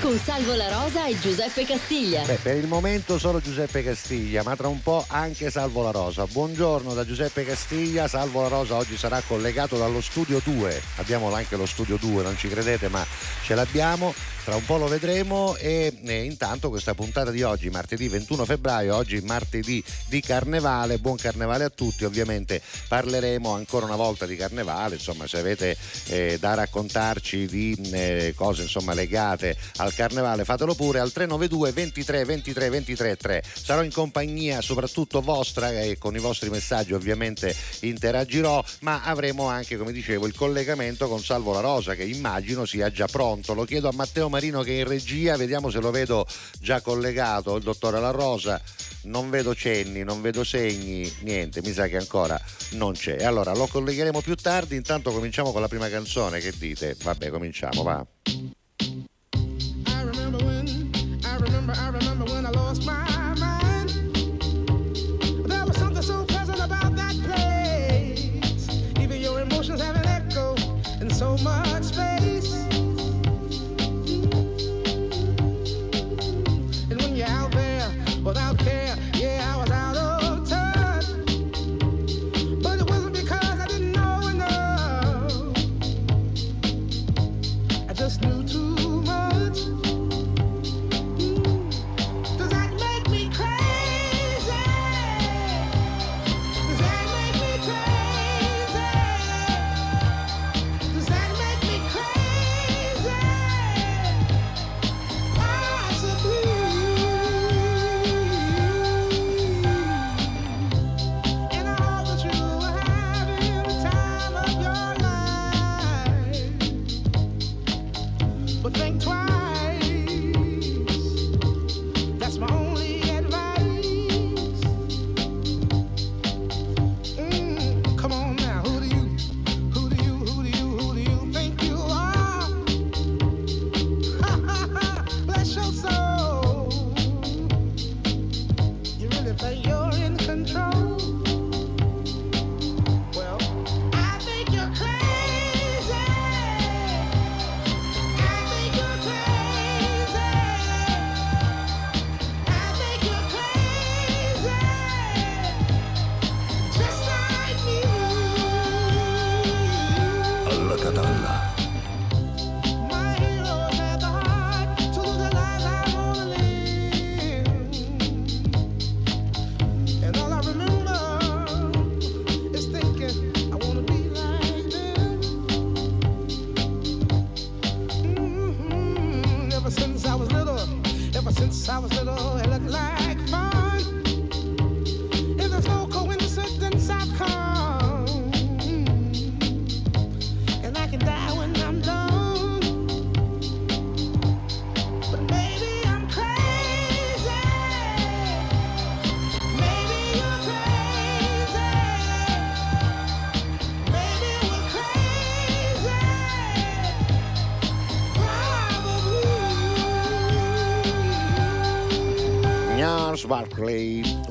Con Salvo La Rosa e Giuseppe Castiglia. Beh, per il momento solo Giuseppe Castiglia, ma tra un po' anche Salvo La Rosa. Buongiorno da Giuseppe Castiglia. Salvo La Rosa oggi sarà collegato dallo studio 2. Abbiamo anche lo studio 2, non ci credete, ma ce l'abbiamo. Tra un po' lo vedremo e, e intanto questa puntata di oggi, martedì 21 febbraio, oggi martedì di carnevale. Buon carnevale a tutti. Ovviamente parleremo ancora una volta di carnevale insomma se avete eh, da raccontarci di eh, cose insomma legate al carnevale fatelo pure al 392 23 23 23 3 sarò in compagnia soprattutto vostra e con i vostri messaggi ovviamente interagirò ma avremo anche come dicevo il collegamento con Salvo La Rosa che immagino sia già pronto lo chiedo a Matteo Marino che è in regia vediamo se lo vedo già collegato il dottore La Rosa non vedo cenni, non vedo segni, niente, mi sa che ancora non c'è. Allora lo collegheremo più tardi, intanto cominciamo con la prima canzone, che dite? Vabbè, cominciamo, va. So much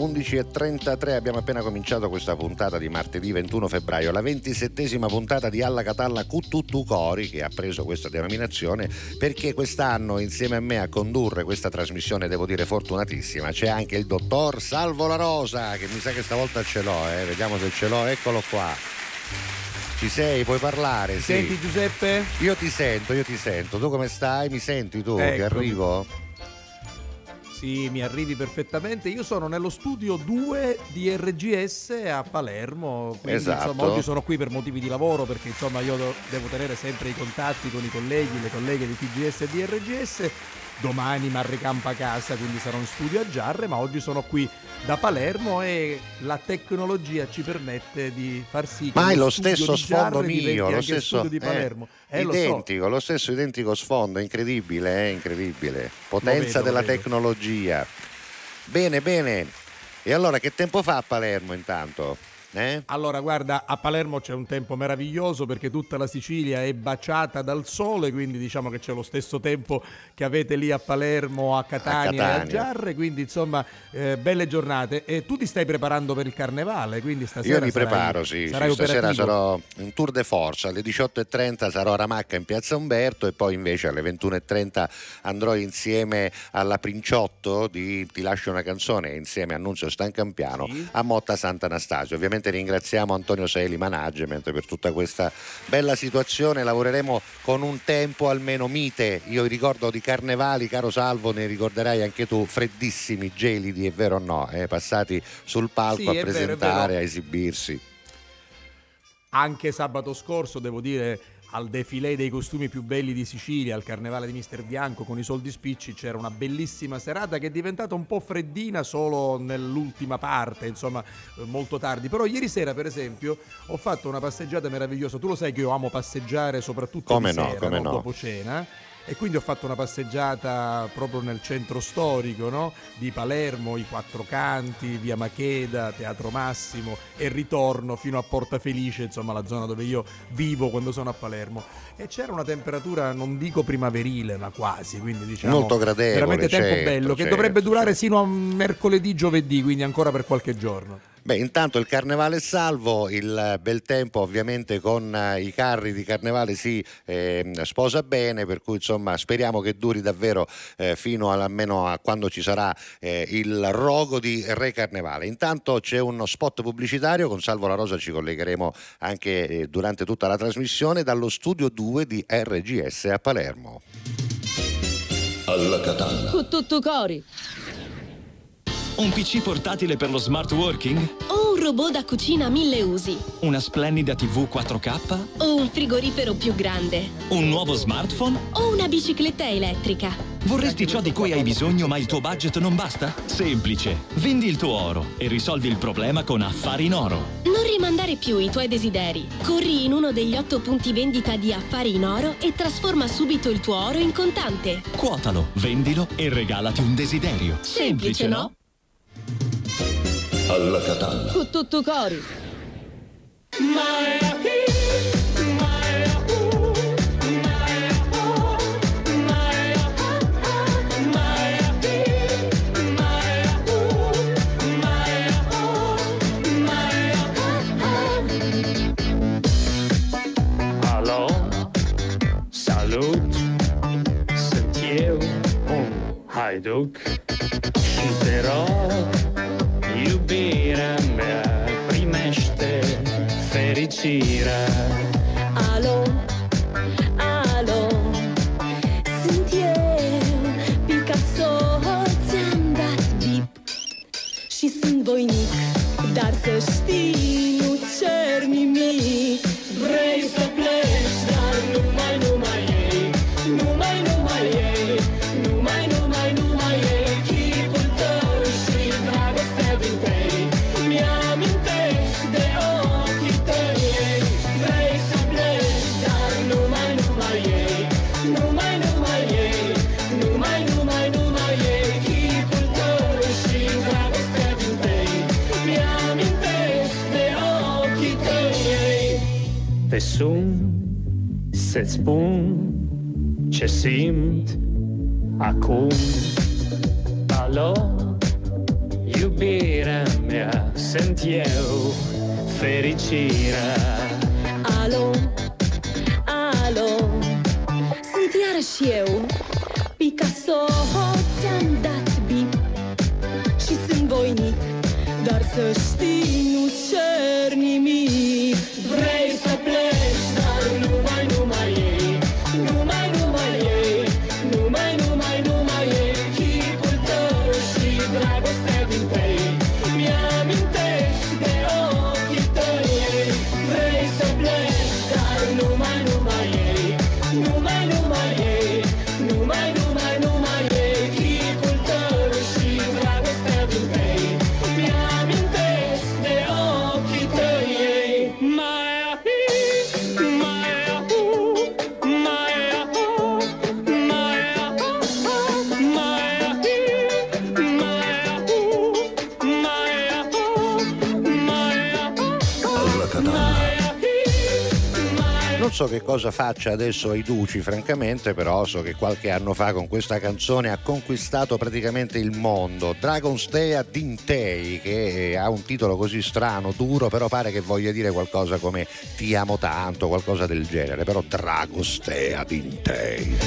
11.33 abbiamo appena cominciato questa puntata di martedì 21 febbraio la ventisettesima puntata di Alla Catalla Cuttutu Cori che ha preso questa denominazione perché quest'anno insieme a me a condurre questa trasmissione devo dire fortunatissima c'è anche il dottor Salvo La Rosa che mi sa che stavolta ce l'ho eh? vediamo se ce l'ho eccolo qua ci sei, puoi parlare. Sì. Senti Giuseppe? Io ti sento, io ti sento. Tu come stai? Mi senti tu? Ecco. Che arrivo? Sì, mi arrivi perfettamente. Io sono nello studio 2 di RGS a Palermo, quindi esatto. insomma oggi sono qui per motivi di lavoro perché insomma io devo tenere sempre i contatti con i colleghi, le colleghe di TGS e di RGS domani mi arricampo a casa, quindi sarò in studio a Giarre, ma oggi sono qui da Palermo e la tecnologia ci permette di far sì che ma è lo stesso sfondo mio, lo stesso di Palermo. Eh, eh, identico, lo, so. lo, stesso identico sfondo, incredibile, eh, incredibile. Potenza vedo, della tecnologia. Bene, bene. E allora che tempo fa a Palermo intanto? Eh? Allora, guarda, a Palermo c'è un tempo meraviglioso perché tutta la Sicilia è baciata dal sole, quindi diciamo che c'è lo stesso tempo che avete lì a Palermo, a Catania, a Catania. e a Giarre, quindi insomma eh, belle giornate. E tu ti stai preparando per il carnevale, quindi stasera Io mi sarai, preparo, sì, sarai sì stasera sarò in tour de force, alle 18.30 sarò a Ramacca in Piazza Umberto e poi invece alle 21.30 andrò insieme alla Princiotto di Ti lascio una canzone insieme a Annunzio Stancampiano sì. a Motta Sant'Anastasio. Ovviamente ringraziamo Antonio Seli Management per tutta questa bella situazione, lavoreremo con un tempo almeno mite. Io ricordo di carnevali, caro Salvo, ne ricorderai anche tu, freddissimi, gelidi, è vero o no? Eh? Passati sul palco sì, a presentare, vero, a esibirsi. Anche sabato scorso, devo dire, al defilé dei costumi più belli di Sicilia, al carnevale di Mister Bianco con i soldi spicci, c'era una bellissima serata che è diventata un po' freddina solo nell'ultima parte, insomma, molto tardi. Però ieri sera, per esempio, ho fatto una passeggiata meravigliosa. Tu lo sai che io amo passeggiare soprattutto come no, sera, come no. dopo cena e quindi ho fatto una passeggiata proprio nel centro storico no? di Palermo, i Quattro Canti, via Macheda, Teatro Massimo e ritorno fino a Porta Felice, insomma la zona dove io vivo quando sono a Palermo. E c'era una temperatura, non dico primaverile, ma quasi, quindi diciamo molto gradevole, veramente tempo certo, bello, che certo, dovrebbe durare certo. sino a mercoledì, giovedì, quindi ancora per qualche giorno. Beh, intanto il carnevale è salvo, il bel tempo ovviamente con eh, i carri di carnevale si eh, sposa bene, per cui insomma speriamo che duri davvero eh, fino almeno a quando ci sarà eh, il rogo di Re Carnevale. Intanto c'è uno spot pubblicitario, con Salvo La Rosa ci collegheremo anche eh, durante tutta la trasmissione dallo studio 2 di RGS a Palermo. Alla Catalla. Con tutto cori. Un PC portatile per lo smart working? O un robot da cucina mille usi? Una splendida TV 4K? O un frigorifero più grande? Un nuovo smartphone? O una bicicletta elettrica? Vorresti ciò di cui hai bisogno ma il tuo budget non basta? Semplice. Vendi il tuo oro e risolvi il problema con Affari in Oro. Non rimandare più i tuoi desideri. Corri in uno degli otto punti vendita di Affari in Oro e trasforma subito il tuo oro in contante. Quotalo, vendilo e regalati un desiderio. Semplice, Semplice no? Alla Catalla. Con tutto cori. Allo, salut, fericirea Alo, alo, sunt eu Picasso, ți-am dat bip. Și sunt voinic, dar să știi, sun să-ți spun ce simt acum. Alo, iubirea mea, sunt eu fericirea. Alo, alo, sunt iarăși eu. Picasso, ți-am dat bip. Și sunt voinic, dar să știi, so che cosa faccia adesso ai Duci, francamente, però so che qualche anno fa con questa canzone ha conquistato praticamente il mondo. Dragonstea Dintei, che ha un titolo così strano, duro, però pare che voglia dire qualcosa come ti amo tanto, qualcosa del genere, però Dragostea Dintei.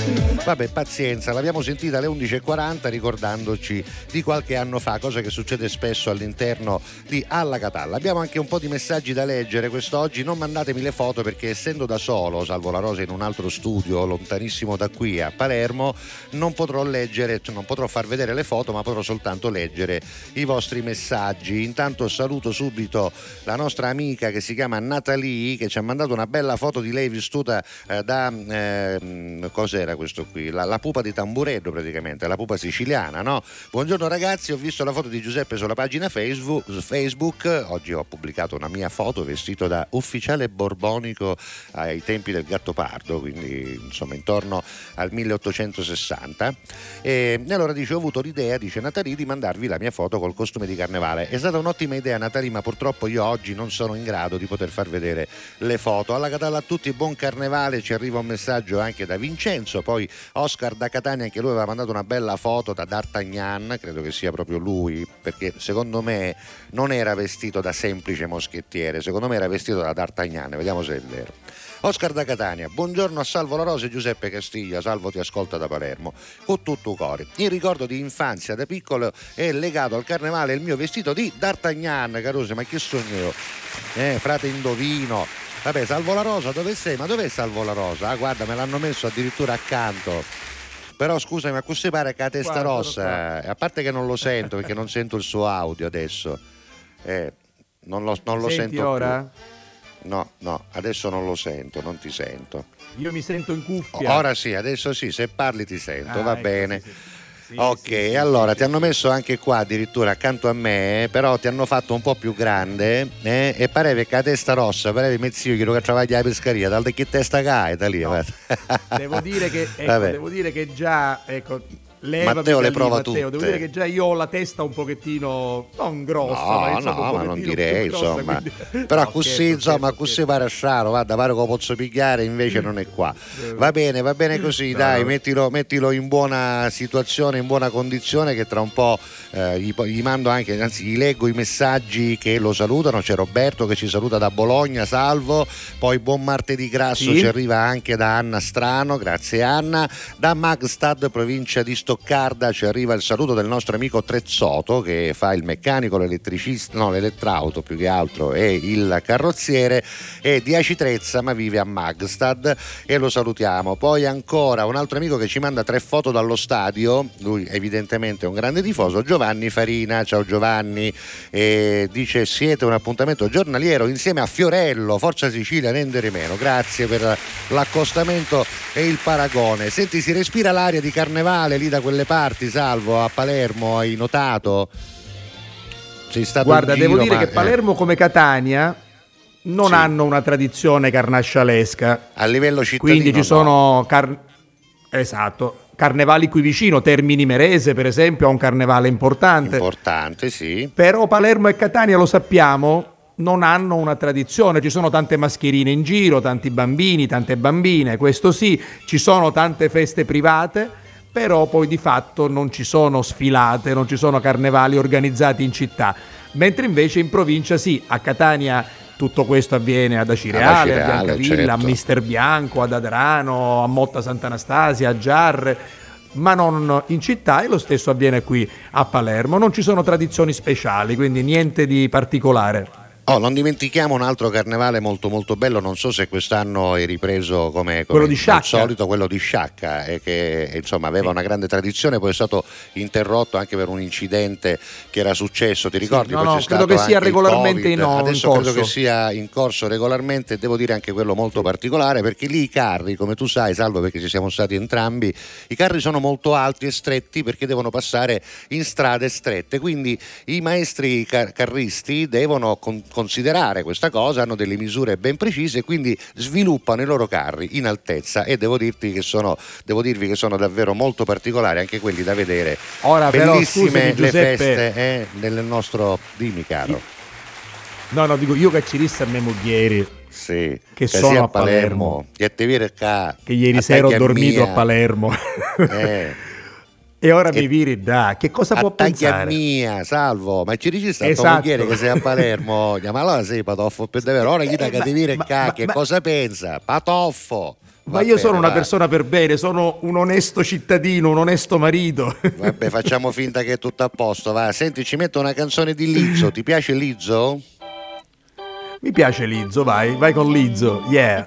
Vabbè, pazienza, l'abbiamo sentita alle 11.40 ricordandoci di qualche anno fa, cosa che succede spesso all'interno di Alla Catalla. Abbiamo anche un po' di messaggi da leggere quest'oggi, non mandatemi le foto perché essendo da solo, salvo la Rosa in un altro studio lontanissimo da qui a Palermo, non potrò leggere, non potrò far vedere le foto, ma potrò soltanto leggere i vostri messaggi. Intanto saluto subito la nostra amica che si chiama Natalie che ci ha mandato una bella foto di lei vissuta eh, da eh, cos'era questo qui? La, la, pupa di Tambureddo praticamente, la pupa siciliana, no? Buongiorno ragazzi, ho visto la foto di Giuseppe sulla pagina Facebook, Facebook. oggi ho pubblicato una mia foto vestito da ufficiale borbonico ai tempi del Gattopardo, quindi insomma intorno al 1860. E allora dice: Ho avuto l'idea, dice Natali, di mandarvi la mia foto col costume di carnevale. È stata un'ottima idea, Natali, ma purtroppo io oggi non sono in grado di poter far vedere le foto. Alla Catalla a tutti, buon carnevale. Ci arriva un messaggio anche da Vincenzo. Poi Oscar da Catania, anche lui aveva mandato una bella foto da D'Artagnan, credo che sia proprio lui, perché secondo me non era vestito da semplice moschettiere, secondo me era vestito da D'Artagnan. Vediamo se è vero. Oscar da Catania, buongiorno a Salvo La Rosa e Giuseppe Castiglia, Salvo ti ascolta da Palermo, con tutto cuore. Il ricordo di infanzia da piccolo è legato al carnevale il mio vestito di D'Artagnan, Caruso, ma che sogno io? Eh, frate indovino. Vabbè, Salvo La Rosa, dove sei? Ma dov'è Salvo La Rosa? Ah, guarda, me l'hanno messo addirittura accanto. Però scusami, ma così pare che la testa guarda, rossa, a parte che non lo sento perché non sento il suo audio adesso. Eh, non lo, non lo sento ora? Più. No, no, adesso non lo sento, non ti sento. Io mi sento in cuffia. Ora sì, adesso sì, se parli ti sento, ah, va ecco, bene. Sì, sì. Sì, ok, sì, allora sì, ti hanno messo anche qua addirittura accanto a me, però ti hanno fatto un po' più grande eh, e pareva che la testa rossa, pareva mezzio che travaglia la pescaria, dal che testa cae da lì. No. devo, dire che, ecco, devo dire che già ecco, Levami Matteo le prova Matteo. tutte. Devo dire che già io ho la testa un pochettino non grossa, no, ma, no, ma non direi, grossa, insomma. Quindi... Però no, così, scherzo, insomma, scherzo, così scherzo. pare strano, guarda, pare che lo posso pigliare, invece non è qua. Va bene, va bene così, dai, mettilo, mettilo, in buona situazione, in buona condizione che tra un po' eh, gli, gli, mando anche, anzi gli leggo i messaggi che lo salutano, c'è Roberto che ci saluta da Bologna, salvo, poi buon martedì grasso sì. ci arriva anche da Anna Strano, grazie Anna, da Magstad, provincia di Stoccarda ci arriva il saluto del nostro amico Trezzotto che fa il meccanico, l'elettricista, no l'elettrauto più che altro e il carrozziere è di Acitrezza ma vive a Magstad e lo salutiamo. Poi ancora un altro amico che ci manda tre foto dallo stadio, lui evidentemente è un grande tifoso, Giovanni Farina, ciao Giovanni, e dice siete un appuntamento giornaliero insieme a Fiorello, Forza Sicilia, Nendere meno, grazie per l'accostamento e il paragone. Senti si respira l'aria di carnevale lì da quelle parti, Salvo, a Palermo, hai notato? Sei stato Guarda, giro, devo dire ma, che Palermo eh. come Catania non sì. hanno una tradizione carnascialesca. A livello cittadino Quindi ci sono car- esatto, carnevali qui vicino, Termini Merese per esempio, ha un carnevale importante. Importante, sì. Però Palermo e Catania lo sappiamo, non hanno una tradizione, ci sono tante mascherine in giro, tanti bambini, tante bambine, questo sì, ci sono tante feste private, però poi di fatto non ci sono sfilate, non ci sono carnevali organizzati in città, mentre invece in provincia sì, a Catania tutto questo avviene ad Acireale, a Biancavilla, certo. a Mister Bianco, ad Adrano, a Motta Sant'Anastasia, a Giarre, ma non in città e lo stesso avviene qui a Palermo. Non ci sono tradizioni speciali, quindi niente di particolare. Oh, non dimentichiamo un altro carnevale molto molto bello, non so se quest'anno è ripreso come, come al solito, quello di Sciacca, eh, che insomma aveva sì. una grande tradizione, poi è stato interrotto anche per un incidente che era successo, ti ricordi? Sì, no, no, credo che sia regolarmente in, Adesso in credo che sia in corso regolarmente, devo dire anche quello molto particolare, perché lì i carri, come tu sai, salvo perché ci siamo stati entrambi, i carri sono molto alti e stretti perché devono passare in strade strette, quindi i maestri car- carristi devono con, considerare questa cosa, hanno delle misure ben precise quindi sviluppano i loro carri in altezza e devo, dirti che sono, devo dirvi che sono davvero molto particolari anche quelli da vedere. Ora Bellissime però, scusami, le feste eh, nel nostro... Dimmi caro. No, no, dico io che ci disse a me moglieri. Sì, che, che sono a Palermo, Palermo. Che, che ieri sera ho dormito mia. a Palermo. Eh. E ora mi viri da, che cosa può pensare? a mia, salvo, ma ci dici sta esatto. che sei a Palermo, ma allora sei patoffo per davvero, ora gli dai eh, che dire che cosa pensa? Patoffo. Ma io bene, sono una va. persona per bene, sono un onesto cittadino, un onesto marito. Vabbè, facciamo finta che è tutto a posto, va. Senti, ci metto una canzone di Lizzo, ti piace Lizzo? Mi piace Lizzo, vai, vai con Lizzo, yeah.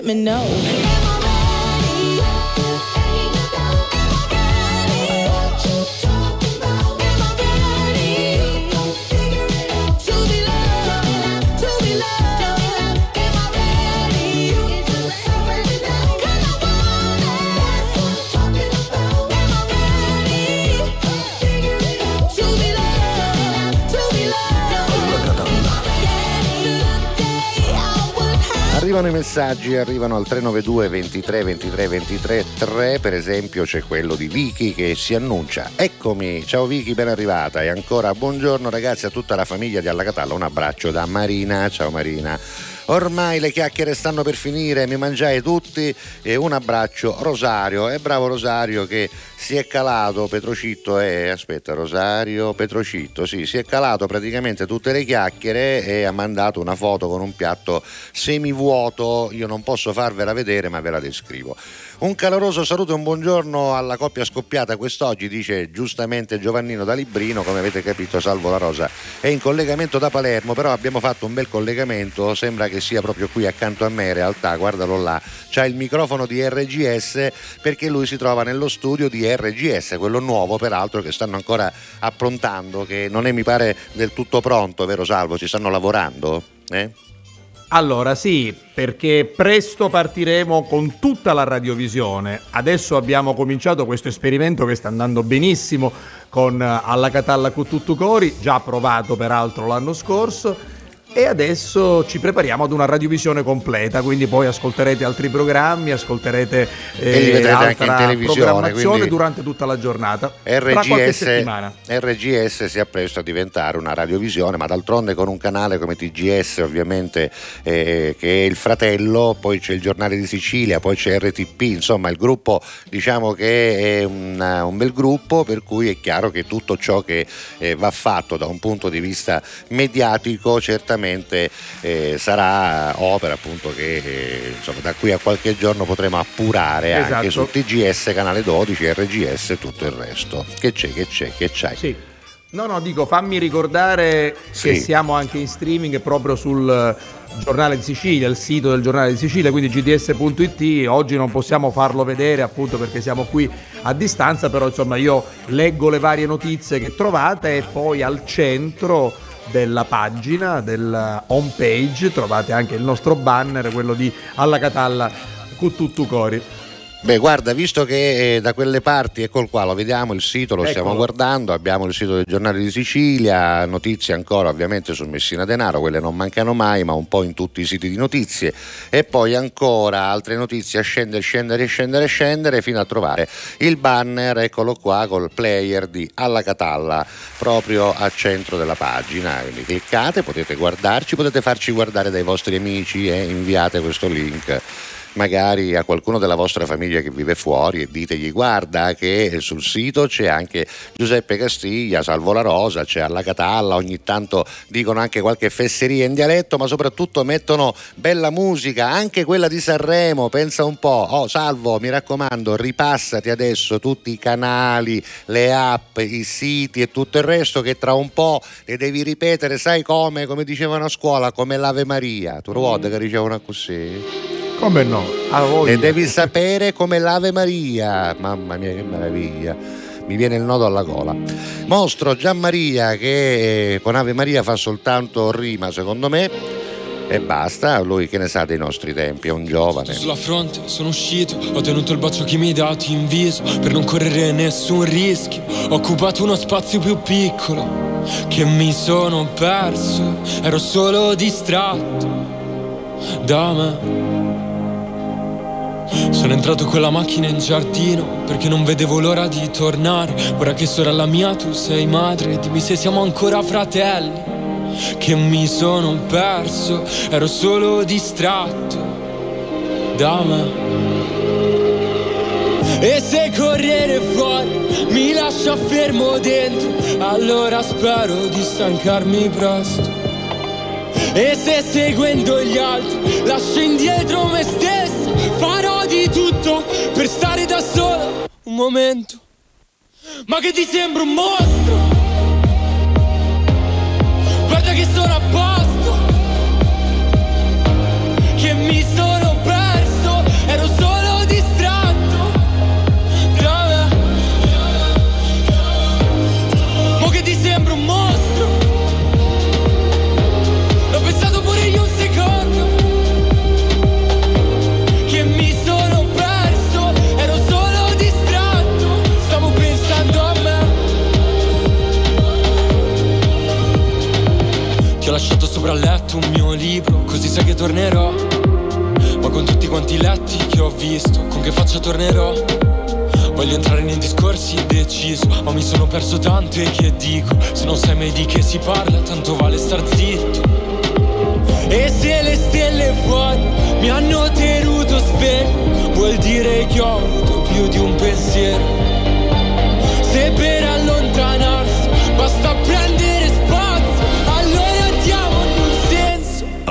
let me know. Arrivano i messaggi, arrivano al 392 23 23 23 3, per esempio c'è quello di Vicky che si annuncia. Eccomi, ciao Vicky, ben arrivata. E ancora buongiorno ragazzi a tutta la famiglia di Alla Catalla, un abbraccio da Marina, ciao Marina. Ormai le chiacchiere stanno per finire, mi mangiai tutti e un abbraccio Rosario. E bravo Rosario che si è calato Petrocitto e aspetta Rosario Petrocitto, sì, si è calato praticamente tutte le chiacchiere e ha mandato una foto con un piatto semivuoto. Io non posso farvela vedere, ma ve la descrivo. Un caloroso saluto e un buongiorno alla coppia scoppiata quest'oggi, dice giustamente Giovannino da Librino, come avete capito Salvo La Rosa è in collegamento da Palermo, però abbiamo fatto un bel collegamento, sembra che sia proprio qui accanto a me in realtà, guardalo là, c'ha il microfono di RGS perché lui si trova nello studio di RGS, quello nuovo peraltro che stanno ancora approntando, che non è mi pare del tutto pronto, vero Salvo? Ci stanno lavorando? Eh? Allora sì, perché presto partiremo con tutta la radiovisione. Adesso abbiamo cominciato questo esperimento che sta andando benissimo con eh, Alla Catalla con Tuttu Cori, già approvato peraltro l'anno scorso e adesso ci prepariamo ad una radiovisione completa, quindi poi ascolterete altri programmi, ascolterete eh, altra programmazione durante tutta la giornata. RGS, RGS si appresta a diventare una radiovisione, ma d'altronde con un canale come TGS ovviamente eh, che è il fratello, poi c'è il giornale di Sicilia, poi c'è RTP, insomma il gruppo diciamo che è una, un bel gruppo per cui è chiaro che tutto ciò che eh, va fatto da un punto di vista mediatico certamente sicuramente eh, sarà opera appunto che eh, insomma, da qui a qualche giorno potremo appurare esatto. anche su TGS, canale 12, RGS e tutto il resto. Che c'è, che c'è, che c'hai? Sì. No, no, dico fammi ricordare sì. che siamo anche in streaming proprio sul giornale di Sicilia, il sito del giornale di Sicilia, quindi gds.it. Oggi non possiamo farlo vedere appunto perché siamo qui a distanza, però insomma io leggo le varie notizie che trovate e poi al centro della pagina, della home page, trovate anche il nostro banner, quello di Alla Catalla Cuttutu Cori. Beh, guarda, visto che eh, da quelle parti, eccolo qua, lo vediamo, il sito lo Eccolo. stiamo guardando, abbiamo il sito del giornale di Sicilia, notizie ancora ovviamente su Messina Denaro, quelle non mancano mai, ma un po' in tutti i siti di notizie, e poi ancora altre notizie a scendere, scendere, scendere, scendere, fino a trovare il banner, eccolo qua, col player di Alla Catalla, proprio al centro della pagina. Quindi cliccate, potete guardarci, potete farci guardare dai vostri amici e inviate questo link magari a qualcuno della vostra famiglia che vive fuori e ditegli guarda che sul sito c'è anche Giuseppe Castiglia, Salvo la Rosa, c'è alla Catalla, ogni tanto dicono anche qualche fesseria in dialetto, ma soprattutto mettono bella musica, anche quella di Sanremo, pensa un po', oh Salvo mi raccomando ripassati adesso tutti i canali, le app, i siti e tutto il resto che tra un po' le devi ripetere, sai come, come dicevano a scuola, come l'Ave Maria, tu ricordi mm. che dicevano così? Come no? E devi sapere come l'Ave Maria. Mamma mia, che meraviglia. Mi viene il nodo alla gola. Mostro Gian Maria che con Ave Maria fa soltanto rima, secondo me. E basta, lui che ne sa dei nostri tempi, è un giovane. Sulla fronte sono uscito, ho tenuto il bacio che mi hai dato in viso per non correre nessun rischio. Ho occupato uno spazio più piccolo che mi sono perso, ero solo distratto da me. Sono entrato con la macchina in giardino perché non vedevo l'ora di tornare. Ora che sorella mia tu sei madre, dimmi se siamo ancora fratelli. Che mi sono perso, ero solo distratto da me. E se correre fuori mi lascia fermo dentro, allora spero di stancarmi presto. E se seguendo gli altri lascio indietro me stesso, di tutto per stare da solo un momento. Ma che ti sembra un mostro? Guarda che sono a posto. Che mi sono perso, ero solo distratto. Dove? Ma che ti sembra un mostro? Sopra il letto un mio libro, così sai che tornerò. Ma con tutti quanti letti che ho visto, con che faccia tornerò? Voglio entrare nei discorsi deciso, ma mi sono perso tanto e che dico? Se non sai mai di che si parla, tanto vale star zitto. E se le stelle fuori mi hanno tenuto sveglio, vuol dire che ho avuto più di un pensiero. Se per allontanarsi basta prendere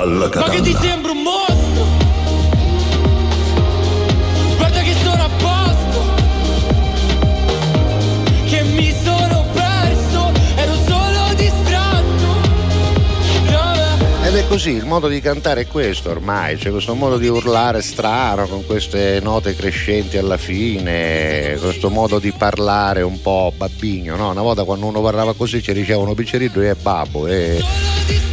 Alla Ma che ti catalla. sembra così, il modo di cantare è questo ormai, c'è questo modo di urlare strano con queste note crescenti alla fine, questo modo di parlare un po' babbigno, no? Una volta quando uno parlava così ci dicevano picceriddu è babbo e,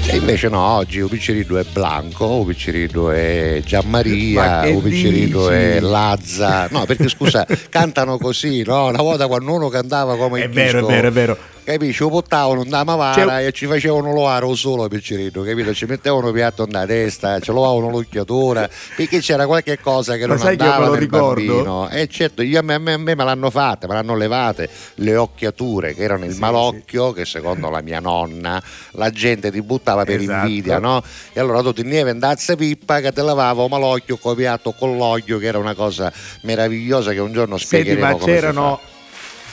e invece no, oggi un picceriddu è Blanco, un picceriddu è Ma Gianmaria, dici? è Lazza, no perché scusa, cantano così, no? Una volta quando uno cantava come È vero, è disco, vero, è vero. Capisci? Lo portavano da Mavara C'è- e ci facevano lo solo piccerino, capito? Ci mettevano piatto nella testa, ci lavavano l'occhiatura, perché c'era qualche cosa che Ma non che andava lo ricordo? bambino. E certo, io, a, me, a me- a me me l'hanno fatte, me l'hanno levate le occhiature, che erano il Sì, malocchio, che secondo la mia nonna la gente ti buttava per Esatto. invidia, no? E allora tu ti nieve andazza pippa che te lavava un malocchio copiato con l'occhio, che era una cosa meravigliosa che un giorno Senti, spiegheremo ma come si c'erano.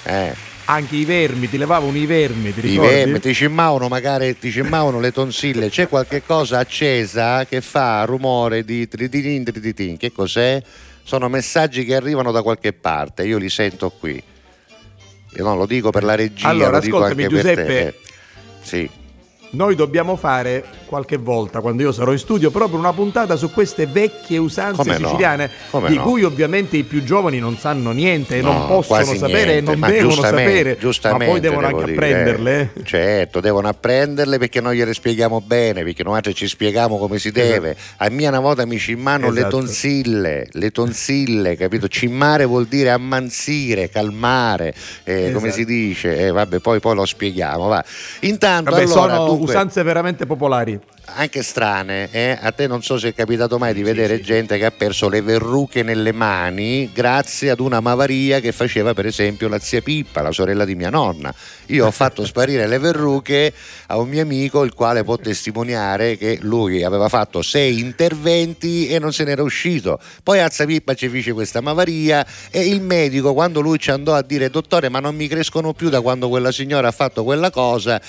Eh. Anche i vermi, ti levavano i vermi, ti ricordi? I vermi, ti cimmavano magari, ti cimmavano le tonsille, c'è qualche cosa accesa che fa rumore di triditin triditin, che cos'è? Sono messaggi che arrivano da qualche parte, io li sento qui. Io no, lo dico per la regia, allora, lo dico anche Giuseppe, per te. Sì noi dobbiamo fare qualche volta, quando io sarò in studio, proprio una puntata su queste vecchie usanze Come siciliane, no? di no? cui ovviamente i più giovani non sanno niente e no, non possono sapere niente, e non devono sapere, ma poi devono anche dire, apprenderle. Eh, certo, devono apprenderle perché noi gliele spieghiamo bene, perché noi ci spieghiamo come si deve. Esatto. A mia una volta mi cimmano esatto. le tonsille, le tonsille, capito? Cimmare vuol dire ammansire, calmare, eh, esatto. come si dice, eh, vabbè, poi, poi, lo spieghiamo. Va. Intanto vabbè, allora, sono usanze veramente popolari anche strane. Eh? A te non so se è capitato mai di vedere sì, gente sì. che ha perso le verruche nelle mani grazie ad una mavaria che faceva per esempio la zia Pippa, la sorella di mia nonna. Io ho fatto sparire le verruche a un mio amico il quale può testimoniare che lui aveva fatto sei interventi e non se n'era uscito. Poi a zia Pippa ci fece questa mavaria e il medico quando lui ci andò a dire dottore ma non mi crescono più da quando quella signora ha fatto quella cosa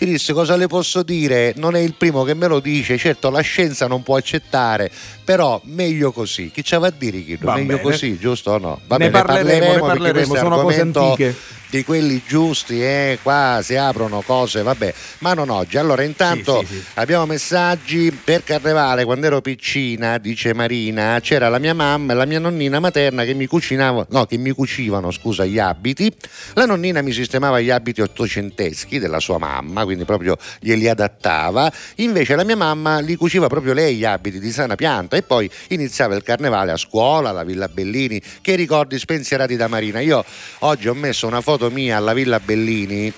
ci disse cosa le posso dire, non è il primo che me lo dice, certo la scienza non può accettare, però meglio così, chi ci va a dire Chino? meglio bene. così, giusto o no? Va ne, bene, parleremo, parleremo, ne parleremo sono cose antiche di quelli giusti, eh, qua si aprono cose, vabbè, ma non oggi. Allora, intanto sì, sì, sì. abbiamo messaggi per carnevale. Quando ero piccina, dice Marina, c'era la mia mamma e la mia nonnina materna che mi cucinavano, no, che mi cucivano, scusa, gli abiti. La nonnina mi sistemava gli abiti ottocenteschi della sua mamma, quindi proprio glieli adattava. Invece la mia mamma li cuciva proprio lei gli abiti di sana pianta e poi iniziava il carnevale a scuola, alla Villa Bellini. Che ricordi spensierati da Marina. Io oggi ho messo una foto mia alla Villa Bellini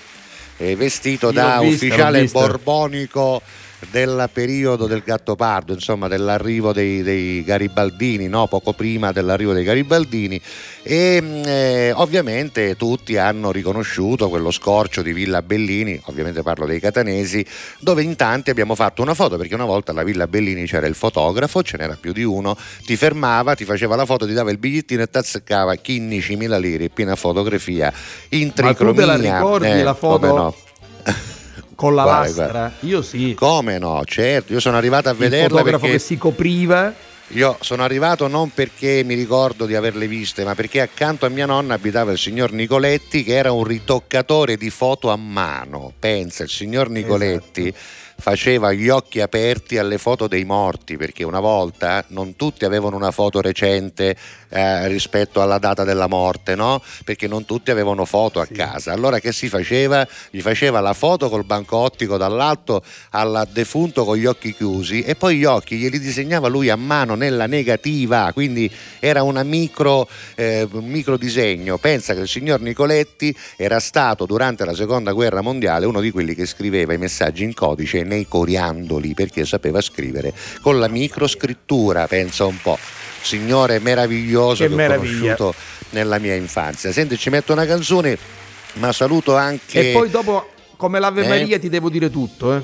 eh, vestito Io da vista, ufficiale borbonico del periodo del Gattopardo, insomma dell'arrivo dei, dei Garibaldini, no? poco prima dell'arrivo dei Garibaldini e mm, eh, ovviamente tutti hanno riconosciuto quello scorcio di Villa Bellini, ovviamente parlo dei catanesi, dove in tanti abbiamo fatto una foto perché una volta alla Villa Bellini c'era il fotografo, ce n'era più di uno, ti fermava, ti faceva la foto, ti dava il bigliettino e ti azzeccava 15.000 lire, piena fotografia in tricromia. Ma tu te la ricordi eh, la foto? con la guarda, lastra? Guarda. Io sì. Come no? Certo, io sono arrivato a vederla. Il fotografo perché... che si copriva. Io sono arrivato non perché mi ricordo di averle viste, ma perché accanto a mia nonna abitava il signor Nicoletti che era un ritoccatore di foto a mano. Pensa, il signor Nicoletti. Esatto faceva gli occhi aperti alle foto dei morti, perché una volta non tutti avevano una foto recente eh, rispetto alla data della morte, no? Perché non tutti avevano foto a sì. casa. Allora che si faceva? Gli faceva la foto col banco ottico dall'alto al defunto con gli occhi chiusi e poi gli occhi glieli disegnava lui a mano nella negativa, quindi era una micro, eh, micro disegno. Pensa che il signor Nicoletti era stato durante la seconda guerra mondiale uno di quelli che scriveva i messaggi in codice nei coriandoli perché sapeva scrivere con la microscrittura, pensa un po'. Signore meraviglioso che, che ho conosciuto nella mia infanzia. Senti, ci metto una canzone, ma saluto anche. E poi dopo, come l'Ave eh? Maria, ti devo dire tutto, eh?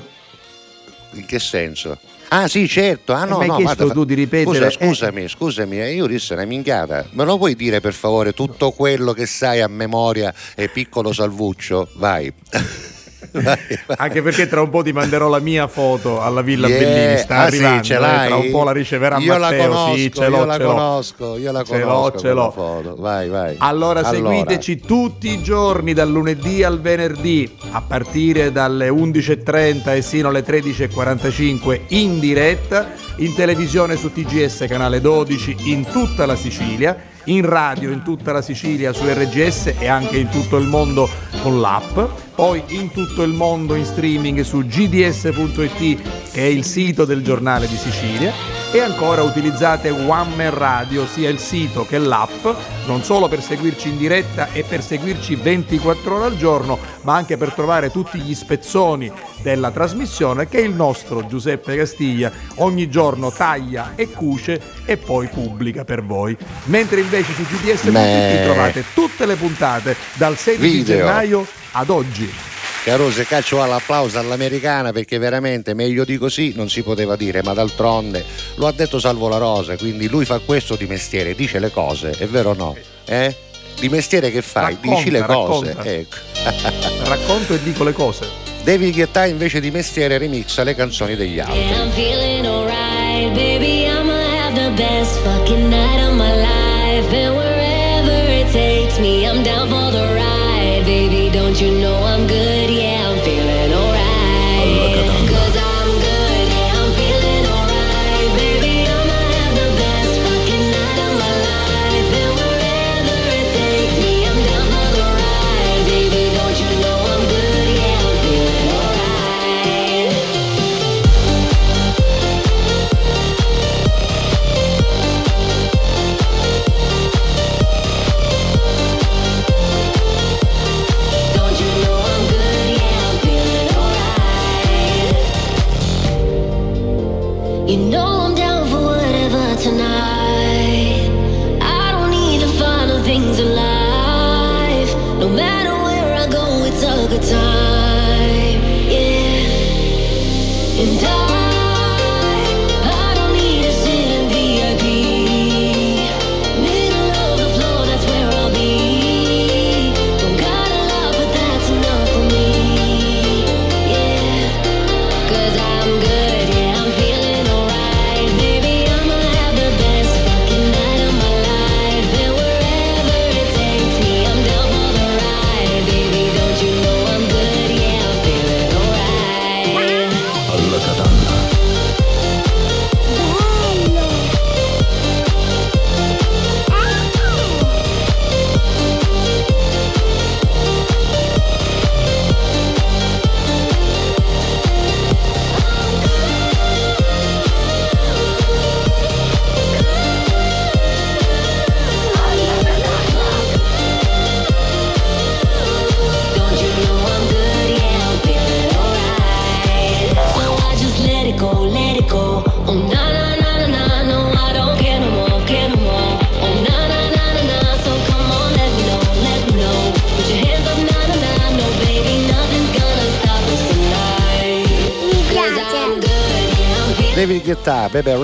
In che senso? Ah sì, certo. Ah, no, no, guarda, tu di ripetere. Scusa, scusami, eh. scusami, io disse una minchiata. Me lo puoi dire per favore tutto quello che sai a memoria e piccolo salvuccio? Vai. Anche perché tra un po' ti manderò la mia foto alla Villa yeah. Bellini. Sta ah, arrivando, sì, eh, tra un po' la riceverà io Matteo. La conosco, sì, ce l'ho, io la ce conosco, io la conosco. Ce l'ho, ce l'ho. Vai, vai. Allora, allora, seguiteci tutti i giorni dal lunedì al venerdì a partire dalle 11.30 e sino alle 13.45 in diretta, in televisione su TGS canale 12 in tutta la Sicilia in radio in tutta la Sicilia su RGS e anche in tutto il mondo con l'app, poi in tutto il mondo in streaming su gds.it che è il sito del giornale di Sicilia e ancora utilizzate One Man Radio, sia il sito che l'app, non solo per seguirci in diretta e per seguirci 24 ore al giorno, ma anche per trovare tutti gli spezzoni della trasmissione che il nostro Giuseppe Castiglia ogni giorno taglia e cuce e poi pubblica per voi. Mentre invece su GDS.it trovate tutte le puntate dal 16 Video. gennaio ad oggi. Caruso caccio l'applauso all'americana perché veramente meglio di così non si poteva dire, ma d'altronde lo ha detto Salvo La Rosa, quindi lui fa questo di mestiere, dice le cose, è vero o no? Eh? di mestiere che fai? Racconta, Dici le cose. racconta. Ecco. Racconto e dico le cose. David Guetta invece di mestiere remixa le canzoni degli altri. Yeah, I'm feeling alright, baby. I'ma have the best fucking night of my life. And wherever it takes me, I'm down for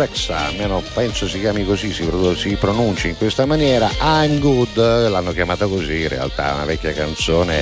Rexha, almeno penso si chiami così, si, si pronunci in questa maniera. I'm Good, l'hanno chiamata così, in realtà è una vecchia canzone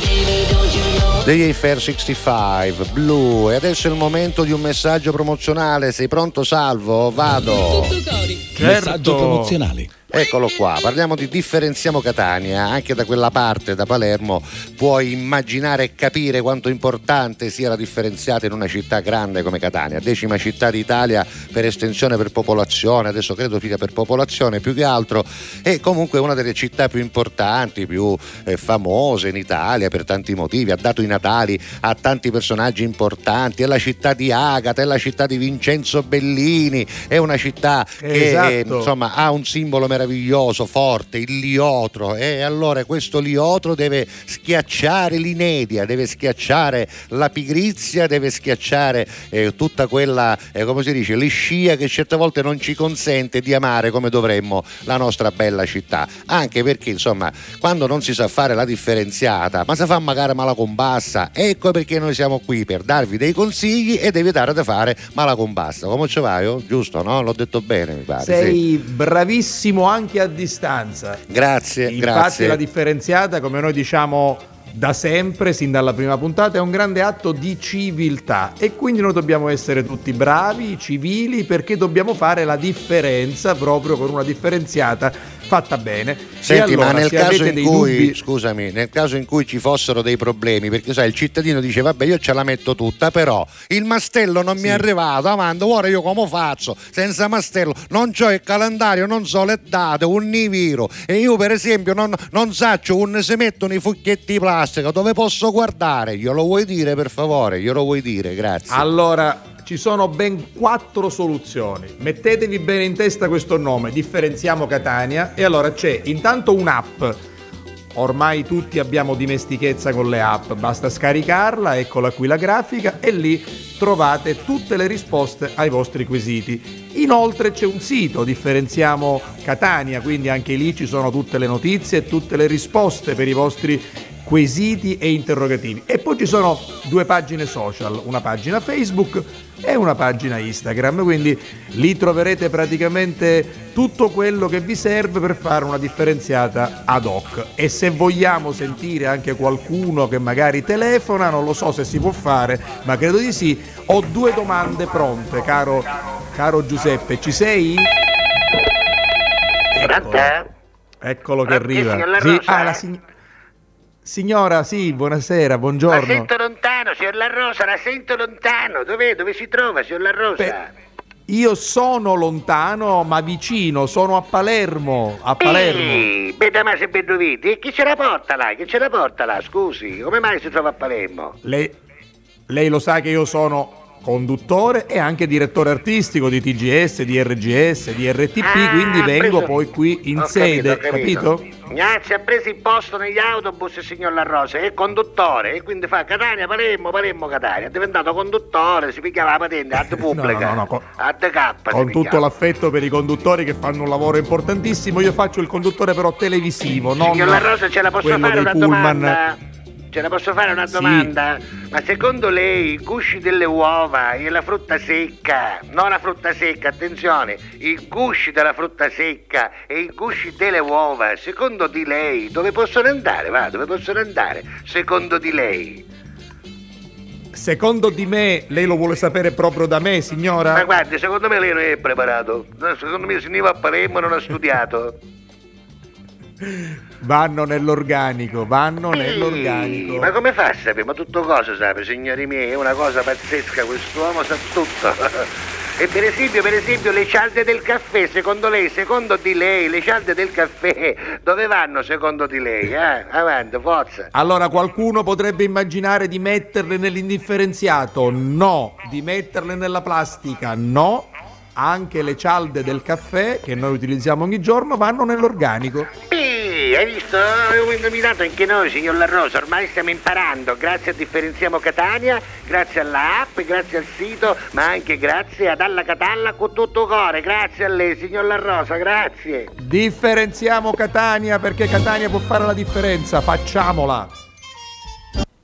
degli Fair 65, Blue. E adesso è il momento di un messaggio promozionale. Sei pronto, Salvo? Vado. Cori. Messaggio promozionale. Eccolo qua, parliamo di Differenziamo Catania, anche da quella parte, da Palermo, puoi immaginare e capire quanto importante sia la differenziata in una città grande come Catania, decima città d'Italia per estensione per popolazione, adesso credo figa per popolazione più che altro, e comunque una delle città più importanti, più eh, famose in Italia per tanti motivi, ha dato i natali a tanti personaggi importanti, è la città di Agata, è la città di Vincenzo Bellini, è una città che eh, Esatto. insomma ha un simbolo meraviglioso, forte, il liotro e allora questo liotro deve schiacciare l'inedia, deve schiacciare la pigrizia, deve schiacciare eh, tutta quella, eh, come si dice, liscia che certe volte non ci consente di amare come dovremmo la nostra bella città, anche perché insomma quando non si sa fare la differenziata, ma si fa magari mala combassa, ecco perché noi siamo qui per darvi dei consigli ed evitare di fare mala combassa, come ci vai? oh? Giusto, no? L'ho detto bene, mi pare. sì. Sei bravissimo anche a distanza. Grazie, Infatti grazie. la differenziata, come noi diciamo da sempre, sin dalla prima puntata, è un grande atto di civiltà e quindi noi dobbiamo essere tutti bravi, civili, perché dobbiamo fare la differenza proprio con una differenziata fatta bene. Senti, allora, ma nel se caso, in cui, dubbi, scusami, nel caso in cui ci fossero dei problemi, perché sai, il cittadino dice vabbè io ce la metto tutta, però il mastello non mi è arrivato, avanti, ora io come faccio? Senza mastello, non c'ho il calendario, non so le date, un niviro e io per esempio non, non saccio un si mettono i fucchietti di plastica, dove posso guardare? Glielo vuoi dire per favore? Glielo vuoi dire? Grazie. Allora, ci sono ben quattro soluzioni. Mettetevi bene in testa questo nome, differenziamo Catania. E allora c'è intanto un'app. Ormai tutti abbiamo dimestichezza con le app, basta scaricarla, eccola qui la grafica e lì trovate tutte le risposte ai vostri quesiti. Inoltre c'è un sito, differenziamo Catania, quindi anche lì ci sono tutte le notizie e tutte le risposte per i vostri quesiti e interrogativi. E poi ci sono due pagine social, una pagina Facebook e una pagina Instagram, quindi lì troverete praticamente tutto quello che vi serve per fare una differenziata ad hoc. E se vogliamo sentire anche qualcuno che magari telefona, non lo so se si può fare, ma credo di sì, ho due domande pronte, caro, caro Giuseppe, ci sei? Eccolo, Eccolo che arriva. Sì, ah, la signora. Signora, sì, buonasera, buongiorno. La sento lontano, signor La Rosa, la sento lontano. Dov'è? Dove si trova, signor La Rosa? Beh, io sono lontano, ma vicino, sono a Palermo, a Palermo. Beh, ben dovete. E chi ce la porta là? Chi ce la porta là? Scusi, come mai si trova a Palermo? Lei, lei lo sa che io sono conduttore e anche direttore artistico di TGS, di RGS, di RTP, ah, quindi vengo preso... poi qui in ho sede, capito? capito? Gnazzi ha preso il posto negli autobus il signor La Rosa, è conduttore e quindi fa Catania, Palermo, Palermo, Catania. È diventato conduttore, si picchiava la patente, ad pubblica, no, no, no, con, ad K. Con tutto l'affetto per i conduttori che fanno un lavoro importantissimo, io faccio il conduttore però televisivo, non Signor La Rosa ce la posso fare una pullman. domanda? Ce la posso fare una domanda? Sì. Ma secondo lei i gusci delle uova e la frutta secca, non la frutta secca, attenzione, i gusci della frutta secca e i gusci delle uova, secondo di lei dove possono andare? Va, dove possono andare? Secondo di lei? Secondo di me, lei lo vuole sapere proprio da me, signora? Ma guardi, secondo me lei non è preparato. Secondo me se ne va a Palermo non ha studiato. Vanno nell'organico, vanno Ehi, nell'organico. Ma come fa a sapere? Ma tutto cosa sapere, signori miei? È una cosa pazzesca, quest'uomo sa tutto. E per esempio, per esempio, le cialde del caffè, secondo lei, secondo di lei, le cialde del caffè, dove vanno secondo di lei? Eh? Avanti, forza. Allora, qualcuno potrebbe immaginare di metterle nell'indifferenziato? No. Di metterle nella plastica? No anche le cialde del caffè che noi utilizziamo ogni giorno vanno nell'organico. Hai visto? Abbiamo indovinato anche noi, signor La Rosa. Ormai stiamo imparando. Grazie a Differenziamo Catania, grazie alla app, grazie al sito, ma anche grazie ad Alla Catalla con tutto cuore. Grazie a lei, signor La Rosa, grazie. Differenziamo Catania perché Catania può fare la differenza. Facciamola.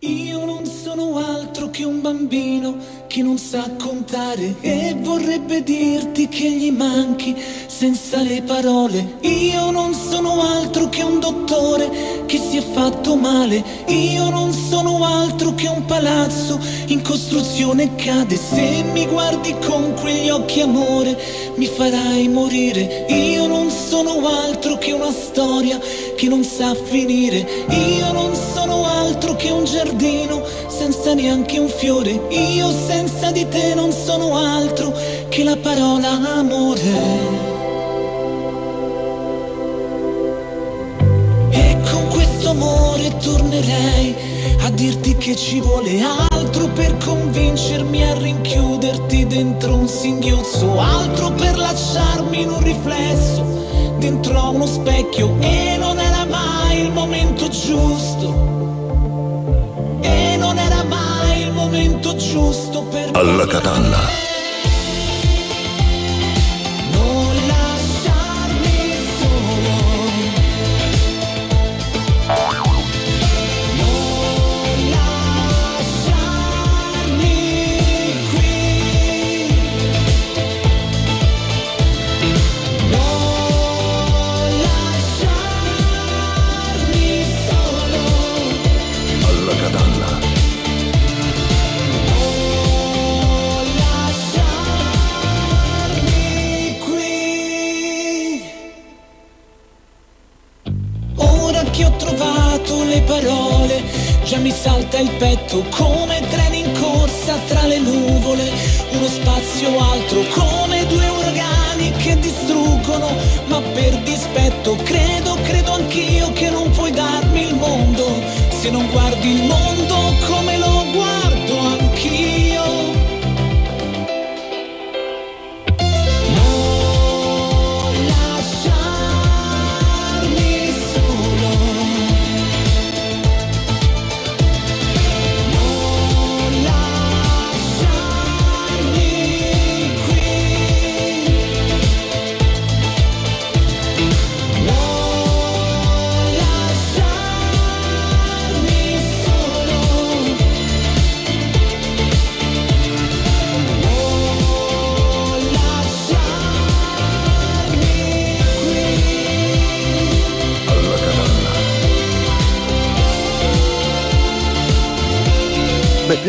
Io non sono altro che un bambino che non sa contare e vorrebbe dirti che gli manchi senza le parole. Io non sono altro che un dottore che si è fatto male. Io non sono altro che un palazzo in costruzione cade. Se mi guardi con quegli occhi amore mi farai morire. Io non sono altro che una storia che non sa finire. Io non sono altro che un giardino senza neanche un fiore. Io senza di te non sono altro che la parola amore. E con questo amore tornerei a dirti che ci vuole altro per convincermi a rinchiuderti dentro un singhiozzo, altro per lasciarmi in un riflesso dentro uno specchio e non era mai il momento giusto e momento giusto per alla catalla già mi salta il petto come treni in corsa tra le nuvole, uno spazio altro come due uragani che distruggono, ma per dispetto credo, credo anch'io che non puoi darmi il mondo, se non guardi il mondo come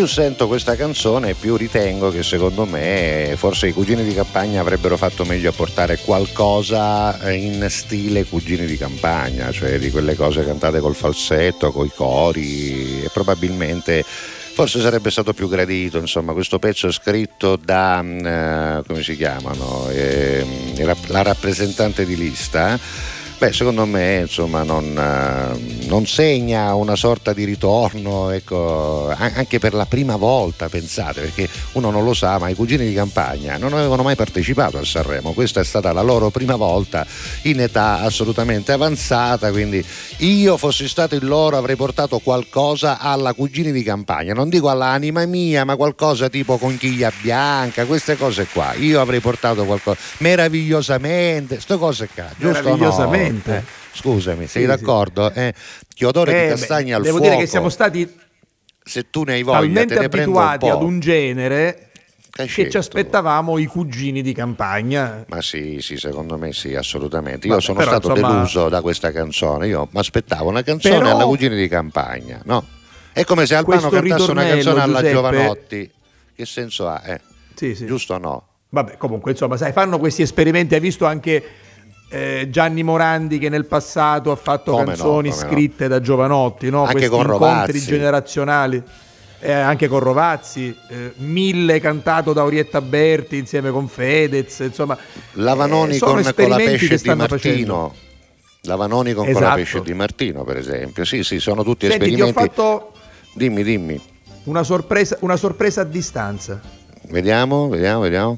più sento questa canzone più ritengo che secondo me forse i cugini di campagna avrebbero fatto meglio a portare qualcosa eh, in stile cugini di campagna, cioè di quelle cose cantate col falsetto, coi cori e probabilmente forse sarebbe stato più gradito, insomma, questo pezzo è scritto da, mm, eh, come si chiamano, eh, la rappresentante di lista Beh, secondo me insomma, non, eh, non, segna una sorta di ritorno, ecco, anche per la prima volta, pensate, perché uno non lo sa, ma i cugini di campagna non avevano mai partecipato a Sanremo, questa è stata la loro prima volta in età assolutamente avanzata, quindi io fossi stato il loro avrei portato qualcosa alla cugini di campagna, non dico all'anima mia, ma qualcosa tipo conchiglia bianca, queste cose qua, io avrei portato qualcosa meravigliosamente, queste cose qua, giusto? Meravigliosamente. No? Esattamente. Eh, scusami, sei sì, d'accordo? Sì. Eh, che odore eh, di castagna al devo fuoco. Devo dire che siamo stati se tu ne hai voglia, talmente te ne abituati un ad un genere che ci aspettavamo i cugini di campagna. Ma sì, sì, secondo me sì, assolutamente. Io Vabbè, sono però, stato insomma... deluso da questa canzone. Io mi aspettavo una canzone però... alla cugini di campagna, no? È come se Albano cantasse una canzone alla Giuseppe... Giovanotti. Che senso ha? Eh? Sì, sì. Giusto o no? Vabbè, comunque, insomma, sai, fanno questi esperimenti. Hai visto anche eh, Gianni Morandi che nel passato ha fatto come canzoni no, scritte no. da giovanotti, no? anche questi con incontri generazionali. Eh, anche con Rovazzi, eh, Mille cantato da Orietta Berti insieme con Fedez, insomma. Lavanoni eh, con, con la pesce di Martino. Facendo. Lavanoni con, esatto. con la pesce di Martino, per esempio. Sì, sì, sono tutti Senti, esperimenti. Ti ho fatto dimmi, dimmi. Una sorpresa, una sorpresa a distanza. Vediamo, vediamo, vediamo.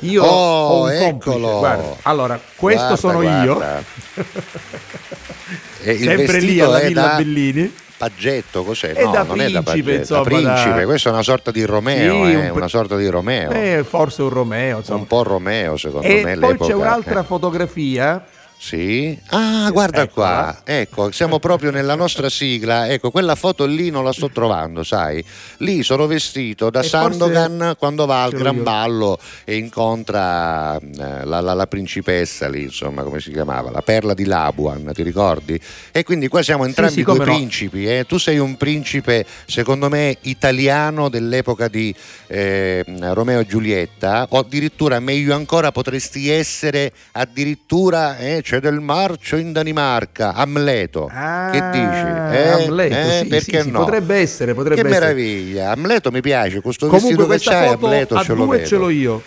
Io oh, ho un eccolo. Guarda, allora, questo guarda, sono guarda. io. Sempre lì alla Villa da... Bellini. Paggetto, cos'è? È no, da non principe, è da Paggetto, insomma, principe, da... questo è una sorta di Romeo, sì, eh, un... una sorta di Romeo. Eh, forse un Romeo, insomma. Un po' Romeo, secondo e me. E poi c'è un'altra eh. fotografia sì. Ah, guarda Eccola. qua. Ecco, siamo proprio nella nostra sigla. Ecco, quella foto lì non la sto trovando, sai? Lì sono vestito da e Sandogan quando va al Gran io. Ballo e incontra eh, la, la, la, principessa lì, insomma, come si chiamava? La perla di Labuan, ti ricordi? E quindi qua siamo entrambi sì, sì, due principi. No. Eh? Tu sei un principe, secondo me, italiano dell'epoca di eh, Romeo e Giulietta, o addirittura meglio ancora potresti essere addirittura eh, c'è del marcio in Danimarca, Amleto. Ah, che dici? Eh, Amleto, eh, sì, perché sì, no? potrebbe essere, potrebbe che essere. meraviglia. Amleto mi piace, questo Comunque, vestito che c'hai, Amleto ce lo vedo. ce l'ho io.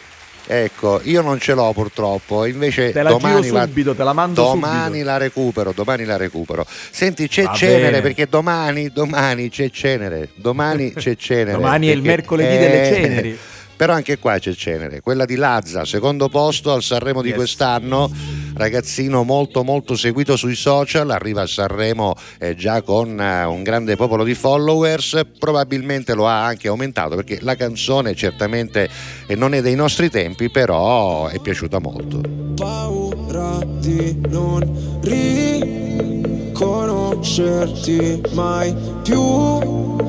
Ecco, io non ce l'ho purtroppo, invece te la domani subito, la, te la mando domani subito. la recupero, domani la recupero. Senti, c'è Va cenere bene. perché domani, domani c'è cenere, domani c'è cenere. domani è il mercoledì eh, delle ceneri. Però anche qua c'è cenere, quella di Lazza, secondo posto al Sanremo di yes. quest'anno, ragazzino molto molto seguito sui social, arriva a Sanremo eh, già con eh, un grande popolo di followers, probabilmente lo ha anche aumentato perché la canzone certamente eh, non è dei nostri tempi, però è piaciuta molto. Paura di non riconoscerti mai più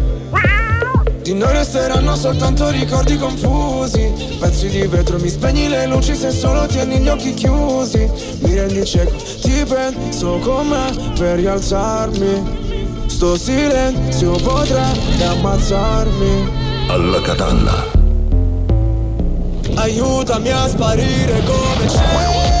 Noi resteranno soltanto ricordi confusi. Pezzi di vetro, mi spegni le luci se solo tieni gli occhi chiusi. Mi rendi cieco, ti penso con me per rialzarmi. Sto silenzio potrebbe ammazzarmi. Alla catalla. Aiutami a sparire come c'è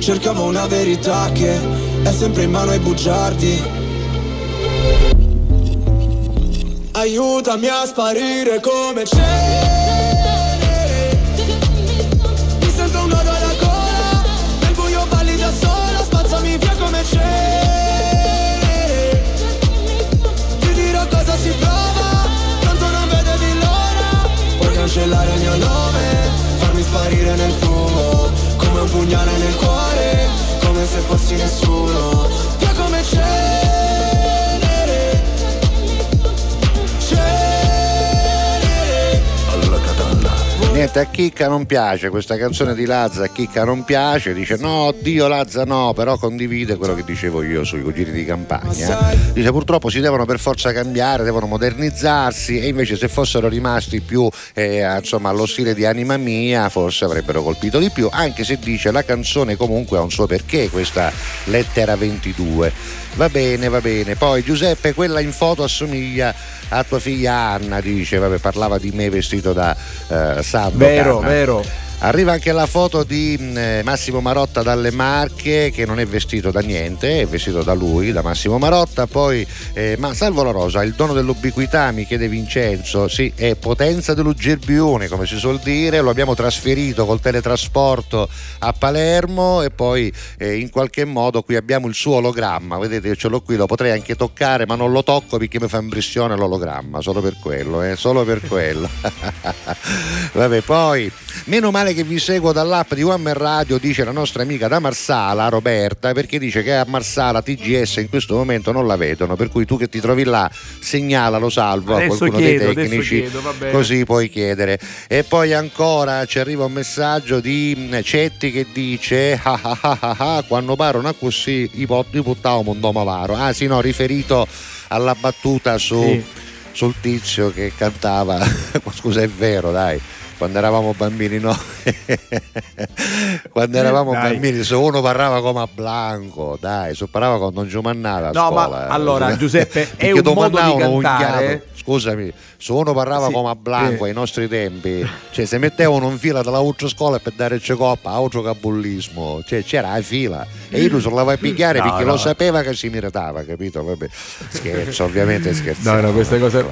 Cercavo una verità che è sempre in mano ai bugiardi. Aiutami a sparire come c'è. Mi sento un nodo alla gola Nel buio balli da sola Spazzami via come c'è. Ti dirò cosa si prova Tanto non vedevi l'ora. Puoi cancellare il mio nome Farmi sparire nel un pugnale nel cuore Come se fossi nessuno. Via come c'è Niente, a Chicca non piace questa canzone di Lazza, a Chicca non piace, dice no, Dio Lazza no, però condivide quello che dicevo io sui cugini di campagna. Dice purtroppo si devono per forza cambiare, devono modernizzarsi e invece se fossero rimasti più eh, insomma, allo stile di Anima Mia forse avrebbero colpito di più, anche se dice la canzone comunque ha un suo perché, questa lettera 22. Va bene, va bene. Poi Giuseppe, quella in foto assomiglia a tua figlia Anna, dice, vabbè, parlava di me vestito da eh, Sandro. Vero, Canna. vero. Arriva anche la foto di eh, Massimo Marotta dalle Marche che non è vestito da niente, è vestito da lui, da Massimo Marotta. Poi, eh, ma salvo la rosa, il dono dell'ubiquità, mi chiede Vincenzo, sì, è potenza dell'Uggerbione, come si suol dire, lo abbiamo trasferito col teletrasporto a Palermo e poi eh, in qualche modo qui abbiamo il suo ologramma, vedete io ce l'ho qui, lo potrei anche toccare ma non lo tocco perché mi fa impressione l'ologramma, solo per quello, eh, solo per quello. Vabbè, poi, meno male che vi seguo dall'app di One Man Radio, dice la nostra amica da Marsala, Roberta, perché dice che a Marsala TGS in questo momento non la vedono, per cui tu che ti trovi là segnala, lo salvo adesso a qualcuno chiedo, dei tecnici, chiedo, così puoi chiedere. E poi ancora ci arriva un messaggio di mm, Cetti che dice ah, ah, ah, ah, ah, quando parlano così i puttavo un domavaro. Ah sì, no, riferito alla battuta su, Sì. sul tizio che cantava, scusa è vero dai quando eravamo bambini no quando eravamo Dai. bambini se uno parlava come a Blanco dai se parlava con non ci mannava a No, ma scuola, eh. allora, Giuseppe, è un modo di un cantare- chiaro. scusami se uno parlava Sì, come a Blanco eh. ai nostri tempi cioè se mettevano in fila dalla ultra scuola per dare coppa altro cabullismo cioè c'era la fila e io lo sono a picchiare No, perché no. lo sapeva che si meritava capito vabbè scherzo ovviamente scherzo No, no, queste cose.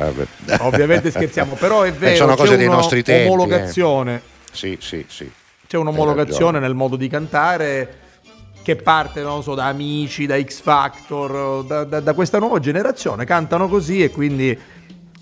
Ovviamente scherziamo, però è vero. sono c'è cose dei una nostri tempi, eh. Omologazione. sì sì sì C'è un'omologazione nel modo di cantare che parte, non so, da Amici, da X Factor, da, da- da questa nuova generazione. Cantano così e quindi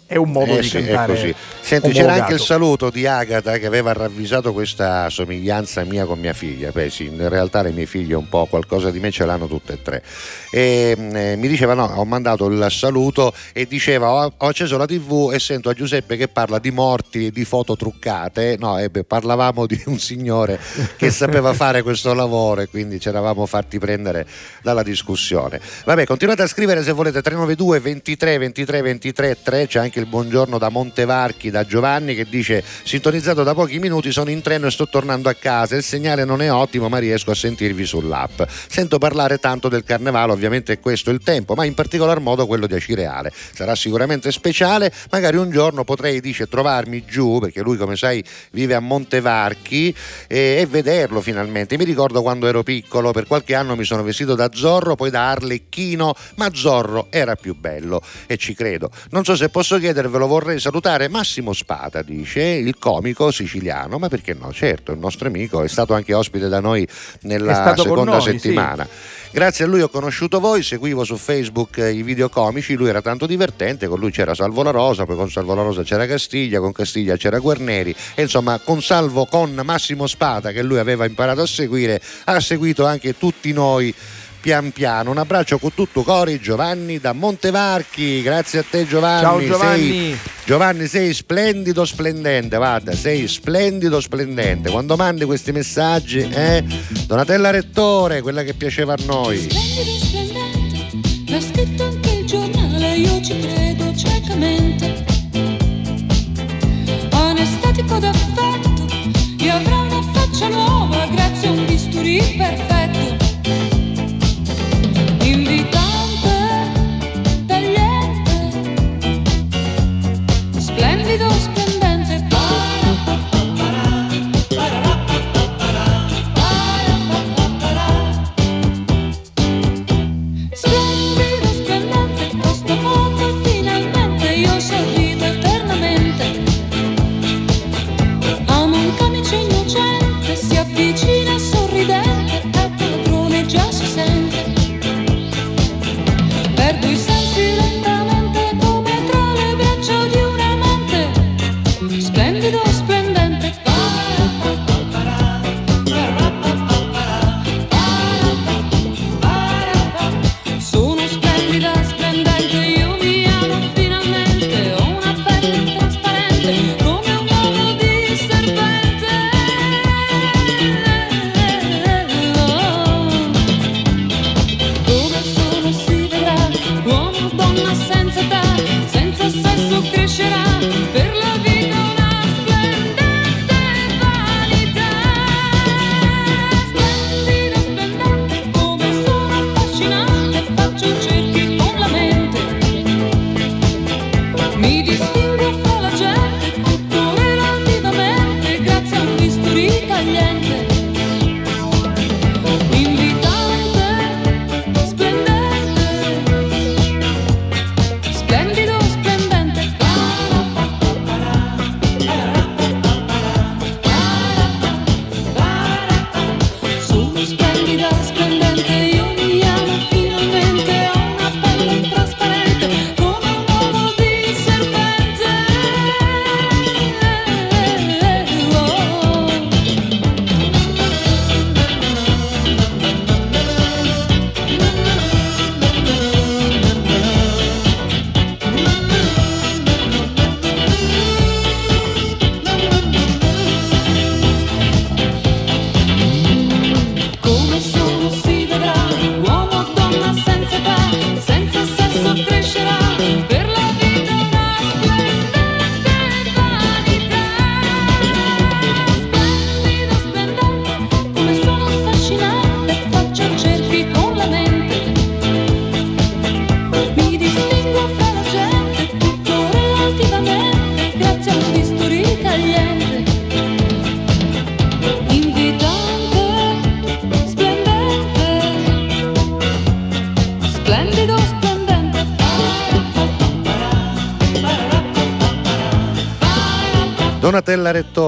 è un modo Eh di sì, cantare. così. Senti, c'era anche il saluto di Agata che aveva ravvisato questa somiglianza mia con mia figlia. Beh, sì, in realtà le mie figlie un po' qualcosa di me ce l'hanno tutte e tre. E, eh, mi diceva: No, ho mandato il saluto e diceva: Ho, ho acceso la TV e sento a Giuseppe che parla di morti e di foto truccate. No, eh, beh, parlavamo di un signore che sapeva fare questo lavoro e quindi ci eravamo fatti prendere dalla discussione. Vabbè, continuate a scrivere se volete 392 23 23 23 3. C'è anche il buongiorno da Montevarchi da Giovanni che dice: Sintonizzato da pochi minuti, sono in treno e sto tornando a casa. Il segnale non è ottimo, ma riesco a sentirvi sull'app. Sento parlare tanto del carnevale, ovviamente è questo il tempo, ma in particolar modo quello di Acireale. Sarà sicuramente speciale. Magari un giorno potrei, dice, trovarmi giù, perché lui, come sai, vive a Montevarchi e, e vederlo finalmente. Mi ricordo quando ero piccolo, per qualche anno mi sono vestito da Zorro, poi da Arlecchino, ma Zorro era più bello e ci credo. Non so se posso chiedervelo, vorrei salutare Massimo Spada, dice, il comico siciliano, ma perché no? Certo, il nostro amico è stato anche ospite da noi È nella seconda noi, sì. settimana. Grazie a lui ho conosciuto voi, seguivo su Facebook eh, i video comici, lui era tanto divertente, con lui c'era Salvo La Rosa, poi con Salvo La Rosa c'era Castiglia, con Castiglia c'era Guarneri e insomma con Salvo, con Massimo Spada che lui aveva imparato a seguire, ha seguito anche tutti noi pian piano. Un abbraccio con tutto cori Giovanni da Montevarchi, grazie a te Giovanni. Ciao Sei- Giovanni. Giovanni sei splendido splendente, guarda, sei splendido splendente. Quando mandi questi messaggi, eh? Donatella Rettore, quella che piaceva a noi. Splendido, splendente, l'ha scritto anche il giornale, io ci credo ciecamente. Anestetico d'affetto, io avrò una faccia nuova grazie a un bisturi perfetto.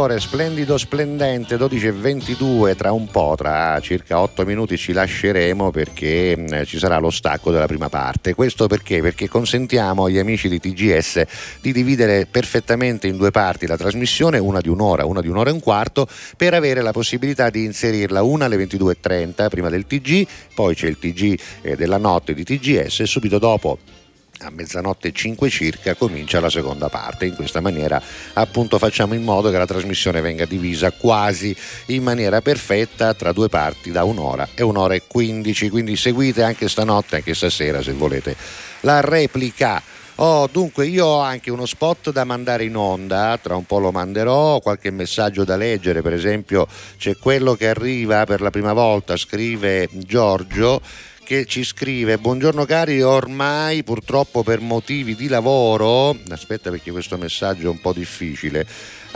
Rettore, splendido, splendente, 12 e 22, tra un po', tra circa 8 minuti ci lasceremo perché mm, ci sarà lo stacco della prima parte. Questo perché? Perché consentiamo agli amici di TGS di dividere perfettamente in due parti la trasmissione, una di un'ora, una di un'ora e un quarto, per avere la possibilità di inserirla una alle 22.30 prima del TG, poi c'è il TG eh, della notte di TGS e subito dopo a mezzanotte 5 circa comincia la seconda parte. In questa maniera appunto facciamo in modo che la trasmissione venga divisa quasi in maniera perfetta tra due parti da un'ora e un'ora e quindici. Quindi seguite anche stanotte, anche stasera se volete, la replica. Oh, dunque io ho anche uno spot da mandare in onda, tra un po' lo manderò, qualche messaggio da leggere, per esempio c'è quello che arriva per la prima volta, scrive Giorgio che ci scrive buongiorno cari ormai purtroppo per motivi di lavoro aspetta perché questo messaggio è un po' difficile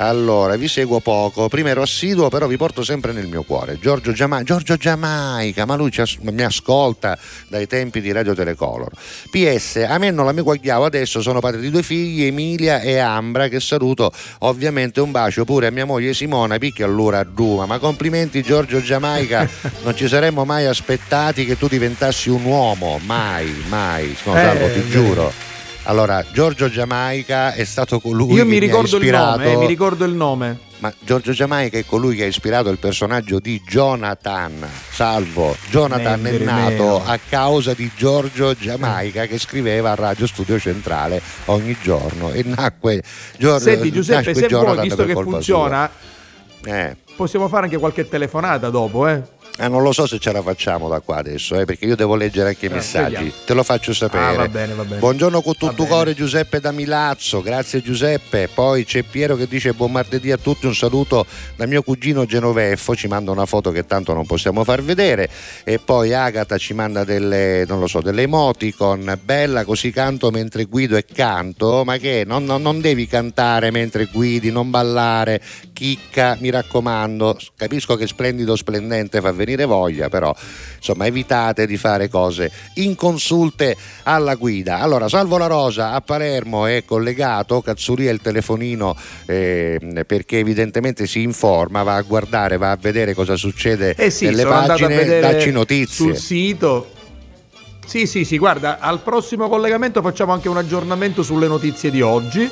allora, vi seguo poco. Prima ero assiduo, però vi porto sempre nel mio cuore. Giorgio, Giama- Giorgio Giamaica, ma lui as- mi ascolta dai tempi di Radio Telecolor. PS, a me non la mi guagliavo, adesso sono padre di due figli, Emilia e Ambra, che saluto. Ovviamente un bacio pure a mia moglie Simona, picchia allora a Duma. Ma complimenti Giorgio Giamaica, non ci saremmo mai aspettati che tu diventassi un uomo, mai, mai. No, salvo, eh, ti giuro. Allora, Giorgio Giamaica è stato colui Io mi che ricordo mi ha ispirato... il nome, eh, mi ricordo il nome. Ma Giorgio Giamaica è colui che ha ispirato il personaggio di Jonathan. Salvo, Jonathan è nato a causa di Giorgio Giamaica che scriveva a Radio Studio Centrale ogni giorno e nacque Giorgio Senti Giuseppe, se Jonathan vuoi, visto che funziona, eh. possiamo fare anche qualche telefonata dopo, eh? Eh, non lo so se ce la facciamo da qua adesso, eh, perché io devo leggere anche i eh, messaggi. Vediamo. Te lo faccio sapere. Ah, va bene, va bene. Buongiorno con tutto cuore Giuseppe da Milazzo, grazie Giuseppe. Poi c'è Piero che dice buon martedì a tutti, un saluto da mio cugino Genoveffo, ci manda una foto che tanto non possiamo far vedere. E poi Agata ci manda delle, non lo so, delle emoticon, bella così canto mentre guido e canto, ma che non, non, non devi cantare mentre guidi, non ballare, chicca, mi raccomando. Capisco che splendido, splendente fa venire venire voglia, però insomma evitate di fare cose inconsulte alla guida. Allora, Salvo La Rosa a Palermo è collegato, Cazzuria il telefonino eh, perché evidentemente si informa, va a guardare, va a vedere cosa succede eh sì, nelle pagine, dacci notizie. Sul sito. Sì, sì, sì, guarda, al prossimo collegamento facciamo anche un aggiornamento sulle notizie di oggi.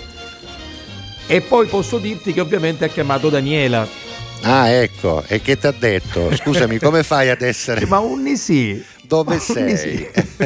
E poi posso dirti che ovviamente ha chiamato Daniela Ah, ecco, e che ti ha detto? Scusami, come fai ad essere. Ma Unni sì. Dove Ma sei? Sì.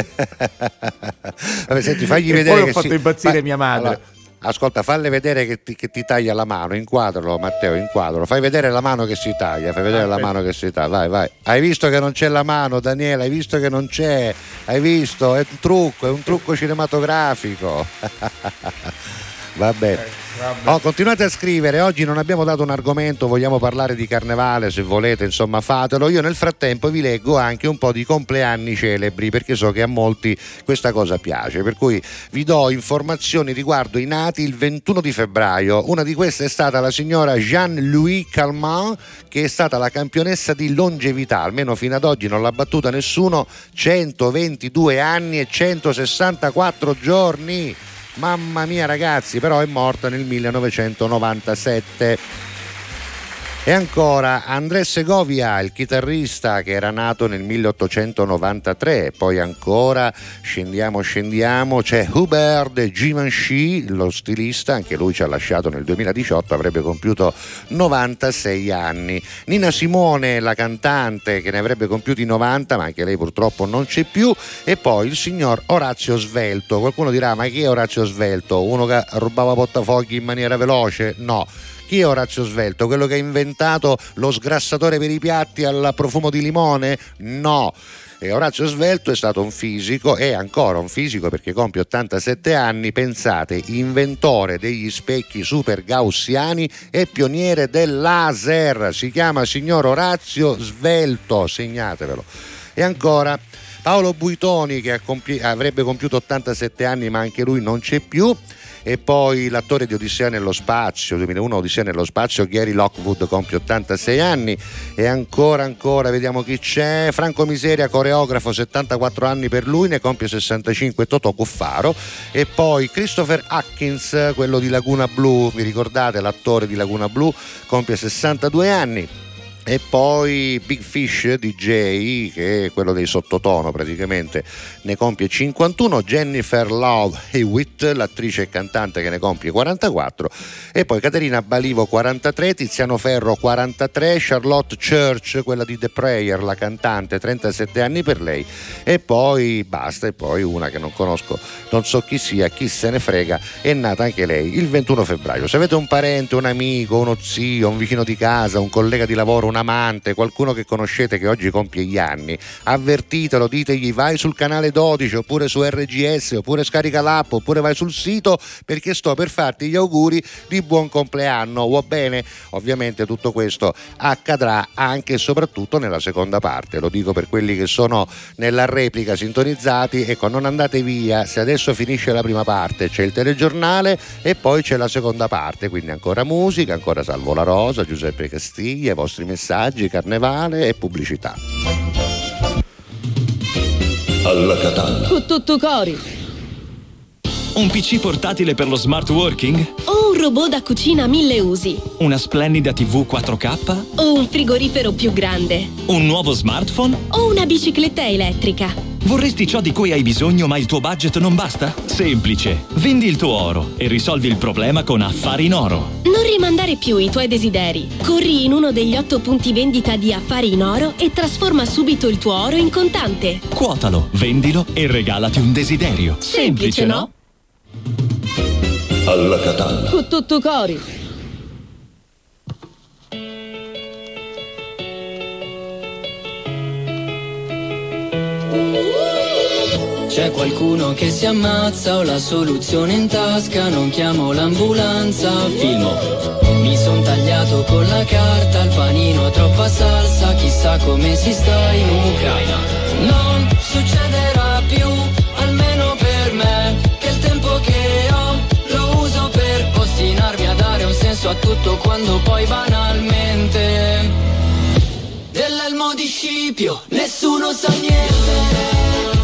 Vabbè, senti, fagli e vedere. Poi ho fatto si... impazzire Fa... mia madre. Allora, ascolta, falle vedere che ti, che ti, taglia la mano, inquadralo Matteo, inquadralo, fai vedere la mano che si taglia, fai vedere ah, la mano che si taglia, vai, vai. Hai visto che non c'è la mano, Daniele, hai visto che non c'è, hai visto, è un trucco, è un trucco cinematografico. Va bene. Oh, continuate a scrivere, oggi non abbiamo dato un argomento, vogliamo parlare di carnevale, se volete, insomma fatelo. Io nel frattempo vi leggo anche un po' di compleanni celebri perché so che a molti questa cosa piace, per cui vi do informazioni riguardo i nati il 21 di febbraio. Una di queste è stata la signora Jean-Louis Calment che è stata la campionessa di longevità, almeno fino ad oggi non l'ha battuta nessuno, 122 anni e 164 giorni. Mamma mia ragazzi, però è morta nel 1997. E ancora André Segovia, il chitarrista che era nato nel 1893, poi ancora scendiamo, scendiamo, c'è Hubert Givenchy, lo stilista, anche lui ci ha lasciato nel 2018, avrebbe compiuto 96 anni. Nina Simone, la cantante che ne avrebbe compiuti 90, ma anche lei purtroppo non c'è più, e poi il signor Orazio Svelto. Qualcuno dirà, ma chi è Orazio Svelto? Uno che rubava portafogli in maniera veloce? No chi è Orazio Svelto? Quello che ha inventato lo sgrassatore per i piatti al profumo di limone? No. E Orazio Svelto è stato un fisico, è ancora un fisico perché compie 87 anni, pensate, inventore degli specchi super gaussiani e pioniere del laser. Si chiama signor Orazio Svelto, segnatevelo. E ancora Paolo Buitoni che compi- avrebbe compiuto 87 anni ma anche lui non c'è più e poi l'attore di Odissea nello spazio, 2001 Odissea nello spazio, Gary Lockwood compie 86 anni. E ancora ancora vediamo chi c'è, Franco Miseria coreografo 74 anni per lui, ne compie 65 Totò Cuffaro. E poi Christopher Atkins, quello di Laguna Blu, vi ricordate l'attore di Laguna Blu, compie 62 anni e poi Big Fish DJ che è quello dei sottotono praticamente ne compie 51 Jennifer Love Hewitt l'attrice e cantante che ne compie 44 e poi Caterina Balivo 43 Tiziano Ferro 43 Charlotte Church quella di The Prayer la cantante 37 anni per lei. E poi basta e poi una che non conosco non so chi sia chi se ne frega è nata anche lei il 21 febbraio. Se avete un parente un amico uno zio un vicino di casa un collega di lavoro un amante, qualcuno che conoscete che oggi compie gli anni, avvertitelo, ditegli vai sul canale 12 oppure su RGS oppure scarica l'app oppure vai sul sito perché sto per farti gli auguri di buon compleanno, va bene? Ovviamente tutto questo accadrà anche e soprattutto nella seconda parte, lo dico per quelli che sono nella replica sintonizzati, ecco non andate via, se adesso finisce la prima parte c'è il telegiornale e poi c'è la seconda parte, quindi ancora musica, ancora Salvo la Rosa, Giuseppe Castiglia, i vostri messaggi messaggi, carnevale e pubblicità. Alla Catalla. Con tutto cori. Un PC portatile per lo smart working? O un robot da cucina a mille usi? Una splendida TV 4K? O un frigorifero più grande? Un nuovo smartphone? O una bicicletta elettrica? Vorresti ciò di cui hai bisogno ma il tuo budget non basta? Semplice. Vendi il tuo oro e risolvi il problema con Affari in Oro. Non rimandare più i tuoi desideri. Corri in uno degli otto punti vendita di Affari in Oro e trasforma subito il tuo oro in contante. Quotalo, vendilo e regalati un desiderio. Semplice, Semplice no? Alla Catalla. Con tutto cori. C'è qualcuno che si ammazza, ho la soluzione in tasca, non chiamo l'ambulanza, filmo. Mi son tagliato con la carta, il panino troppa salsa, chissà come si sta in Ucraina. Non succederà più, dare un senso a tutto quando poi banalmente dell'elmo di Scipio nessuno sa niente.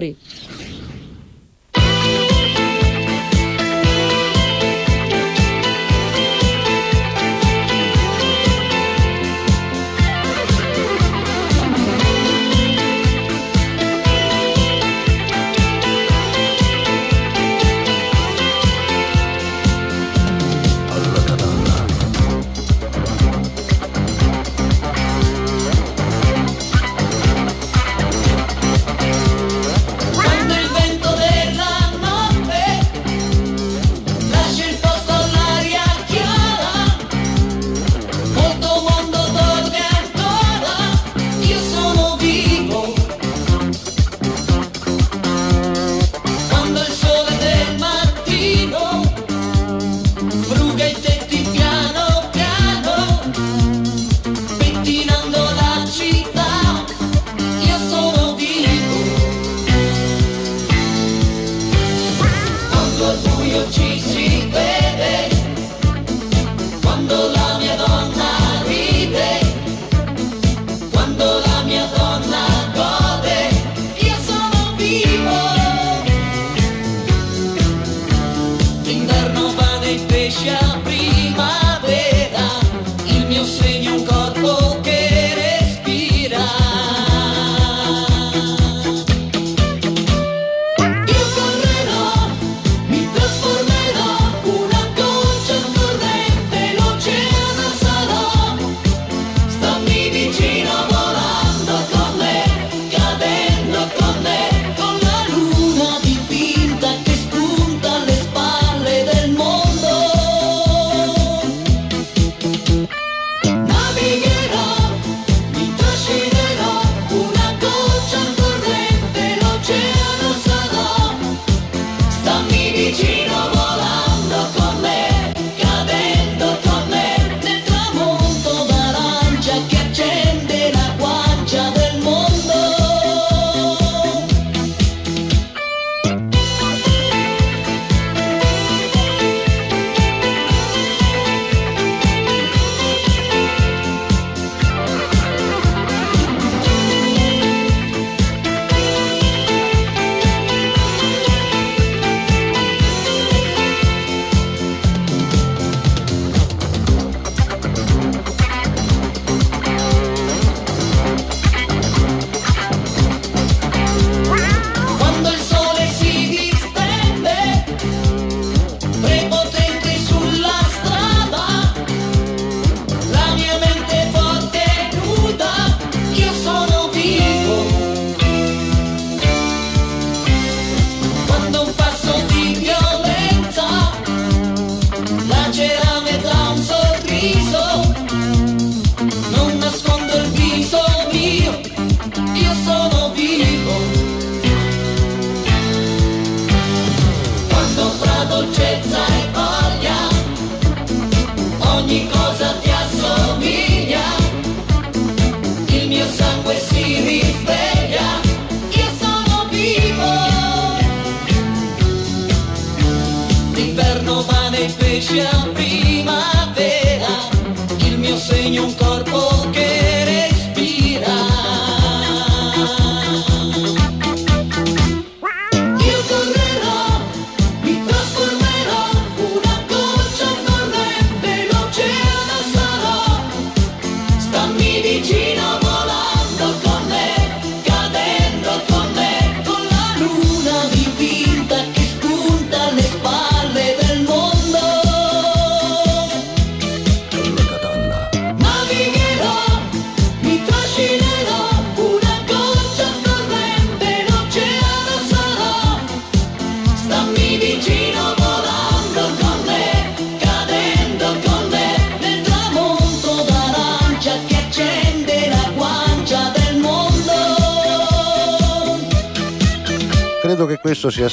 Tutto cori.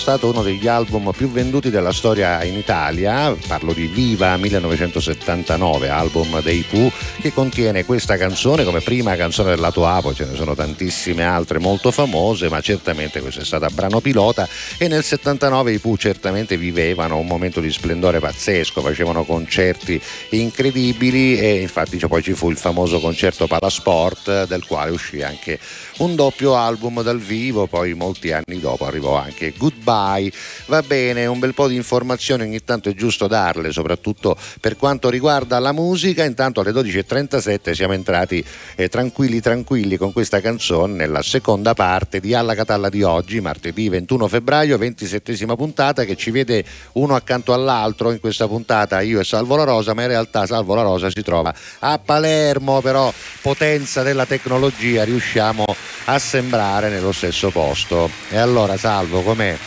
Stato uno degli album più venduti della storia in Italia, parlo di Viva 1979, album dei Pooh, che contiene questa canzone come prima canzone del lato A, poi ce ne sono tantissime altre molto famose, ma certamente questo è stato brano pilota e nel 79 i Pooh certamente vivevano un momento di splendore pazzesco, facevano concerti incredibili e infatti poi ci fu il famoso concerto Palasport del quale uscì anche un doppio album dal vivo, poi molti anni dopo arrivò anche Goodbye. Va bene, un bel po' di informazioni ogni tanto è giusto darle, soprattutto per quanto riguarda la musica. Intanto alle 12.37 siamo entrati eh, tranquilli tranquilli con questa canzone nella seconda parte di Alla Catalla di oggi, martedì 21 febbraio, 27 puntata che ci vede uno accanto all'altro in questa puntata io e Salvo La Rosa, ma in realtà Salvo La Rosa si trova a Palermo, però potenza della tecnologia riusciamo a sembrare nello stesso posto. E allora Salvo, com'è?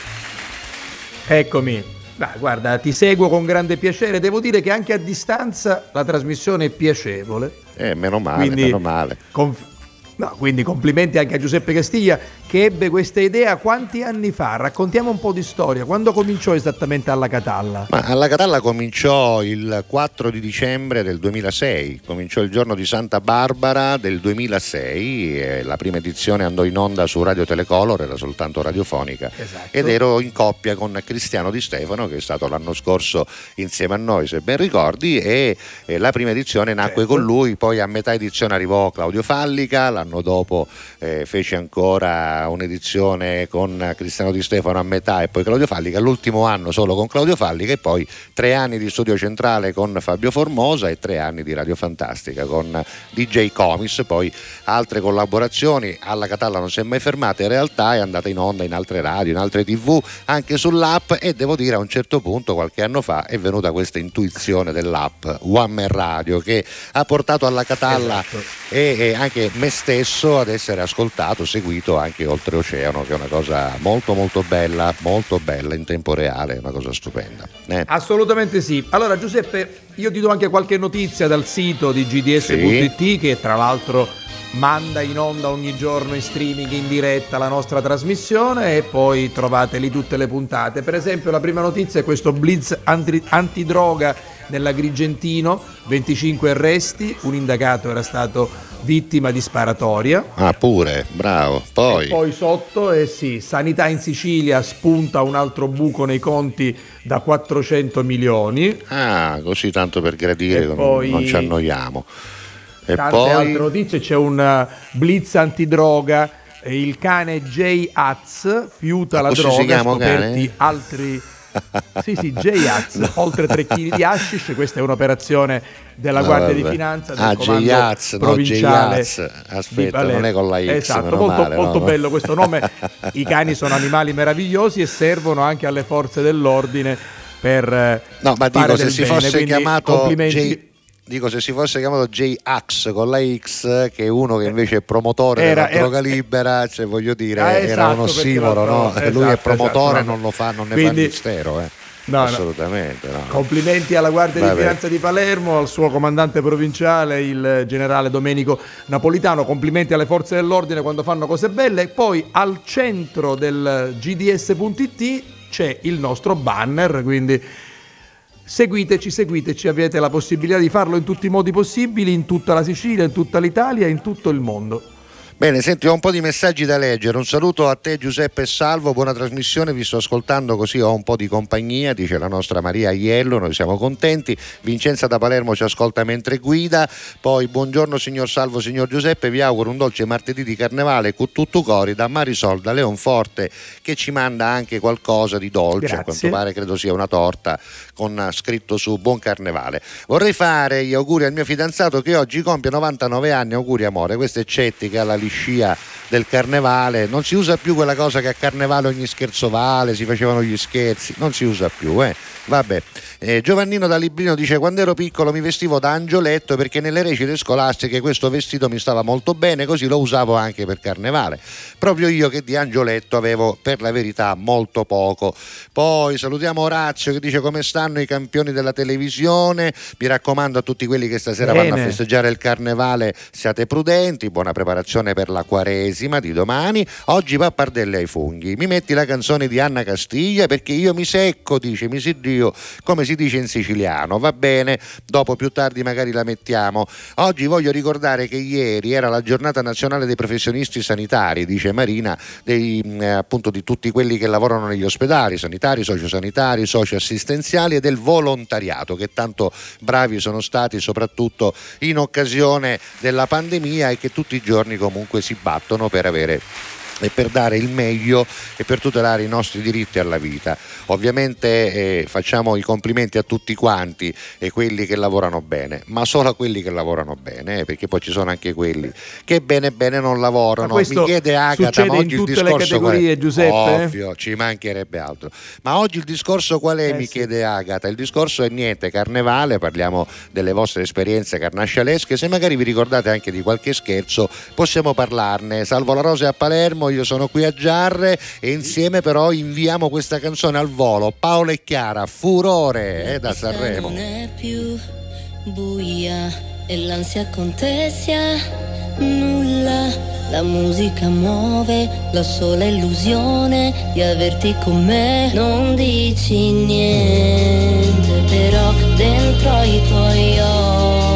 Eccomi. Beh, guarda, ti seguo con grande piacere. Devo dire che anche a distanza la trasmissione è piacevole. Eh, meno male, Quindi, meno male. Conf- no, quindi complimenti anche a Giuseppe Castiglia che ebbe questa idea quanti anni fa? Raccontiamo un po' di storia. Quando cominciò esattamente alla Catalla? Ma alla Catalla cominciò il 4 di dicembre del 2006, cominciò il giorno di Santa Barbara del 2006, la prima edizione andò in onda su Radio Telecolor, era soltanto radiofonica, esatto. ed ero in coppia con Cristiano Di Stefano che è stato l'anno scorso insieme a noi, se ben ricordi, e, la prima edizione nacque certo. con lui, poi a metà edizione arrivò Claudio Fallica, l'anno dopo eh, fece ancora un'edizione con Cristiano Di Stefano a metà e poi Claudio Fallica, l'ultimo anno solo con Claudio Fallica e poi tre anni di studio centrale con Fabio Formosa e tre anni di Radio Fantastica con DJ Comis, poi altre collaborazioni, alla Catalla non si è mai fermata, in realtà è andata in onda in altre radio, in altre tv, anche sull'app e devo dire a un certo punto qualche anno fa è venuta questa intuizione dell'app One Man Radio che ha portato alla Catalla esatto. e, e anche me stesso ad essere ascoltato, seguito anche oltreoceano, che è una cosa molto molto bella, molto bella in tempo reale, una cosa stupenda. Eh. Assolutamente sì. Allora Giuseppe, io ti do anche qualche notizia dal sito di gds.it sì. che tra l'altro manda in onda ogni giorno in streaming in diretta la nostra trasmissione e poi trovate lì tutte le puntate. Per esempio la prima notizia è questo blitz anti- antidroga nell'Agrigentino, 25 arresti, un indagato era stato vittima di sparatoria. Ah, pure, bravo. Poi, e poi sotto, eh sì, Sanità in Sicilia spunta un altro buco nei conti da 400 milioni. Ah, così tanto per gradire, poi... non ci annoiamo. E Tante poi... altre notizie, c'è un uh, blitz antidroga, il cane J. Hutz fiuta la droga, scoperti altri sì, sì, J-Haz, oltre 3 kg di hashish, questa è un'operazione della Guardia vabbè. di Finanza del ah, J-Haz, provinciale no, Aspetta, non è con la X, Esatto, molto, male, molto no? bello questo nome. I cani sono animali meravigliosi e servono anche alle forze dell'ordine per No, ma dico se si bene, fosse chiamato J dico se si fosse chiamato J-Ax con la X che è uno che invece è promotore era, della droga libera cioè voglio dire ah, esatto, era un ossimoro no? esatto, lui è esatto, promotore esatto, non lo fa non ne Quindi, fa mistero eh. No, Assolutamente. No. Complimenti alla Guardia Vabbè. di Finanza di Palermo, al suo comandante provinciale, il generale Domenico Napolitano. Complimenti alle forze dell'ordine quando fanno cose belle. E poi al centro del GDS.it c'è il nostro banner, quindi Seguiteci, seguiteci, avete la possibilità di farlo in tutti i modi possibili, in tutta la Sicilia, in tutta l'Italia, in tutto il mondo. Bene, senti, ho un po' di messaggi da leggere. Un saluto a te Giuseppe Salvo, buona trasmissione, vi sto ascoltando così ho un po' di compagnia, dice la nostra Maria Aiello, noi siamo contenti. Vincenza da Palermo ci ascolta mentre guida. Poi buongiorno signor Salvo, signor Giuseppe, vi auguro un dolce martedì di carnevale con tutto cori da Marisol, da Leonforte, che ci manda anche qualcosa di dolce, Grazie. a quanto pare credo sia una torta con scritto su Buon Carnevale. Vorrei fare gli auguri al mio fidanzato che oggi compie 99 anni, auguri amore, questo è Cetti che ha la liscia del carnevale, non si usa più quella cosa che a carnevale ogni scherzo vale, si facevano gli scherzi, non si usa più, eh. Vabbè, eh, Giovannino da Librino dice quando ero piccolo mi vestivo da angioletto perché nelle recite scolastiche questo vestito mi stava molto bene, così lo usavo anche per carnevale. Proprio io che di angioletto avevo per la verità molto poco. Poi salutiamo Orazio che dice come stanno i campioni della televisione, mi raccomando a tutti quelli che stasera bene. vanno a festeggiare il carnevale siate prudenti, buona preparazione per la quaresima di domani. Oggi pappardelle ai funghi. Mi metti la canzone di Anna Castiglia perché io mi secco, dice mi si Dio, come si dice in siciliano. Va bene, dopo più tardi magari la mettiamo. Oggi voglio ricordare che ieri era la giornata nazionale dei professionisti sanitari, dice Marina, dei, eh, appunto di tutti quelli che lavorano negli ospedali, sanitari, sociosanitari, socioassistenziali e del volontariato che tanto bravi sono stati soprattutto in occasione della pandemia e che tutti i giorni comunque si battono per avere e per dare il meglio e per tutelare i nostri diritti alla vita. Ovviamente eh, facciamo i complimenti a tutti quanti e quelli che lavorano bene, ma solo a quelli che lavorano bene, eh, perché poi ci sono anche quelli che bene bene non lavorano. Mi chiede Agata, ma oggi il le categorie, Giuseppe? Ovvio, ci mancherebbe altro. Ma oggi il discorso qual è? Eh, mi sì. chiede Agata. Il discorso è niente, carnevale, parliamo delle vostre esperienze carnascialesche, se magari vi ricordate anche di qualche scherzo, possiamo parlarne. Salvo la Rosa a Palermo, io sono qui a Giarre e insieme però inviamo questa canzone al volo. Paolo e Chiara, furore eh, da Sanremo. Non è più buia e l'ansia contessa nulla. La musica muove la sola illusione di averti con me. Non dici niente, però dentro i tuoi occhi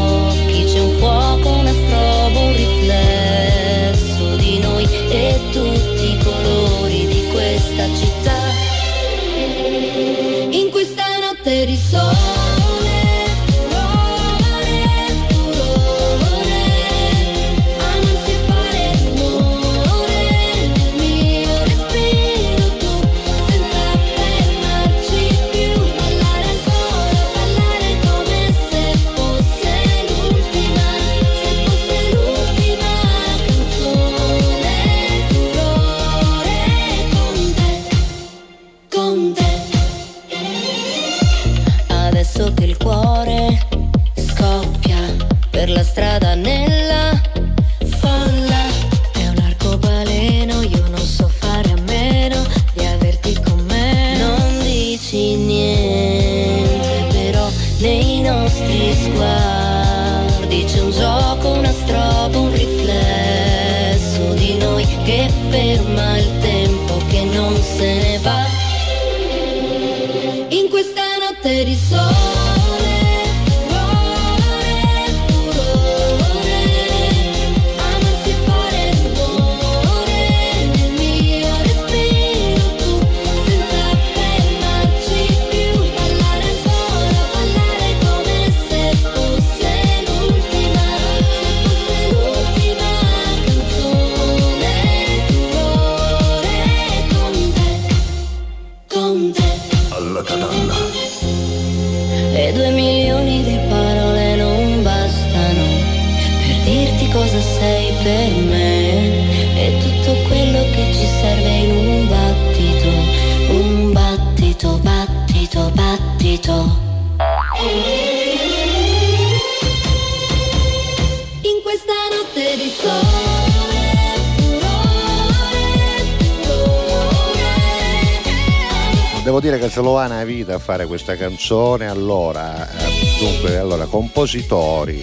Che Slovana ha vita a fare questa canzone, allora, eh, dunque, allora, compositori,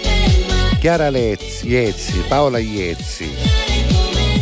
Chiara Lezzi, Iezzi, Paola Iezzi,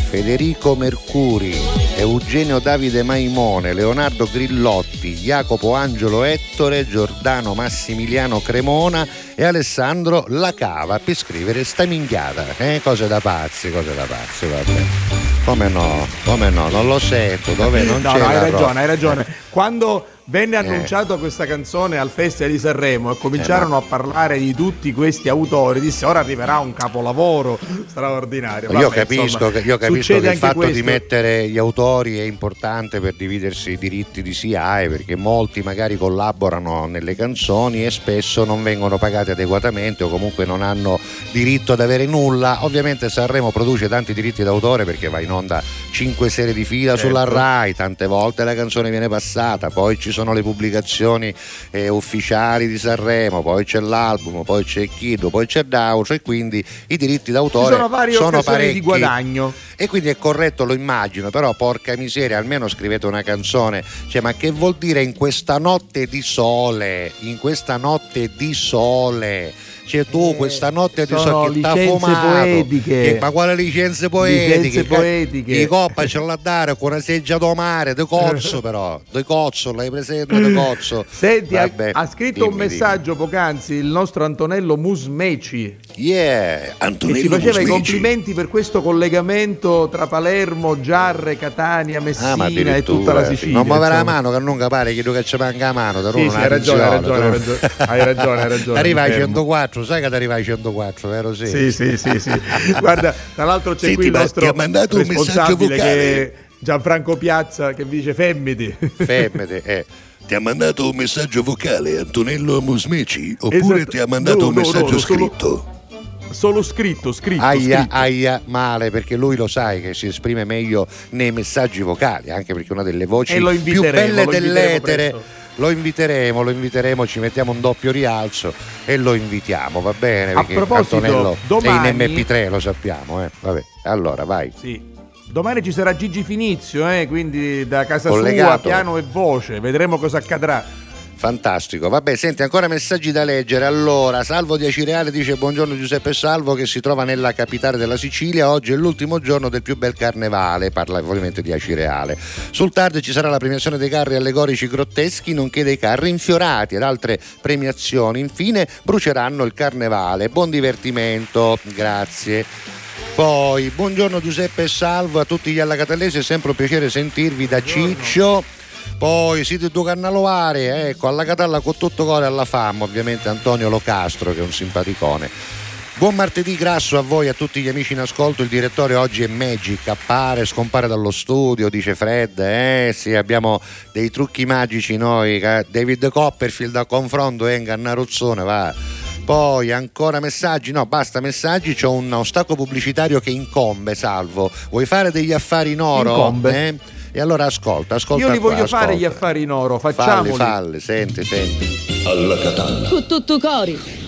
Federico Mercuri, Eugenio Davide Maimone, Leonardo Grillotti, Jacopo Angelo Ettore, Giordano Massimiliano Cremona e Alessandro La Cava per scrivere sta minchiata, eh? cose da pazzi, cose da pazzi, vabbè. Come no, come no, non lo sento, dove non no, c'è no, hai ragione, roba. hai ragione. Quando venne Eh. annunciata questa canzone al Festival di Sanremo e cominciarono a parlare di tutti questi autori, disse ora arriverà un capolavoro straordinario. io Vabbè, capisco, insomma, che, io capisco che il fatto di questo. mettere gli autori è importante per dividersi i diritti di SIAE perché molti magari collaborano nelle canzoni e spesso non vengono pagati adeguatamente o comunque non hanno diritto ad avere nulla. Ovviamente Sanremo produce tanti diritti d'autore perché va in onda cinque serie di fila Certo. sulla RAI, tante volte la canzone viene passata, poi ci sono le pubblicazioni eh, ufficiali di Sanremo, poi c'è l'album, poi c'è Kiddo, poi c'è Dauso e quindi i diritti d'autore sono, varie sono parecchi. di guadagno. E quindi è corretto, lo immagino, però porca miseria, almeno scrivete una canzone. Cioè, ma che vuol dire in questa notte di sole? In questa notte di sole cioè tu questa notte ti so che t'ha fumato. poetiche. Che, ma quale licenze poetiche? Licenze poetiche. di coppa ce l'ha dare con una seggia mare di cozzo però di cozzo l'hai presente di cozzo? Senti Vabbè, ha, scritto dimmi, un messaggio dimmi. poc'anzi il nostro Antonello Musmeci. Yeah Antonello che ci faceva Musmeci. i complimenti per questo collegamento tra Palermo Giarre Catania ah, Messina ah, e tutta la Sicilia non muovere la mano che non capare che ci manca la mano sì, sì, hai ragione, hai ragione, hai ragione, hai ragione, hai ragione arriva ai 104 4, sai che ti arriva ai 104, vero? Sì, sì, sì, sì. sì. Guarda, tra l'altro c'è Senti, qui il nostro ti ha mandato un messaggio vocale. Gianfranco Piazza che dice femmiti. Femmiti, eh. Ti ha mandato un messaggio vocale Antonello Musmeci oppure esatto. ti ha mandato no, un messaggio no, no, scritto? Solo... Solo scritto, scritto. Aia, scritto. aia, male, perché lui lo sai che si esprime meglio nei messaggi vocali, anche perché una delle voci più belle dell'etere presto lo inviteremo, lo inviteremo, ci mettiamo un doppio rialzo e lo invitiamo, va bene? Perché A proposito, Antonello domani... è in MP3, lo sappiamo, eh? Vabbè, allora vai. Sì. Domani ci sarà Gigi Finizio, eh? quindi da casa Collegato. sua, piano e voce, vedremo cosa accadrà. Fantastico, vabbè, senti ancora messaggi da leggere. Allora, Salvo di Acireale dice buongiorno Giuseppe Salvo che si trova nella capitale della Sicilia. Oggi è l'ultimo giorno del più bel carnevale, parla ovviamente di Acireale. Sul tardi ci sarà la premiazione dei carri allegorici grotteschi, nonché dei carri infiorati ed altre premiazioni. Infine bruceranno il carnevale. Buon divertimento, grazie. Poi, buongiorno Giuseppe e Salvo a tutti gli allacatellesi, è sempre un piacere sentirvi da Ciccio. Poi siete due cannaloari, ecco, alla Catalla con tutto cuore alla fama, ovviamente Antonio Locastro che è un simpaticone. Buon martedì grasso a voi, a tutti gli amici in ascolto. Il direttore oggi è Magic, appare, scompare dallo studio, dice Fred. Eh sì, abbiamo dei trucchi magici noi. David Copperfield a confronto e Ingannaruzzone, va. Poi ancora messaggi, no basta messaggi, c'ho un ostacolo pubblicitario che incombe, salvo. Vuoi fare degli affari in oro? Incombe. Eh? E allora ascolta, ascolta. Io li qua, voglio ascolta. fare gli affari in oro, facciamoli. Falli, falli, senti, senti. Alla Catalla. Con tutto cori.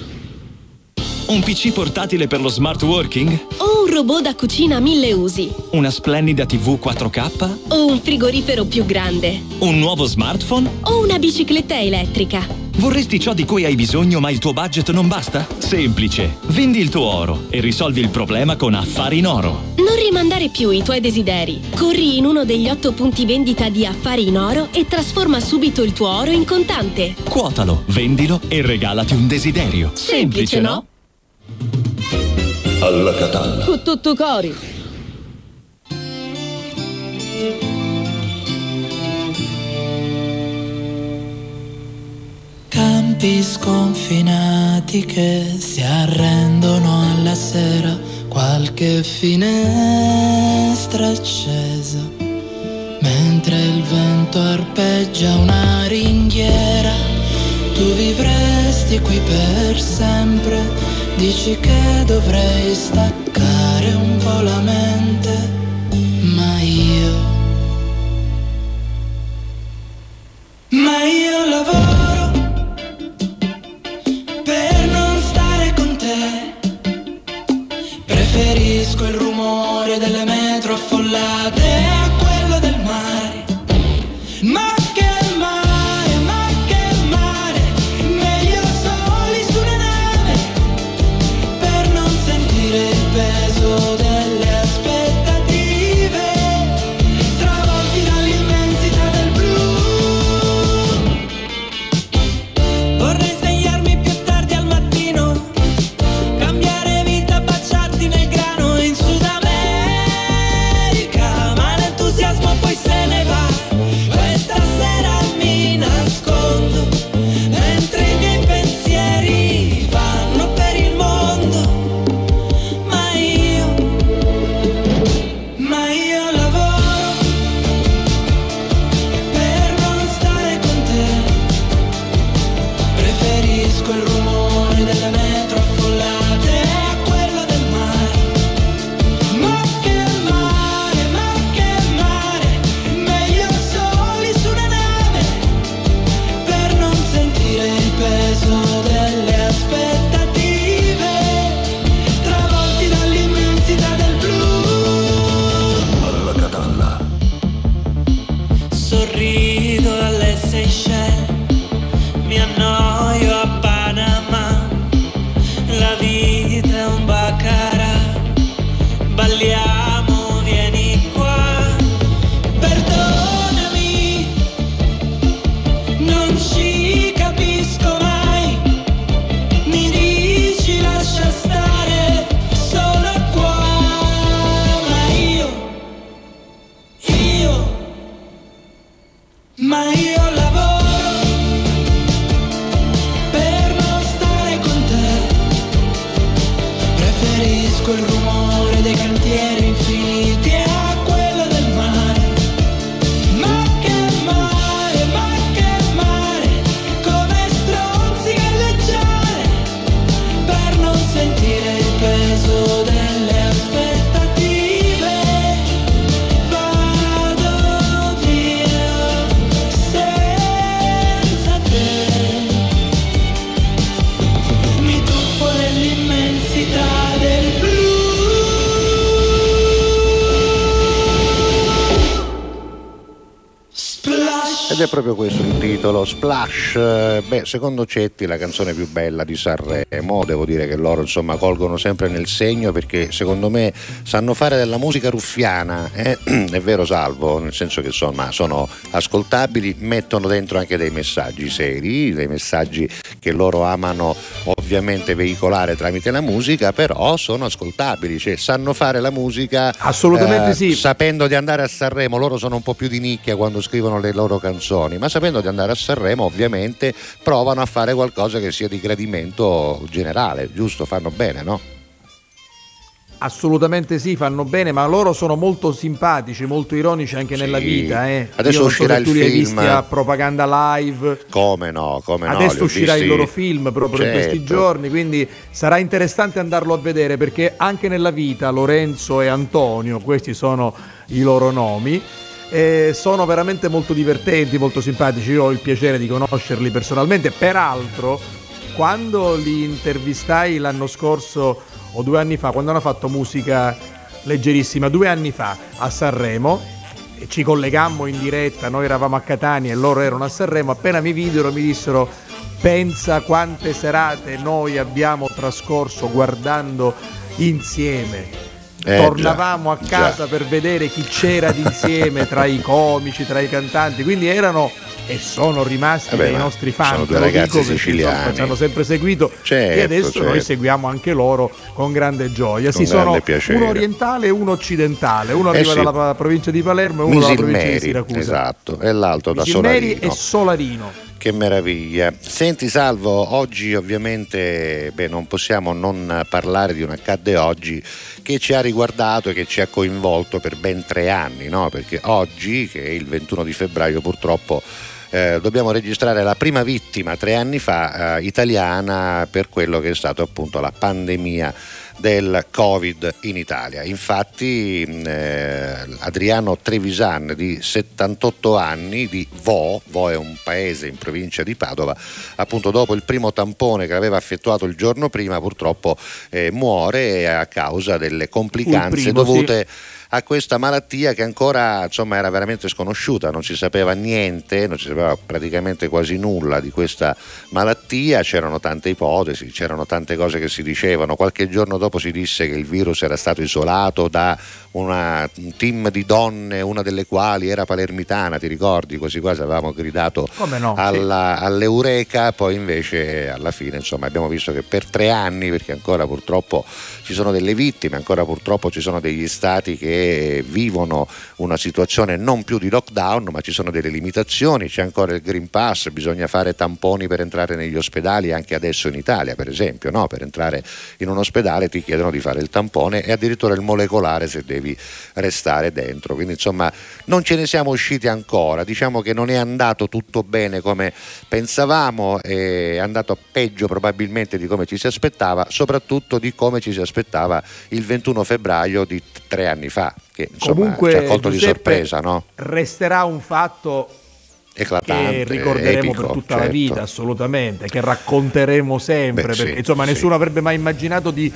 Un PC portatile per lo smart working? O un robot da cucina a mille usi? Una splendida TV 4K? O un frigorifero più grande? Un nuovo smartphone? O una bicicletta elettrica? Vorresti ciò di cui hai bisogno ma il tuo budget non basta? Semplice. Vendi il tuo oro e risolvi il problema con Affari in Oro. Non rimandare più i tuoi desideri. Corri in uno degli otto punti vendita di Affari in Oro e trasforma subito il tuo oro in contante. Quotalo, vendilo e regalati un desiderio. Semplice, Semplice no? Alla Catalla. Con tutto cori. Campi sconfinati che si arrendono alla sera, qualche finestra accesa, mentre il vento arpeggia una ringhiera, tu vivresti qui per sempre, dici che dovrei staccare un po' la mente, ma io... Ma io lavoro per non stare con te. Preferisco il rumore delle metro Splash. Eh, Beh, secondo Cetti la canzone più bella di Sanremo, devo dire che loro insomma colgono sempre nel segno perché secondo me sanno fare della musica ruffiana, eh? è vero Salvo, nel senso che insomma sono ascoltabili, mettono dentro anche dei messaggi seri, dei messaggi che loro amano ovviamente veicolare tramite la musica, però sono ascoltabili, cioè sanno fare la musica Assolutamente eh, sì. sapendo di andare a Sanremo, loro sono un po' più di nicchia quando scrivono le loro canzoni, ma sapendo di andare a Sanremo ovviamente provano a fare qualcosa che sia di gradimento generale, giusto? Fanno bene, no? Assolutamente sì, fanno bene, ma loro sono molto simpatici, molto ironici anche nella vita. Eh. Adesso Io so uscirà se il tu li hai film. visti a propaganda live. Come no, come no. li Adesso uscirà visti- il loro film proprio in questi Certo. giorni, quindi sarà interessante andarlo a vedere perché anche nella vita Lorenzo e Antonio, questi sono i loro nomi, eh, sono veramente molto divertenti, molto simpatici. Io ho il piacere di conoscerli personalmente. Peraltro, quando li intervistai l'anno scorso o due anni fa, quando hanno fatto musica leggerissima, due anni fa a Sanremo, e ci collegammo in diretta, noi eravamo a Catania e loro erano a Sanremo, appena mi videro mi dissero pensa quante serate noi abbiamo trascorso guardando insieme. Eh, Tornavamo già, a casa per vedere chi c'era d'insieme tra i comici, tra i cantanti, quindi erano e sono rimasti Eh beh, dei nostri fan. sono due ragazzi siciliani. ci hanno sempre seguito Certo, e adesso noi certo. seguiamo anche loro con grande gioia. Con Sì, grande sono piacere. uno orientale e uno occidentale, uno Eh arriva sì. dalla provincia di Palermo e uno dalla provincia di Misilmeri, Siracusa. esatto, e l'altro da Misilmeri Solarino. e Solarino. Che meraviglia. Senti Salvo, oggi ovviamente beh, non possiamo non parlare di un accadde oggi che ci ha riguardato e che ci ha coinvolto per ben tre anni, no? perché oggi, che è il 21 di febbraio purtroppo, eh, dobbiamo registrare la prima vittima tre anni fa eh, italiana per quello che è stato appunto la pandemia del Covid in Italia. Infatti mh, eh, Adriano Trevisan di 78 anni di Vo, Vo è un paese in provincia di Padova, appunto dopo il primo tampone che aveva effettuato il giorno prima purtroppo eh, muore a causa delle complicanze primo, dovute a questa malattia che ancora insomma, era veramente sconosciuta, non si sapeva niente, non si sapeva praticamente quasi nulla di questa malattia, c'erano tante ipotesi, c'erano tante cose che si dicevano, qualche giorno dopo si disse che il virus era stato isolato da una- un team di donne, una delle quali era palermitana, ti ricordi? Quasi quasi avevamo gridato Come no? alla- all'Eureka, poi invece alla fine insomma, abbiamo visto che per tre anni, perché ancora purtroppo ci sono delle vittime, ancora purtroppo ci sono degli stati che vivono una situazione non più di lockdown, ma ci sono delle limitazioni, c'è ancora il Green Pass, bisogna fare tamponi per entrare negli ospedali anche adesso in Italia, per esempio, no? per entrare in un ospedale ti chiedono di fare il tampone e addirittura il molecolare se devi restare dentro. Quindi insomma non ce ne siamo usciti ancora, diciamo che non è andato tutto bene come pensavamo, è andato peggio probabilmente di come ci si aspettava, soprattutto di come ci si aspettava il 21 febbraio di tre anni fa, che insomma Comunque, ci ha colto di Giuseppe, sorpresa, no? Resterà un fatto Eclatante, che ricorderemo epico, per tutta la certo. vita, assolutamente, che racconteremo sempre, Beh, sì, perché insomma sì. nessuno avrebbe mai immaginato di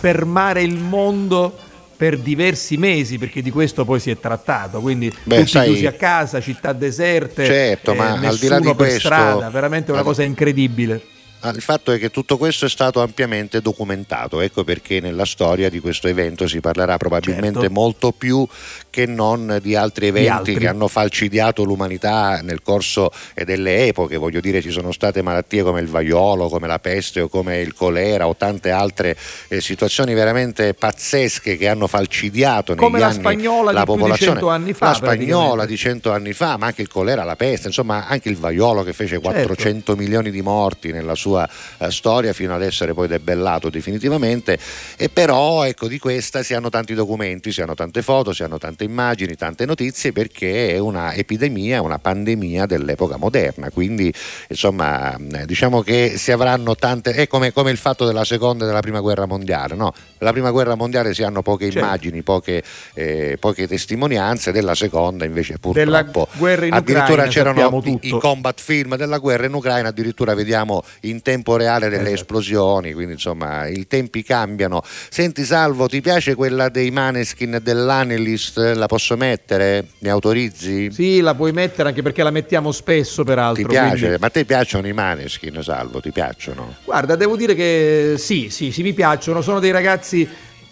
fermare il mondo per diversi mesi, perché di questo poi si è trattato, quindi Beh, tutti sai- chiusi a casa, città deserte, Certo, eh, ma al di là di per questo- strada, veramente una cosa incredibile. Ah, il fatto è che tutto questo è stato ampiamente documentato, ecco perché nella storia di questo evento si parlerà probabilmente certo. molto più che non di altri eventi di altri. che hanno falcidiato l'umanità nel corso delle epoche, voglio dire ci sono state malattie come il vaiolo, come la peste o come il colera o tante altre eh, situazioni veramente pazzesche che hanno falcidiato come negli la spagnola la popolazione. Di anni fa, la spagnola di cento anni fa, ma anche il colera, la peste, insomma anche il vaiolo che fece 400 certo. milioni di morti nella sua sua eh, storia fino ad essere poi debellato definitivamente e però ecco di questa si hanno tanti documenti, si hanno tante foto, si hanno tante immagini, tante notizie perché è una epidemia, una pandemia dell'epoca moderna, quindi insomma diciamo che si avranno tante, è come, come il fatto della seconda e della prima guerra mondiale, no? La prima guerra mondiale si hanno poche certo. immagini, poche, eh, poche, testimonianze, della seconda invece purtroppo addirittura Ucraina, c'erano i, i, combat film della guerra in Ucraina, addirittura vediamo in in tempo reale delle esatto. esplosioni, quindi insomma i tempi cambiano. Senti Salvo, ti piace quella dei Maneskin dell'Analist? La posso mettere? Mi autorizzi? Sì, la puoi mettere anche perché la mettiamo spesso peraltro. Ti piace? Quindi... Ma a te piacciono i Maneskin Salvo? Ti piacciono? Guarda, devo dire che sì, sì, sì, mi piacciono. Sono dei ragazzi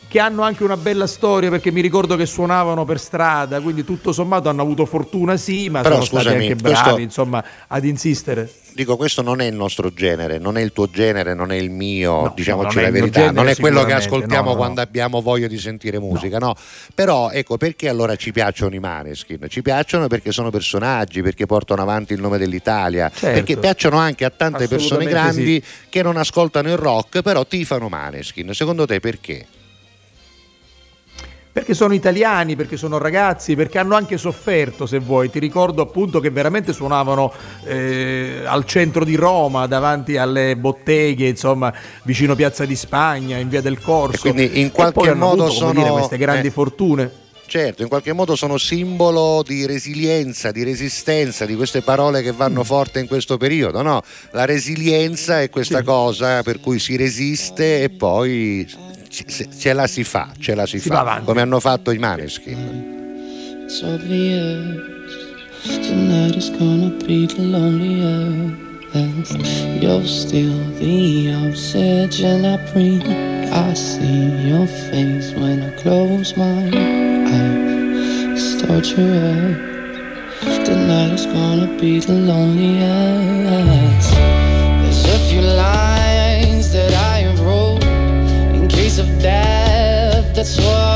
che hanno anche una bella storia perché mi ricordo che suonavano per strada, quindi tutto sommato hanno avuto fortuna sì, ma Però, sono scusami, stati anche bravi questo... insomma ad insistere dico questo non è il nostro genere, non è il tuo genere, non è il mio, no, diciamoci la verità, genere, non è quello che ascoltiamo no, quando abbiamo voglia di sentire musica, no. Però ecco perché allora ci piacciono i Maneskin? Ci piacciono perché sono personaggi, perché portano avanti il nome dell'Italia, certo. perché piacciono anche a tante persone grandi sì. che non ascoltano il rock, però tifano Maneskin. Secondo te perché? Perché sono italiani, perché sono ragazzi, perché hanno anche sofferto, se vuoi. Ti ricordo appunto che veramente suonavano eh, al centro di Roma, davanti alle botteghe, insomma, vicino Piazza di Spagna, in Via del Corso. E quindi in qualche modo avuto, sono dire, queste grandi eh. fortune. Certo, in qualche modo sono simbolo di resilienza, di resistenza, di queste parole che vanno mm. forte in questo periodo. No? La resilienza è questa sì. cosa per cui si resiste e poi ce la si fa, ce la si, si fa, come hanno fatto i Maneskin. It's obvious tonight is gonna be the loneliest. You're still the oxygen I breathe. I see your face when I close my eyes. Start your head. Tonight is gonna be the loneliest. There's a few lines of death. That's what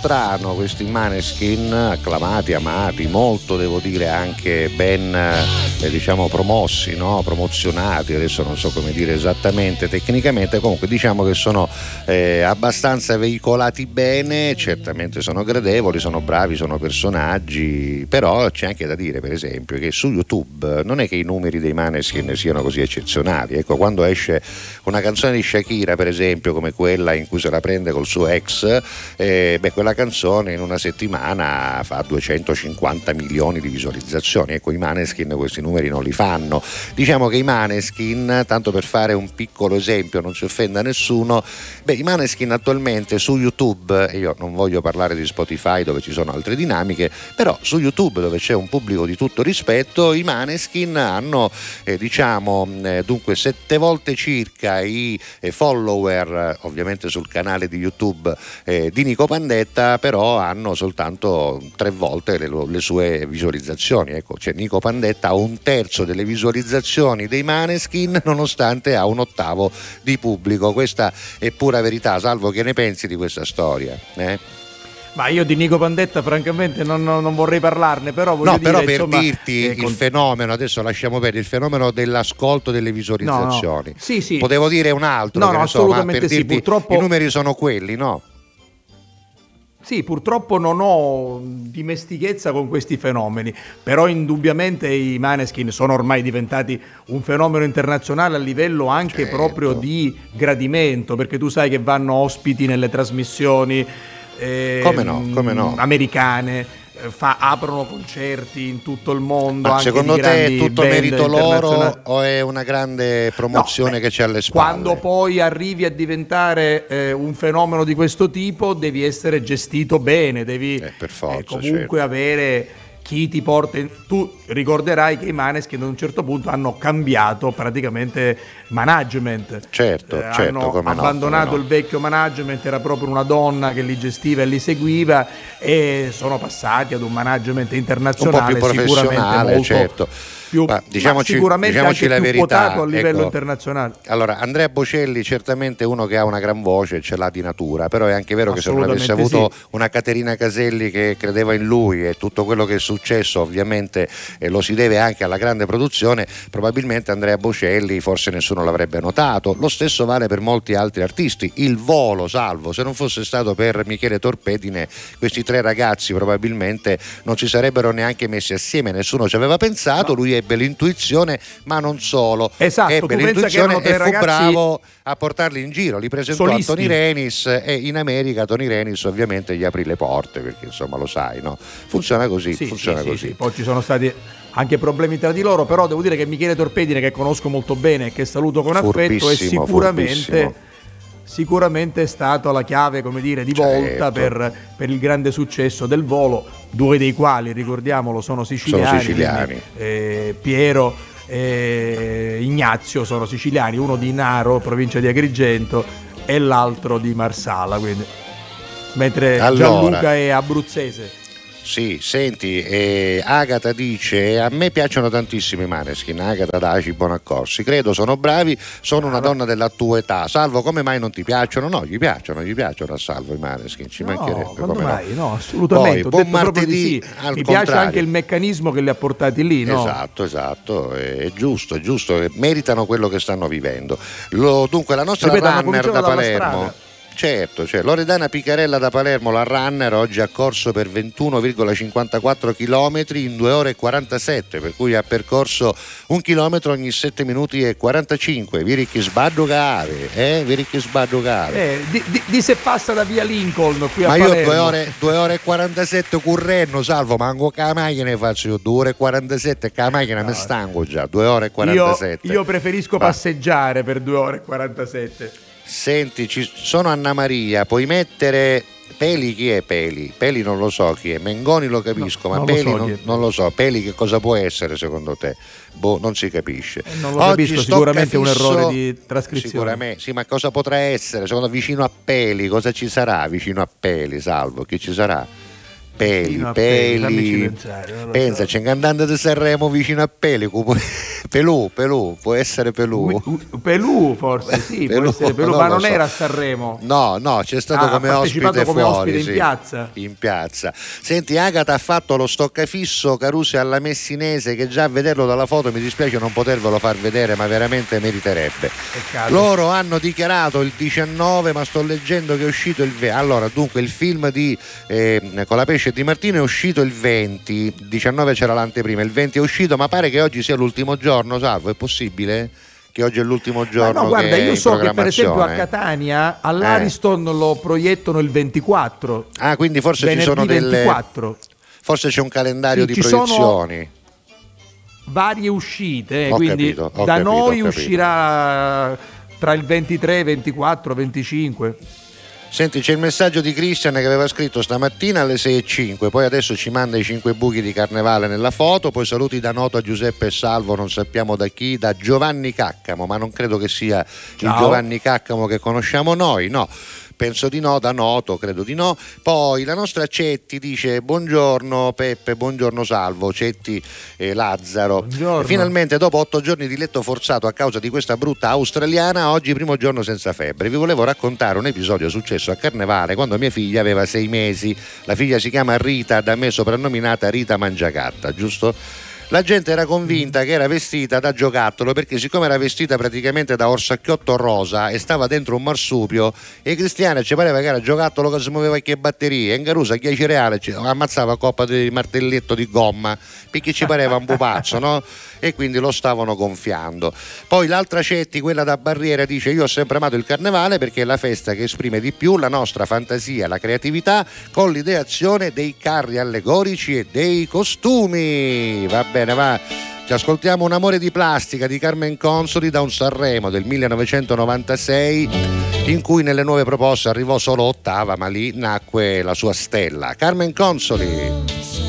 Strano questi maneskin, acclamati, amati, molto devo dire anche ben eh, diciamo promossi, no? promozionati, adesso non so come dire esattamente tecnicamente, comunque diciamo che sono eh, abbastanza veicolati bene, certamente sono gradevoli, sono bravi, sono personaggi, però c'è anche da dire per esempio che su YouTube non è che i numeri dei maneskin siano così eccezionali, ecco quando esce una canzone di Shakira per esempio come quella in cui se la prende col suo ex eh, beh, quella canzone in una settimana fa 250 milioni di visualizzazioni. Ecco, i Maneskin questi numeri non li fanno. Diciamo che i Maneskin, tanto per fare un piccolo esempio, non si offenda nessuno, beh, i Maneskin attualmente su YouTube, io non voglio parlare di Spotify dove ci sono altre dinamiche, però su YouTube dove c'è un pubblico di tutto rispetto, i Maneskin hanno, eh, diciamo, eh, dunque sette volte circa i eh, follower, ovviamente sul canale di YouTube eh, di Nico Pandetta però hanno soltanto tre volte le, le sue visualizzazioni. Ecco, cioè Nico Pandetta ha un terzo delle visualizzazioni dei Maneskin nonostante ha un ottavo di pubblico. Questa è pura verità, salvo che ne pensi di questa storia. Eh? Ma io di Nico Pandetta francamente non, non, non vorrei parlarne, però voglio no, dire, però per insomma, dirti eh, il con... fenomeno, adesso lasciamo perdere, il fenomeno dell'ascolto delle visualizzazioni. No, no. Sì, sì. Potevo dire un altro, no, no, so, assolutamente sì, dirti, purtroppo... i numeri sono quelli, no? Sì, purtroppo non ho dimestichezza con questi fenomeni, però indubbiamente i Maneskin sono ormai diventati un fenomeno internazionale a livello anche certo. proprio di gradimento, perché tu sai che vanno ospiti nelle trasmissioni eh, come no, come no. americane. Fa, aprono concerti in tutto il mondo. Ma secondo te è tutto merito loro o è una grande promozione No, beh, che c'è alle spalle? Quando poi arrivi a diventare eh, un fenomeno di questo tipo, devi essere gestito bene, devi per forza, eh, comunque certo. avere chi ti porta. in- Tu ricorderai che i Maneskin ad un certo punto hanno cambiato praticamente management. Certo, Eh, certo, hanno no, abbandonato come no. il vecchio management, era proprio una donna che li gestiva e li seguiva e sono passati ad un management un po' internazionale più sicuramente professionale, molto certo. Più, Ma ma diciamoci, sicuramente diciamoci anche la più verità, quotato a livello ecco. internazionale. Allora, Andrea Bocelli certamente è uno che ha una gran voce, ce l'ha di natura, però è anche vero che se non avesse avuto una Caterina Caselli che credeva in lui e tutto quello che è successo ovviamente eh, lo si deve anche alla grande produzione, probabilmente Andrea Bocelli forse nessuno l'avrebbe notato. Lo stesso vale per molti altri artisti. Il volo, salvo, se non fosse stato per Michele Torpedine, questi tre ragazzi probabilmente non si sarebbero neanche messi assieme, nessuno ci aveva pensato, lui ebbe l'intuizione, ma non solo. Esatto, ebbe l'intuizione e fu bravo a portarli in giro, li presentò solisti. a Tony Renis e in America Tony Renis ovviamente gli aprì le porte perché insomma lo sai, no? Funziona così, Sì, funziona sì, sì, così. sì. Poi ci sono stati anche problemi tra di loro, però devo dire che Michele Torpedine, che conosco molto bene e che saluto con affetto, è sicuramente, furbissimo. Sicuramente stato la chiave, come dire, di volta Certo. per, per il grande successo del volo, due dei quali, ricordiamolo, sono siciliani. Sono siciliani. quindi, eh, Piero e Ignazio sono siciliani, uno di Naro, provincia di Agrigento, e l'altro di Marsala. Quindi. Mentre Allora. Gianluca è abruzzese. Sì, senti, eh, Agata dice: A me piacciono tantissimo i Maneskin. Agata Daci, Bonaccorsi. Credo sono bravi, sono una donna della tua età. Salvo, come mai non ti piacciono? No, gli piacciono, gli piacciono a Salvo i Maneskin. Ci mancherebbe. No, quando come mai? no. No, assolutamente. Poi, buon martedì, sì. Mi piace contrario. anche il meccanismo che li ha portati lì, no? Esatto, esatto, è giusto, è giusto, meritano quello che stanno vivendo. Lo- dunque, la nostra Ripeto, runner da Palermo. Certo, cioè, Loredana Picarella da Palermo, la runner, oggi ha corso per 21,54 km in 2 ore e 47, per cui ha percorso un chilometro ogni 7 minuti e 45. Virichi sbaddo cave, eh? Virichi sbaddo cave. Eh, di, di- di se passa da via Lincoln qui a Ma io Palermo. 2 ore, due ore e 47 currenno, salvo, manco che la macchina faccio io, 2 ore e 47, che la macchina mi stanco già, 2 ore e io, 47. io preferisco Va. passeggiare per 2 ore e 47. Senti, ci sono Anna Maria, puoi mettere Peli chi è Peli? Peli non lo so chi è, Mengoni lo capisco, no, ma Peli lo so non, non, lo so. Peli che cosa può essere secondo te? Boh, non si capisce. Eh, non lo Oggi capisco, sicuramente è un errore di trascrizione. Sicuramente, sì, ma cosa potrà essere? Secondo vicino a Peli, cosa ci sarà vicino a Peli, Salvo? Chi ci sarà? Peli, Peli. Pensare, Pensa, so. c'è un cantante di Sanremo vicino a Peli, Pelù, Pelù, può essere Pelù. Pelù forse, sì, Pelù, Pelù ma non so. era a Sanremo. No, no, c'è stato ah, come ospite come fuori, ospite sì, in piazza. In piazza. Senti, Agata ha fatto lo stoccafisso Carusi alla Messinese che già a vederlo dalla foto mi dispiace non potervelo far vedere, ma veramente meriterebbe. Loro hanno dichiarato il 19, ma sto leggendo che è uscito il 20. Allora, dunque il film di eh, con la pesce Di Martino è uscito il 20, il 19 c'era l'anteprima, il 20 è uscito, ma pare che oggi sia l'ultimo giorno, Salvo, è possibile? Che oggi è l'ultimo giorno. no, guarda, io so che per esempio a Catania all'Ariston eh. lo proiettano il 24. Ah, quindi forse ci sono delle 24. Forse c'è un calendario sì, di proiezioni. varie uscite, ho quindi capito, da capito, noi uscirà tra il 23, 24, 25. Senti, c'è il messaggio di Christian che aveva scritto stamattina alle 6.05, poi adesso ci manda i 5 buchi di carnevale nella foto, poi saluti da noto a Giuseppe Salvo, non sappiamo da chi, da Giovanni Caccamo, ma non credo che sia Ciao. il Giovanni Caccamo che conosciamo noi, no penso di no, da noto credo di no. Poi la nostra Cetti dice buongiorno Peppe, buongiorno Salvo, Cetti eh, Lazzaro. Buongiorno. Finalmente dopo otto giorni di letto forzato a causa di questa brutta australiana, oggi primo giorno senza febbre. Vi volevo raccontare un episodio successo a Carnevale quando mia figlia aveva sei mesi. La figlia si chiama Rita, da me soprannominata Rita Mangiacarta, giusto? La gente era convinta che era vestita da giocattolo perché siccome era vestita praticamente da orsacchiotto rosa e stava dentro un marsupio e Cristiana ci pareva che era giocattolo che si muoveva che batterie e in Carusa chi cereale ammazzava a coppa di martelletto di gomma perché ci pareva un pupazzo no? e quindi lo stavano gonfiando poi l'altra Cetti quella da barriera dice io ho sempre amato il carnevale perché è la festa che esprime di più la nostra fantasia la creatività con l'ideazione dei carri allegorici e dei costumi va bene va. Ci ascoltiamo Un amore di plastica di Carmen Consoli da un Sanremo del 1996 in cui nelle nuove proposte arrivò solo ottava, ma lì nacque la sua stella. Carmen Consoli.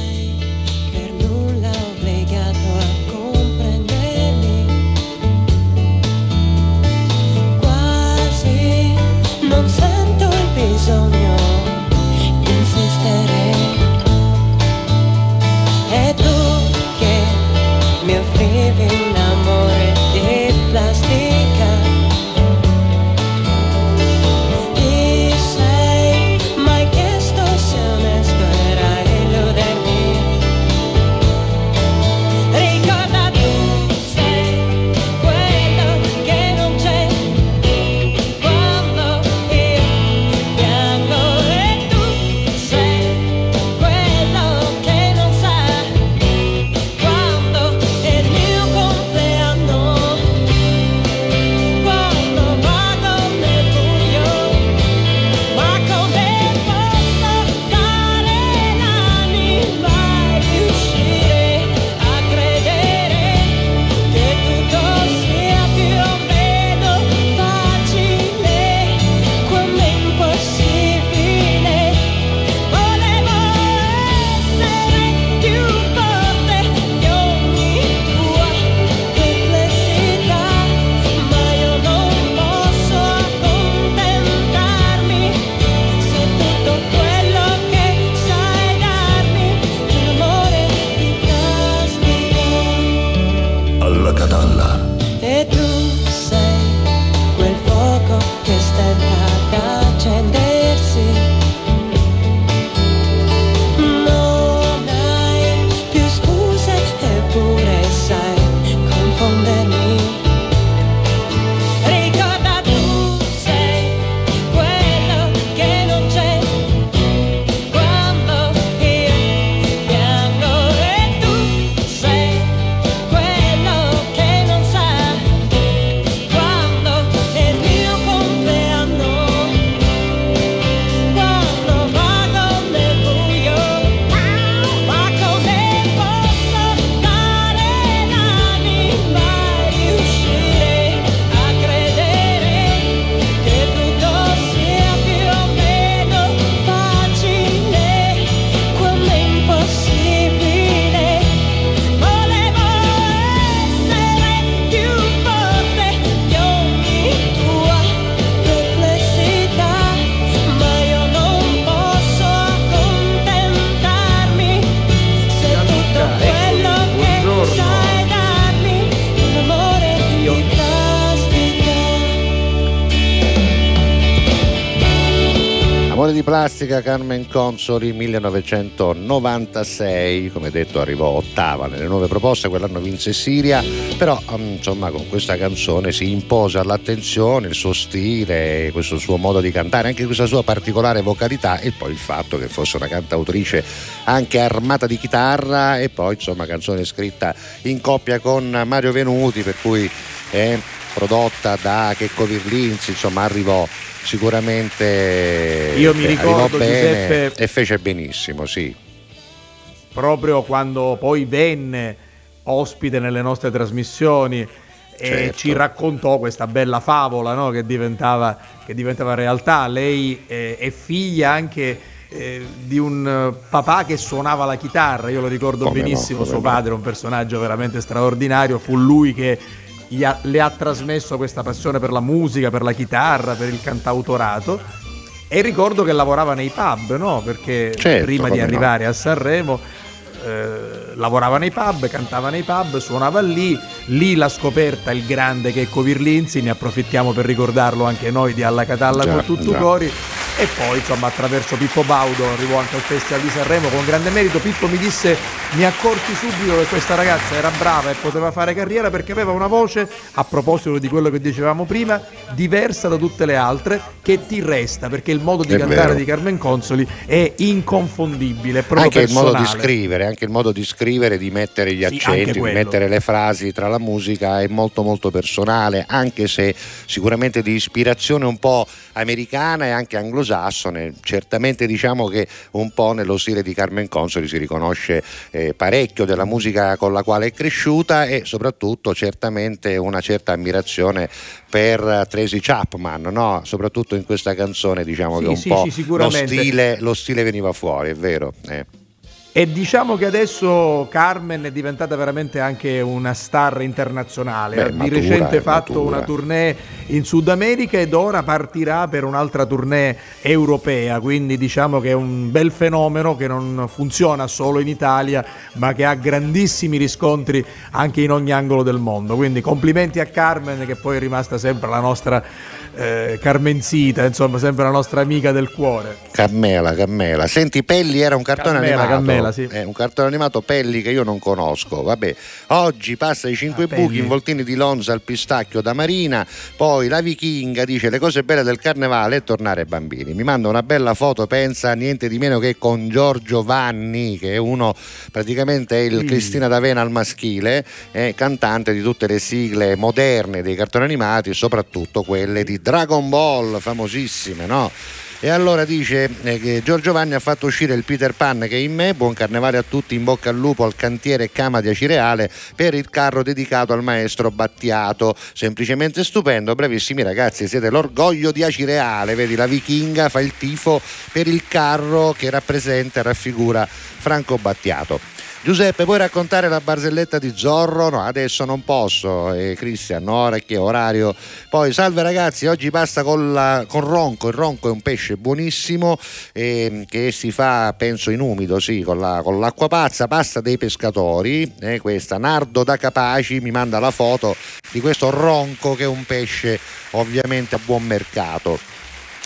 Carmen Consoli 1996, come detto arrivò ottava nelle nuove proposte, quell'anno vinse Siria, però mm, insomma con questa canzone si impose all'attenzione il suo stile, questo suo modo di cantare, anche questa sua particolare vocalità e poi il fatto che fosse una cantautrice anche armata di chitarra e poi insomma canzone scritta in coppia con Mario Venuti per cui è prodotta da Checco Virlinzi, insomma arrivò sicuramente Io mi ricordo, bene Giuseppe, e fece benissimo, sì. Proprio quando poi venne ospite nelle nostre trasmissioni e Certo. ci raccontò questa bella favola no? che, diventava, che diventava realtà. Lei eh, è figlia anche eh, di un papà che suonava la chitarra, io lo ricordo Come no, benissimo, come suo no. padre, un personaggio veramente straordinario, fu lui che ha- le ha trasmesso questa passione per la musica, per la chitarra, per il cantautorato. E ricordo che lavorava nei pub, no? Perché Certo, prima di come no. arrivare a Sanremo eh, lavorava nei pub, cantava nei pub, suonava lì, lì l'ha scoperta il grande Checco Virlinzi, ne approfittiamo per ricordarlo anche noi di Alla Catalla Già, con tutto già. E poi insomma attraverso Pippo Baudo arrivò anche al Festival di Sanremo con grande merito. Pippo mi disse mi accorsi subito che questa ragazza era brava e poteva fare carriera perché aveva una voce, a proposito di quello che dicevamo prima, diversa da tutte le altre che ti resta perché il modo di È cantare vero. di Carmen Consoli è inconfondibile, è proprio Anche il modo di personale. scrivere, anche il modo di scrivere, di mettere gli accenti, di mettere le frasi tra la musica è molto molto personale, anche se sicuramente di ispirazione un po' americana e anche anglosassone. Certamente diciamo che un po' nello stile di Carmen Consoli si riconosce eh, parecchio della musica con la quale è cresciuta e soprattutto certamente una certa ammirazione per Tracy Chapman, no? soprattutto in questa canzone diciamo Sì, che un sì, po' sì, lo, stile, lo stile veniva fuori, è vero. eh. E diciamo che adesso Carmen è diventata veramente anche una star internazionale. Beh, ha di matura, recente fatto matura. una tournée in Sud America ed ora partirà per un'altra tournée europea. Quindi diciamo che è un bel fenomeno che non funziona solo in Italia, ma che ha grandissimi riscontri anche in ogni angolo del mondo. Quindi complimenti a Carmen, che poi è rimasta sempre la nostra eh, Carmenzita, insomma, sempre la nostra amica del cuore. Carmela, Carmela. Senti, Pelli era un cartone Carmela, animato. Carmela, sì. Eh, un cartone animato Pelli che io non conosco. Vabbè, oggi passa i cinque Ah, buchi Pelli. involtini di lonza al pistacchio da Marina. Poi la vichinga dice le cose belle del carnevale e tornare bambini. Mi manda una bella foto, pensa niente di meno che con Giorgio Vanni, che è uno praticamente è il Sì. Cristina D'Avena al maschile, è cantante di tutte le sigle moderne dei cartoni animati, soprattutto quelle di Dragon Ball, famosissime, no? E allora dice eh, che Giorgio Vanni ha fatto uscire il Peter Pan che è in me, buon carnevale a tutti, in bocca al lupo al cantiere Cama di Acireale per il carro dedicato al maestro Battiato, semplicemente stupendo, bravissimi ragazzi, siete l'orgoglio di Acireale, vedi la vichinga fa il tifo per il carro che rappresenta e raffigura Franco Battiato. Giuseppe, puoi raccontare la barzelletta di Zorro? No, adesso non posso. Eh, Cristian, ora che orario? Poi, salve ragazzi, oggi pasta con, la- con Ronco. Il Ronco è un pesce buonissimo ehm, che si fa, penso, in umido, sì, con, la- con l'acqua pazza. Pasta dei pescatori. eh, questa Nardo da Capaci mi manda la foto di questo Ronco che è un pesce ovviamente a buon mercato.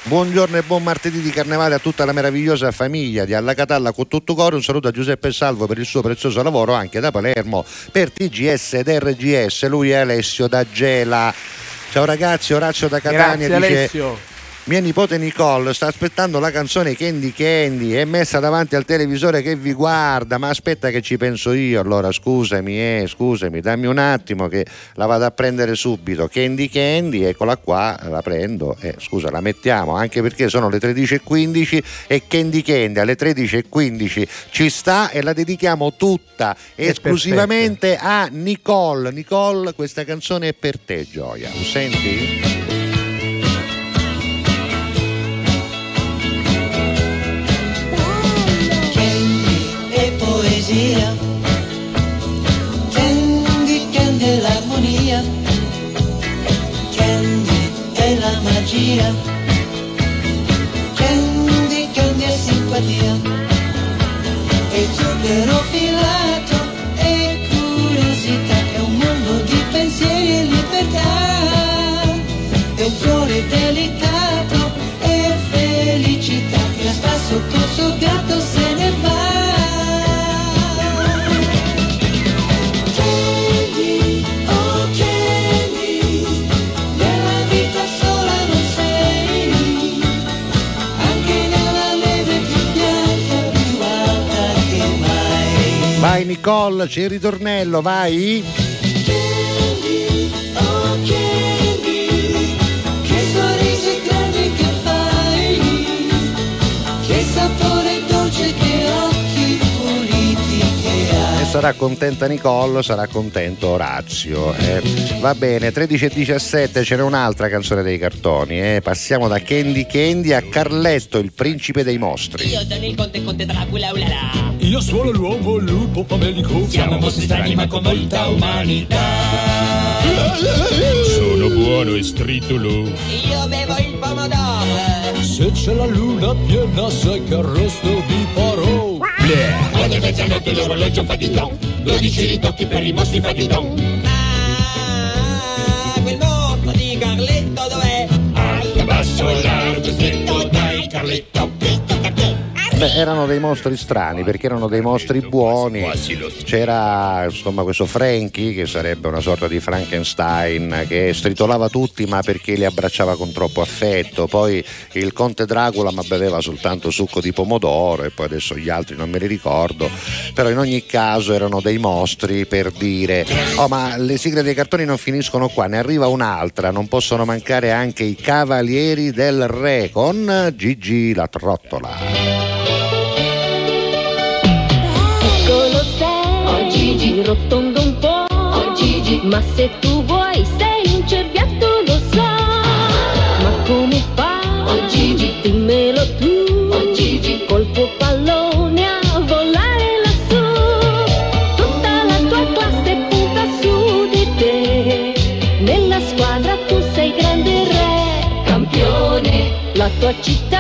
Buongiorno e buon martedì di carnevale a tutta la meravigliosa famiglia di Alla Catalla con tutto cuore. Un saluto a Giuseppe Salvo per il suo prezioso lavoro anche da Palermo per TGS ed RGS. Lui è Alessio da Gela. Ciao ragazzi, Orazio da Catania Grazie dice Alessio. Mia nipote Nicole sta aspettando la canzone Candy Candy, è messa davanti al televisore che vi guarda, ma aspetta che ci penso io, allora scusami, eh, scusami, dammi un attimo che la vado a prendere subito. Candy Candy, eccola qua, la prendo, eh, scusa, la mettiamo, anche perché sono le 13.15 e Candy Candy alle 13.15 ci sta e la dedichiamo tutta esclusivamente a Nicole. Nicole, questa canzone è per te, Gioia, lo senti? Poesia, Candy, Candy è l'armonia, Candy è la magia, Candy, Candy è simpatia, e zucchero filato e curiosità, è un mondo di pensieri e libertà, è un fiore delicato Nicole, c'è il ritornello, vai. Candy, oh Candy, che sorrisi grandi che fai, che sapore sarà contenta Nicole, sarà contento Orazio. eh. Va bene, 13 e 17 ce n'è un'altra canzone dei cartoni. eh. Passiamo da Candy Candy a Carletto, il principe dei mostri. Io sono il conte conte Dracula, ulala. Io sono l'uomo lupo famelico. Siamo mostri strani ma con molta umanità. Sono buono e stritolo. Io bevo il pomodoro. Se c'è la luna piena sai che arresto vi farò. Ogni mezzanotte l'orologio fa di don. 12 ritocchi per i mostri fa di don. Ah, quel mostro di Carletto dov'è? Alto, basso, largo, stretto, dai Carletto. Beh, erano dei mostri strani perché erano dei mostri buoni. C'era insomma questo Frankie che sarebbe una sorta di Frankenstein che stritolava tutti ma perché li abbracciava con troppo affetto. Poi il conte Dracula ma beveva soltanto succo di pomodoro e poi adesso gli altri non me li ricordo. Però in ogni caso erano dei mostri per dire oh ma le sigle dei cartoni non finiscono qua, ne arriva un'altra, non possono mancare anche i Cavalieri del Re con Gigi la trottola. Rotondo un po', oh Gigi, ma se tu vuoi sei un cerbiatto lo so, ma come fa, oh Gigi, dimmelo tu, oh Gigi, col tuo pallone a volare lassù, tutta la tua classe punta su di te, nella squadra tu sei grande re, campione, la tua città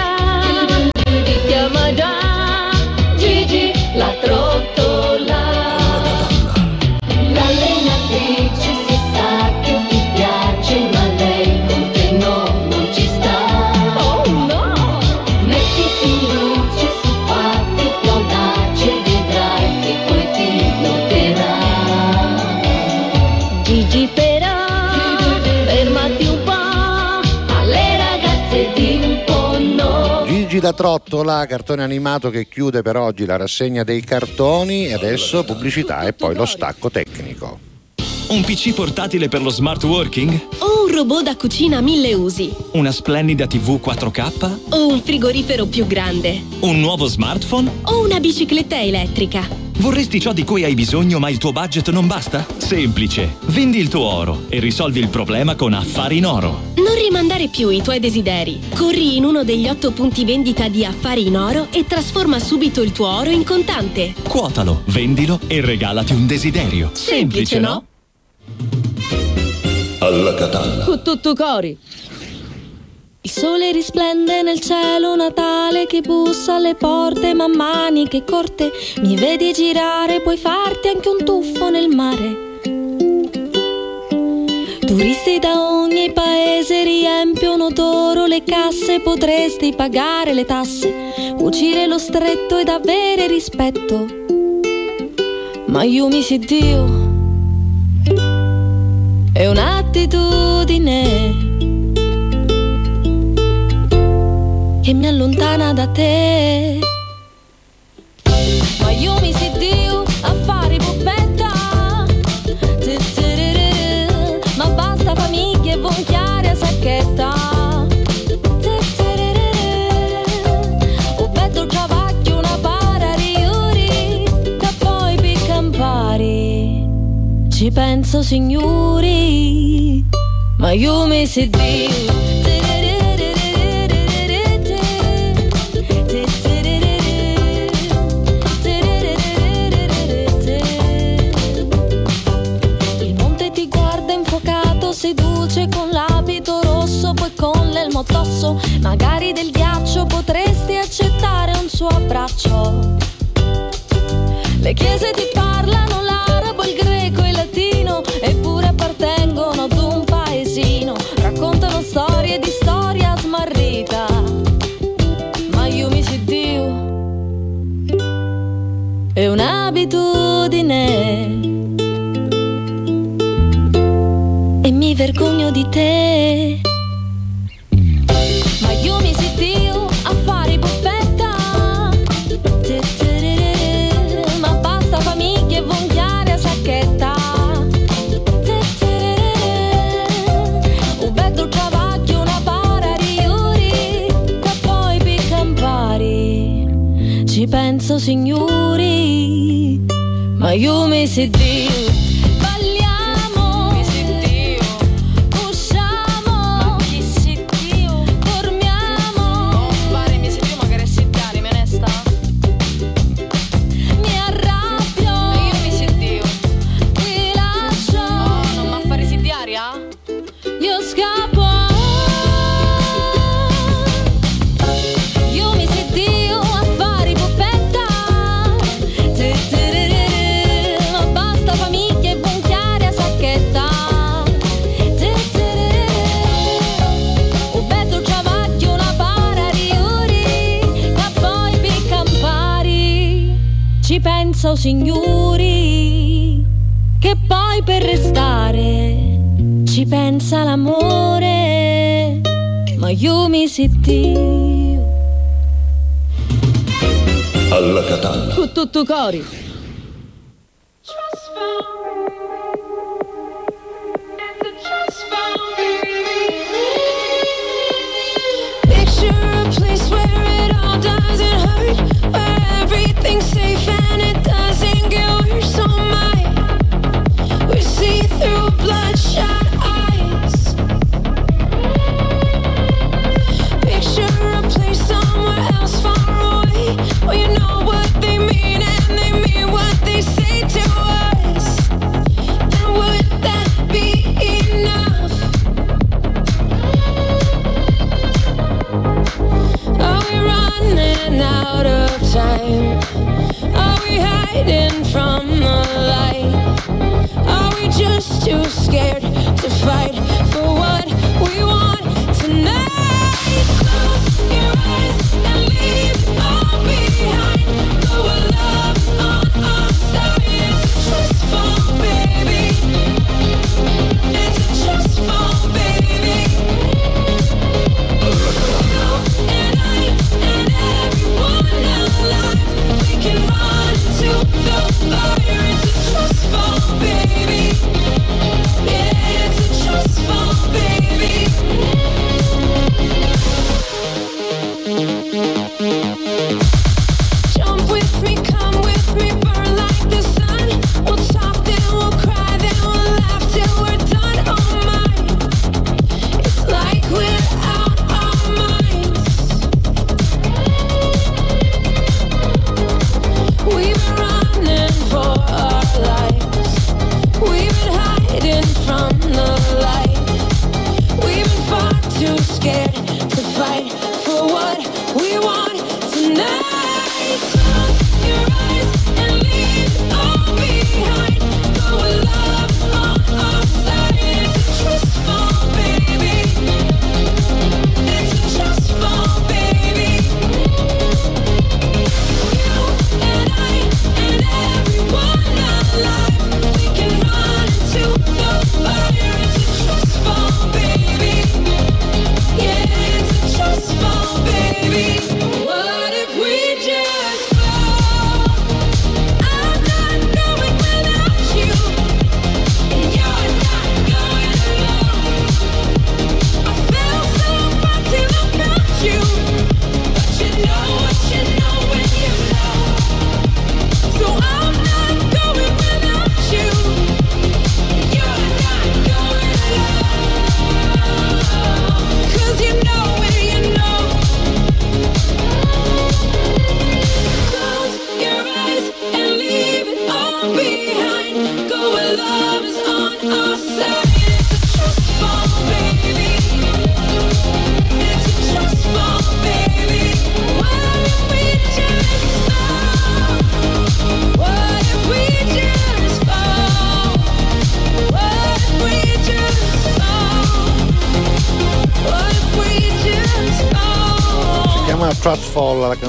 da Trottola, cartone animato che chiude per oggi la rassegna dei cartoni e adesso pubblicità e poi lo stacco tecnico. Un PC portatile per lo smart working? O un robot da cucina a mille usi. Una splendida TV 4K? O un frigorifero più grande. Un nuovo smartphone? O una bicicletta elettrica. Vorresti ciò di cui hai bisogno ma il tuo budget non basta? Semplice. Vendi il tuo oro e risolvi il problema con Affari in Oro. Non rimandare più i tuoi desideri. Corri in uno degli otto punti vendita di Affari in Oro e trasforma subito il tuo oro in contante. Quotalo, vendilo e regalati un desiderio. Semplice, no? Alla. Con tutto cori. Il sole risplende nel cielo natale che bussa alle porte, ma maniche corte. Mi vedi girare, puoi farti anche un tuffo nel mare. Turisti da ogni paese riempiono d'oro le casse, potresti pagare le tasse, cucire lo stretto ed avere rispetto. Ma io mi si Dio è un'attitudine che mi allontana da te. Ma io mi si Dio a fare Ci penso signori, ma io mi si Dio. Il monte ti guarda infuocato, seduce con l'abito rosso, poi con l'elmo addosso. Magari del ghiaccio potresti accettare un suo abbraccio. Le chiese ti parlano l'arabo, vergogno di te. Io mi sentivo a fare buffetta. Ma basta famiglia e vonchiare a sacchetta. Un bel travaglio, una para Ci penso signori. Ma io mi sentivo. aiumi si Dio alla Catalla. Tuttu cori.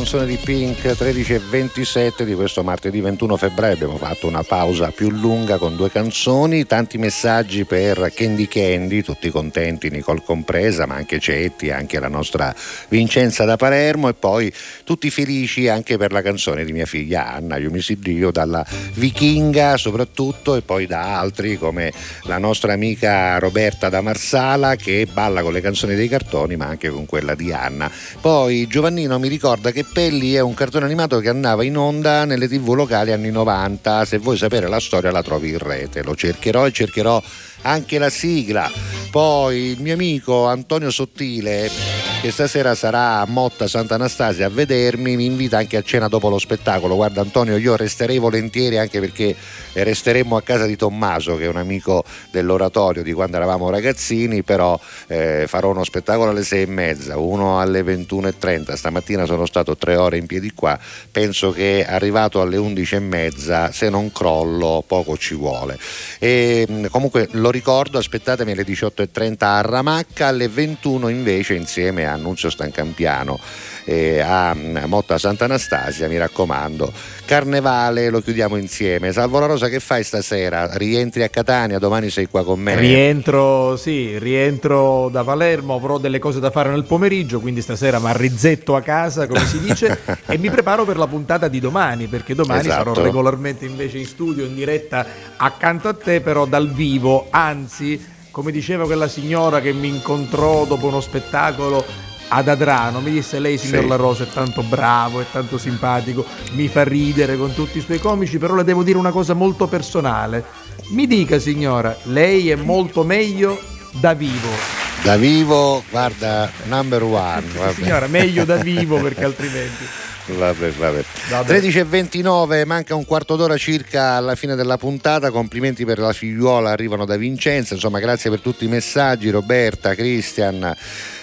Canzone di Pink 13 e 27 di questo martedì 21 febbraio. Abbiamo fatto una pausa più lunga con due canzoni, tanti messaggi per Candy Candy, tutti contenti, Nicole compresa, ma anche Cetti, anche la nostra Vincenza da Palermo e poi tutti felici anche per la canzone di mia figlia Anna, Io mi si Dio, dalla Vichinga soprattutto e poi da altri come la nostra amica Roberta da Marsala che balla con le canzoni dei cartoni ma anche con quella di Anna. Poi Giovannino mi ricorda che Pelli è un cartone animato che andava in onda nelle tv locali anni 90. Se vuoi sapere la storia la trovi in rete. Lo cercherò e cercherò anche la sigla. Poi il mio amico Antonio Sottile, che stasera sarà a Motta Sant'Anastasia a vedermi, mi invita anche a cena dopo lo spettacolo. Guarda Antonio, io resterei volentieri anche perché resteremmo a casa di Tommaso, che è un amico dell'oratorio di quando eravamo ragazzini, però eh, farò uno spettacolo alle sei e mezza, uno alle 21.30. Stamattina sono stato tre ore in piedi qua, penso che arrivato alle 11.30, se non crollo, poco ci vuole. E, comunque lo ricordo, aspettatemi alle 18.30 a Ramacca, alle 21 invece insieme a Annunzio Stancampiano e a Motta Sant'Anastasia, mi raccomando. Carnevale lo chiudiamo insieme. Salvo la Rosa, che fai stasera? Rientri a Catania, domani sei qua con me. Rientro, sì, rientro da Palermo, avrò delle cose da fare nel pomeriggio, quindi stasera mi a casa, come si dice, e mi preparo per la puntata di domani, perché domani esatto. sarò regolarmente invece in studio, in diretta accanto a te, però dal vivo, anzi come diceva quella signora che mi incontrò dopo uno spettacolo ad Adrano, mi disse lei signor sì. La Rosa è tanto bravo, è tanto simpatico, mi fa ridere con tutti i suoi comici, però le devo dire una cosa molto personale. Mi dica signora, lei è molto meglio da vivo. Da vivo, guarda, number one. signora, meglio da vivo perché altrimenti... Vabbè, vabbè. vabbè. 13 e 29, manca un quarto d'ora circa alla fine della puntata. Complimenti per la figliuola, arrivano da Vincenza. Insomma, grazie per tutti i messaggi, Roberta, Cristian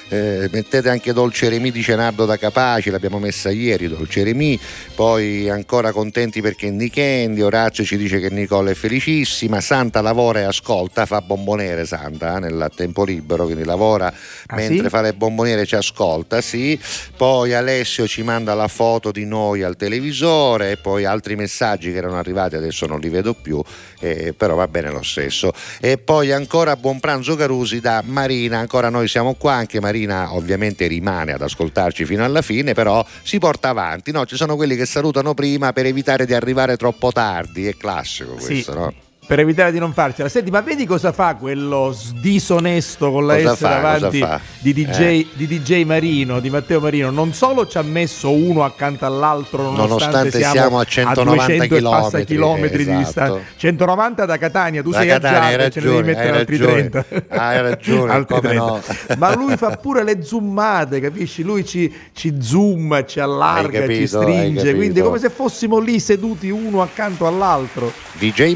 eh, mettete anche Dolce Remi di Cenardo da Capaci, l'abbiamo messa ieri Dolce Remi, poi ancora contenti perché Candy, Orazio ci dice che Nicola è felicissima, Santa lavora e ascolta, fa bomboniere Santa eh, nel tempo libero, quindi lavora ah, mentre sì? fa le bomboniere ci ascolta, sì, poi Alessio ci manda la foto di noi al televisore e poi altri messaggi che erano arrivati, adesso non li vedo più, eh, però va bene lo stesso. E poi ancora buon pranzo Carusi da Marina, ancora noi siamo qua, anche Marina Marina ovviamente rimane ad ascoltarci fino alla fine, però si porta avanti. No? Ci sono quelli che salutano prima per evitare di arrivare troppo tardi, è classico questo, sì. no? Per evitare di non farcela. Senti, ma vedi cosa fa quello disonesto con la cosa S fa, davanti di DJ, eh. di DJ, Marino, di Matteo Marino? Non solo ci ha messo uno accanto all'altro, nonostante, nonostante siamo, a 190 km, chilometri esatto. di distanza. 190 da Catania, tu da sei Catania, a Giada, ce ne devi mettere altri ragione. 30. Ah, hai ragione, altri 30. No. Ma lui fa pure le zoomate, capisci? Lui ci, ci zoom, ci allarga, capito, ci stringe, quindi è come se fossimo lì seduti uno accanto all'altro. DJ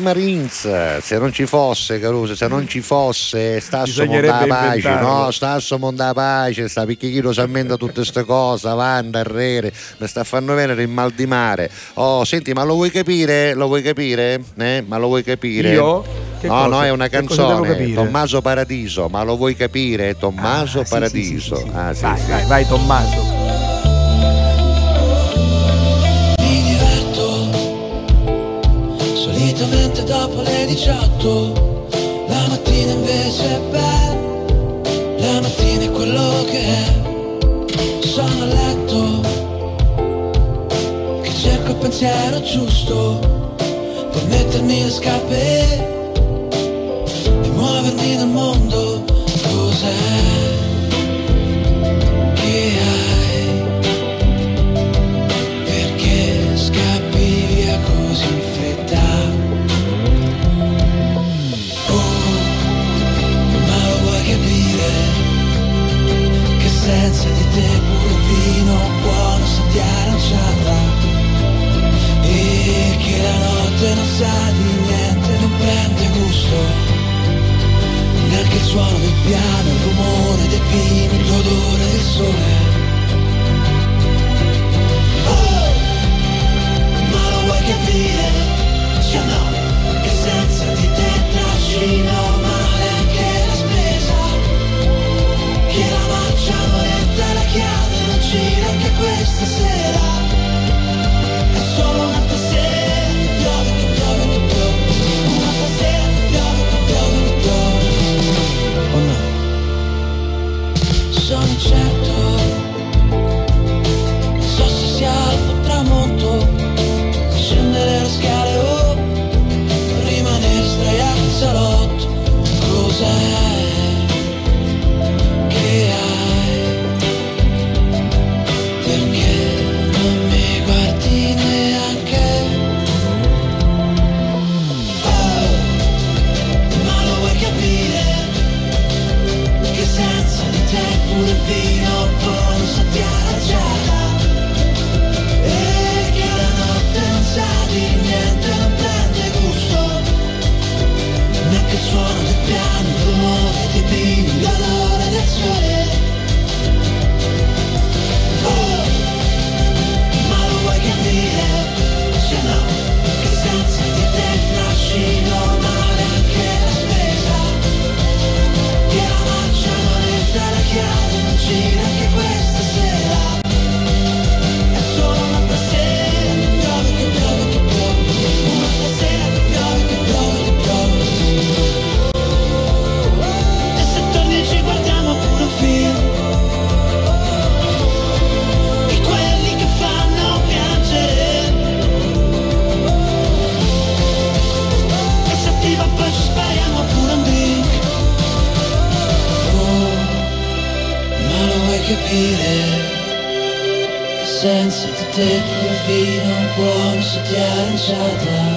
Marines se non ci fosse Caruso, se non ci fosse Stasso Monda Pace, no, Stasso Monda Pace, sta picchichino si ammenda tutte queste cose, avanti, arrere, mi sta fanno venire il mal di mare. Oh, senti, ma lo vuoi capire? Lo vuoi capire? Eh? Ma lo vuoi capire? Io? Che no, cosa? no, è una canzone, Tommaso Paradiso, ma lo vuoi capire? Tommaso ah, Paradiso. Sì, sì, sì, ah, vai, vai, vai Tommaso. 18 La mattina invece è bella La mattina è quello che è. Sono a letto Che cerco il pensiero giusto Per mettermi le scarpe E muovermi nel mondo sa di niente, non prende gusto. Neanche il suono del piano, il rumore dei pini, l'odore del sole. Oh, ma lo vuoi capire? Se no, che senza di te trascino male anche la spesa. Che la marcia voletta la chiave non gira anche questa sera. check. Quel vino buono se ti è lanciata e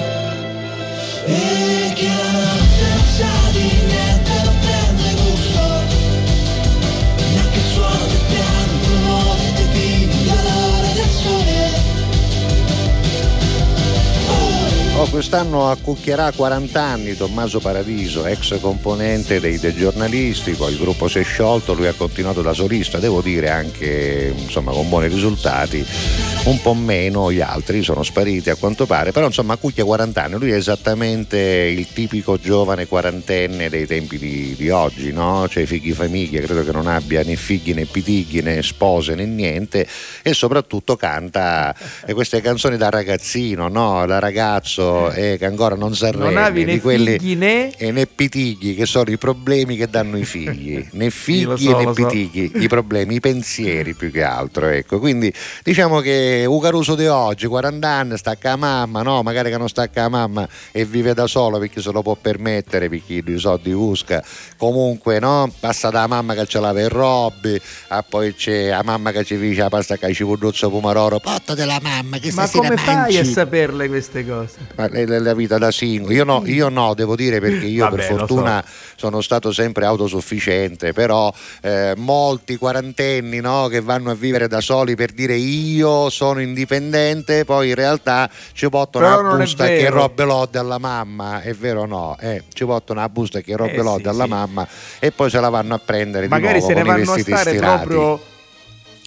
Oh, quest'anno accucchierà 40 anni Tommaso Paradiso, ex componente dei De Giornalisti, poi il gruppo si è sciolto, lui ha continuato da solista, devo dire anche insomma, con buoni risultati, un po' meno gli altri sono spariti a quanto pare, però insomma accucchia 40 anni, lui è esattamente il tipico giovane quarantenne dei tempi di, di oggi, no? cioè figli famiglia, credo che non abbia né figli né pitigli né spose né niente e soprattutto canta queste canzoni da ragazzino, no? da ragazzo eh, che ancora non si arrende Non avevi né di quelli figli né... e né pitigli che sono i problemi che danno i figli. Né figli so, né lo so. pitigli i problemi i pensieri più che altro ecco. Quindi diciamo che Ucaruso di oggi 40 anni stacca la mamma no? Magari che non stacca la mamma e vive da solo perché se lo può permettere perché i soldi usca comunque no? Passa da mamma che ce l'aveva il Robby ah, poi c'è la mamma che ci dice la pasta che ci pudduzzo pomaroro portate la mamma che Ma come fai a mangi. saperle queste cose? Ma è la la vita da singolo. Io no, io no, devo dire perché io Vabbè, per fortuna sono stato sempre autosufficiente, però eh, molti quarantenni no, che vanno a vivere da soli per dire io sono indipendente, poi in realtà ci portano una è busta che robe lode alla mamma, è vero o no? Eh, ci portano una busta che robe Eh, lode sì, alla sì. mamma e poi se la vanno a prendere Magari di nuovo se ne con i vanno a vestiti stare stirati. proprio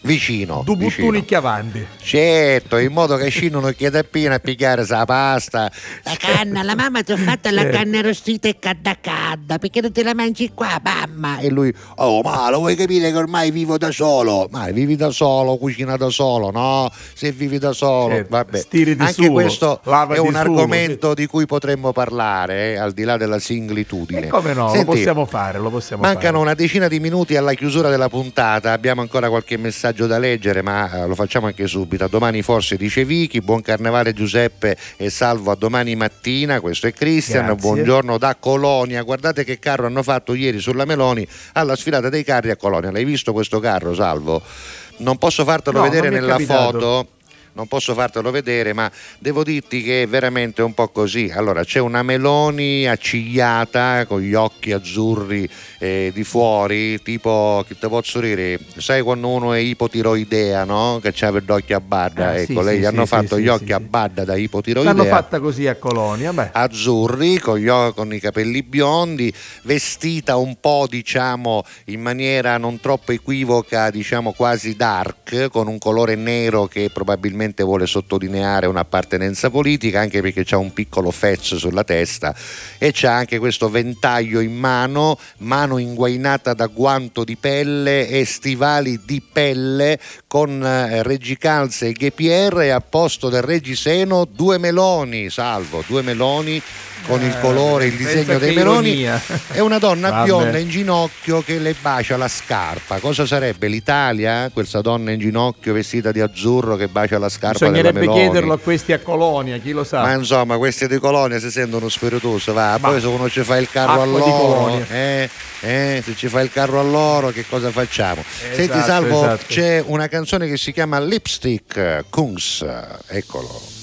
vicino, due vicino. buttoni chiavanti. Certo, in modo che scendono chiede appena a pigliare sa pasta. La canna, la mamma ti ha fatto la canna arrostita e cadda cadda, perché non te la mangi qua, mamma? E lui, oh ma lo vuoi capire che ormai vivo da solo? Ma vivi da solo, cucina da solo, no? Se vivi da solo, Certo, vabbè. stiri di Anche suo, questo è un suo, argomento di cui potremmo parlare, eh, al di là della similitudine. E come no, Senti, lo possiamo fare, lo possiamo Mancano fare. una decina di minuti alla chiusura della puntata, abbiamo ancora qualche messaggio da leggere, ma eh, lo facciamo anche subito. A domani forse dice Vichi, buon carnevale Giuseppe e salvo a domani mattina, questo è Cristian, buongiorno da Colonia. Guardate che carro hanno fatto ieri sulla Meloni alla sfilata dei carri a Colonia. L'hai visto questo carro, Salvo? Non posso fartelo No, vedere nella capitato. foto non posso fartelo vedere, ma devo dirti che è veramente un po' così. Allora, c'è una Meloni accigliata con gli occhi azzurri eh, di fuori, tipo che te posso dire, sai quando uno è ipotiroidea, no? Che c'ha gli occhi a badda, Ah, ecco, sì, lei sì, gli hanno sì, fatto sì, gli occhi a sì. badda da L'hanno ipotiroidea fatta così a Colonia, beh. azzurri con, gli con i capelli biondi, vestita un po' diciamo in maniera non troppo equivoca, diciamo quasi dark, con un colore nero che probabilmente vuole sottolineare un'appartenenza politica, anche perché c'ha un piccolo fez sulla testa e c'ha anche questo ventaglio in mano, mano inguainata da guanto di pelle e stivali di pelle con eh, reggicalze e ghepier e a posto del reggiseno due meloni, salvo, due meloni con il colore, il disegno dei meloni e una donna Vabbè. bionda in ginocchio che le bacia la scarpa. Cosa sarebbe l'Italia? Questa donna in ginocchio vestita di azzurro che bacia la scarpa Bisognerebbe chiederlo a questi a Colonia, chi lo sa. Ma insomma, questi di Colonia si sentono spiritosi, va. Ma- Poi se uno ci fa il carro a Acqua di loro, Colonia. eh, eh, se ci fa il carro a loro, che cosa facciamo? Senti, Esatto, Salvo, esatto. c'è una canzone che si chiama Lipstick Kungs, eccolo.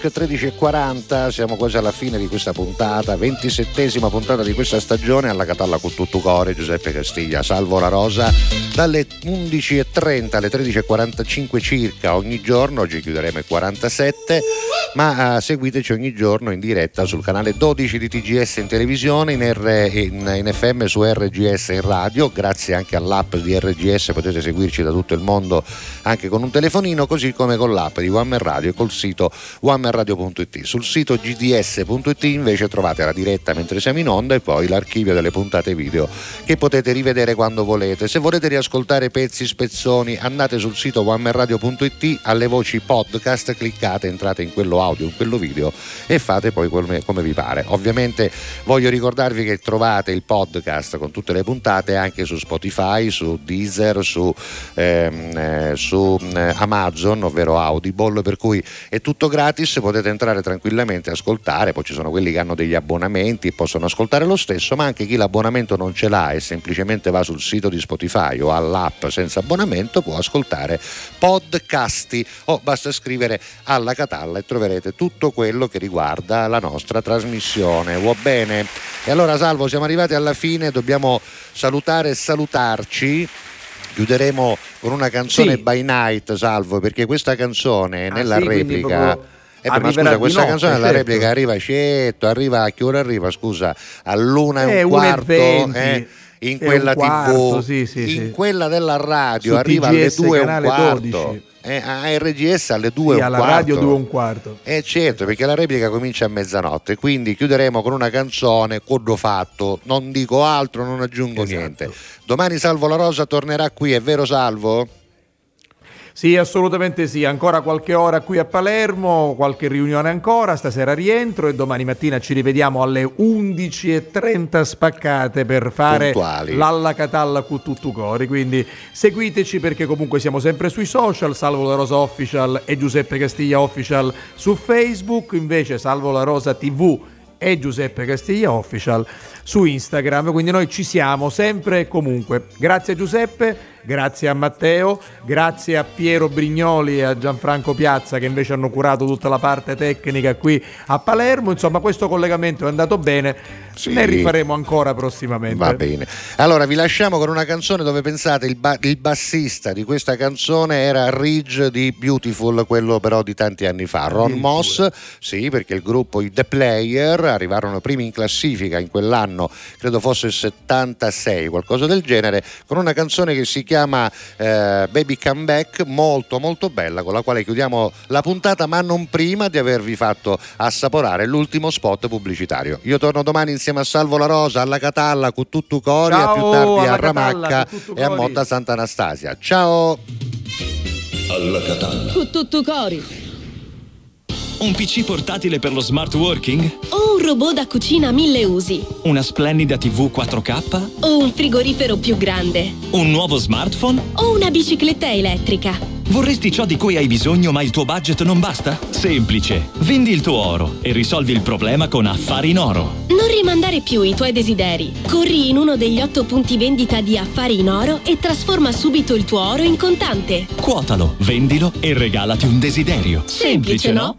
Lipstick 13.40, siamo quasi alla fine di questa puntata, 27esima puntata di questa stagione alla Catalla con tutto cuore, Giuseppe Castiglia, Salvo La Rosa, dalle 11.30 alle 13.45 circa ogni giorno, oggi chiuderemo i 47, ma uh, seguiteci ogni giorno in diretta sul canale 12 di TGS in televisione, in, R, in, in FM su RGS in radio, grazie anche all'app di RGS potete seguirci da tutto il mondo anche con un telefonino, così come con l'app di One Radio e col sito onemanradio.it. Sul sito gds.it invece trovate la diretta mentre siamo in onda e poi l'archivio delle puntate video che potete rivedere quando volete. Se volete riascoltare pezzi spezzoni andate sul sito onemanradio.it alle voci podcast, cliccate, entrate in quello audio, in quello video e fate poi come, come vi pare. Ovviamente voglio ricordarvi che trovate il podcast con tutte le puntate anche su Spotify, su Deezer, su, ehm, eh, su eh, Amazon, ovvero Audible, per cui è tutto gratis, potete entrare tranquillamente e ascoltare, poi ci sono quelli che hanno degli abbonamenti e possono ascoltare lo stesso, ma anche chi l'abbonamento non ce l'ha e semplicemente va sul sito di Spotify o all'app senza abbonamento può ascoltare podcasti o basta scrivere alla Catalla e troverete tutto quello che riguarda la nostra trasmissione. Va bene? E allora Salvo, siamo arrivati alla fine, dobbiamo salutare e salutarci chiuderemo con una canzone sì. by night, Salvo, perché questa canzone ah, nella sì, replica. Eh, ma scusa, questa notte, canzone nella certo. replica arriva certo, arriva a che ora arriva? Scusa, all'una e eh, un quarto. Eh, in quella quarto, tv, sì, sì, in quella della radio Su arriva TGS, alle due e un quarto. 12 eh, a RGS alle 2 sì, e un alla radio 2 e un quarto. Eh certo, perché la replica comincia a mezzanotte, quindi chiuderemo con una canzone, codo fatto, non dico altro, non aggiungo esatto. niente. Domani Salvo La Rosa tornerà qui, è vero Salvo? Sì, assolutamente sì, ancora qualche ora qui a Palermo, qualche riunione ancora, stasera rientro e domani mattina ci rivediamo alle 11.30 spaccate per fare Puntuali. l'Alla Catalla con tutto cori, quindi seguiteci perché comunque siamo sempre sui social, Salvo la Rosa Official e Giuseppe Castiglia Official su Facebook, invece Salvo la Rosa TV e Giuseppe Castiglia Official su Instagram, quindi noi ci siamo sempre e comunque. Grazie Giuseppe grazie a Matteo, grazie a Piero Brignoli e a Gianfranco Piazza che invece hanno curato tutta la parte tecnica qui a Palermo. Insomma, questo collegamento è andato bene, sì. ne rifaremo ancora prossimamente. Va bene. Allora, vi lasciamo con una canzone dove pensate il, ba- il bassista di questa canzone era Ridge di Beautiful, quello però di tanti anni fa. Ron Moss, sì, perché il gruppo i The Player arrivarono primi in classifica in quell'anno, credo fosse il 76, qualcosa del genere, con una canzone che si chiama chiama eh, Baby Come Back, molto molto bella, con la quale chiudiamo la puntata, ma non prima di avervi fatto assaporare l'ultimo spot pubblicitario. Io torno domani insieme a Salvo La Rosa, alla Catalla, con tutto Cori, a più tardi a Ramacca e a Motta Sant'Anastasia. Ciao! Alla Catalla. Con tutto Cori. Un PC portatile per lo smart working? O un robot da cucina a mille usi? Una splendida TV 4K? O un frigorifero più grande? Un nuovo smartphone? O una bicicletta elettrica? Vorresti ciò di cui hai bisogno ma il tuo budget non basta? Semplice. Vendi il tuo oro e risolvi il problema con Affari in Oro. Non rimandare più i tuoi desideri. Corri in uno degli otto punti vendita di Affari in Oro e trasforma subito il tuo oro in contante. Quotalo, vendilo e regalati un desiderio. Semplice, Semplice no?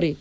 could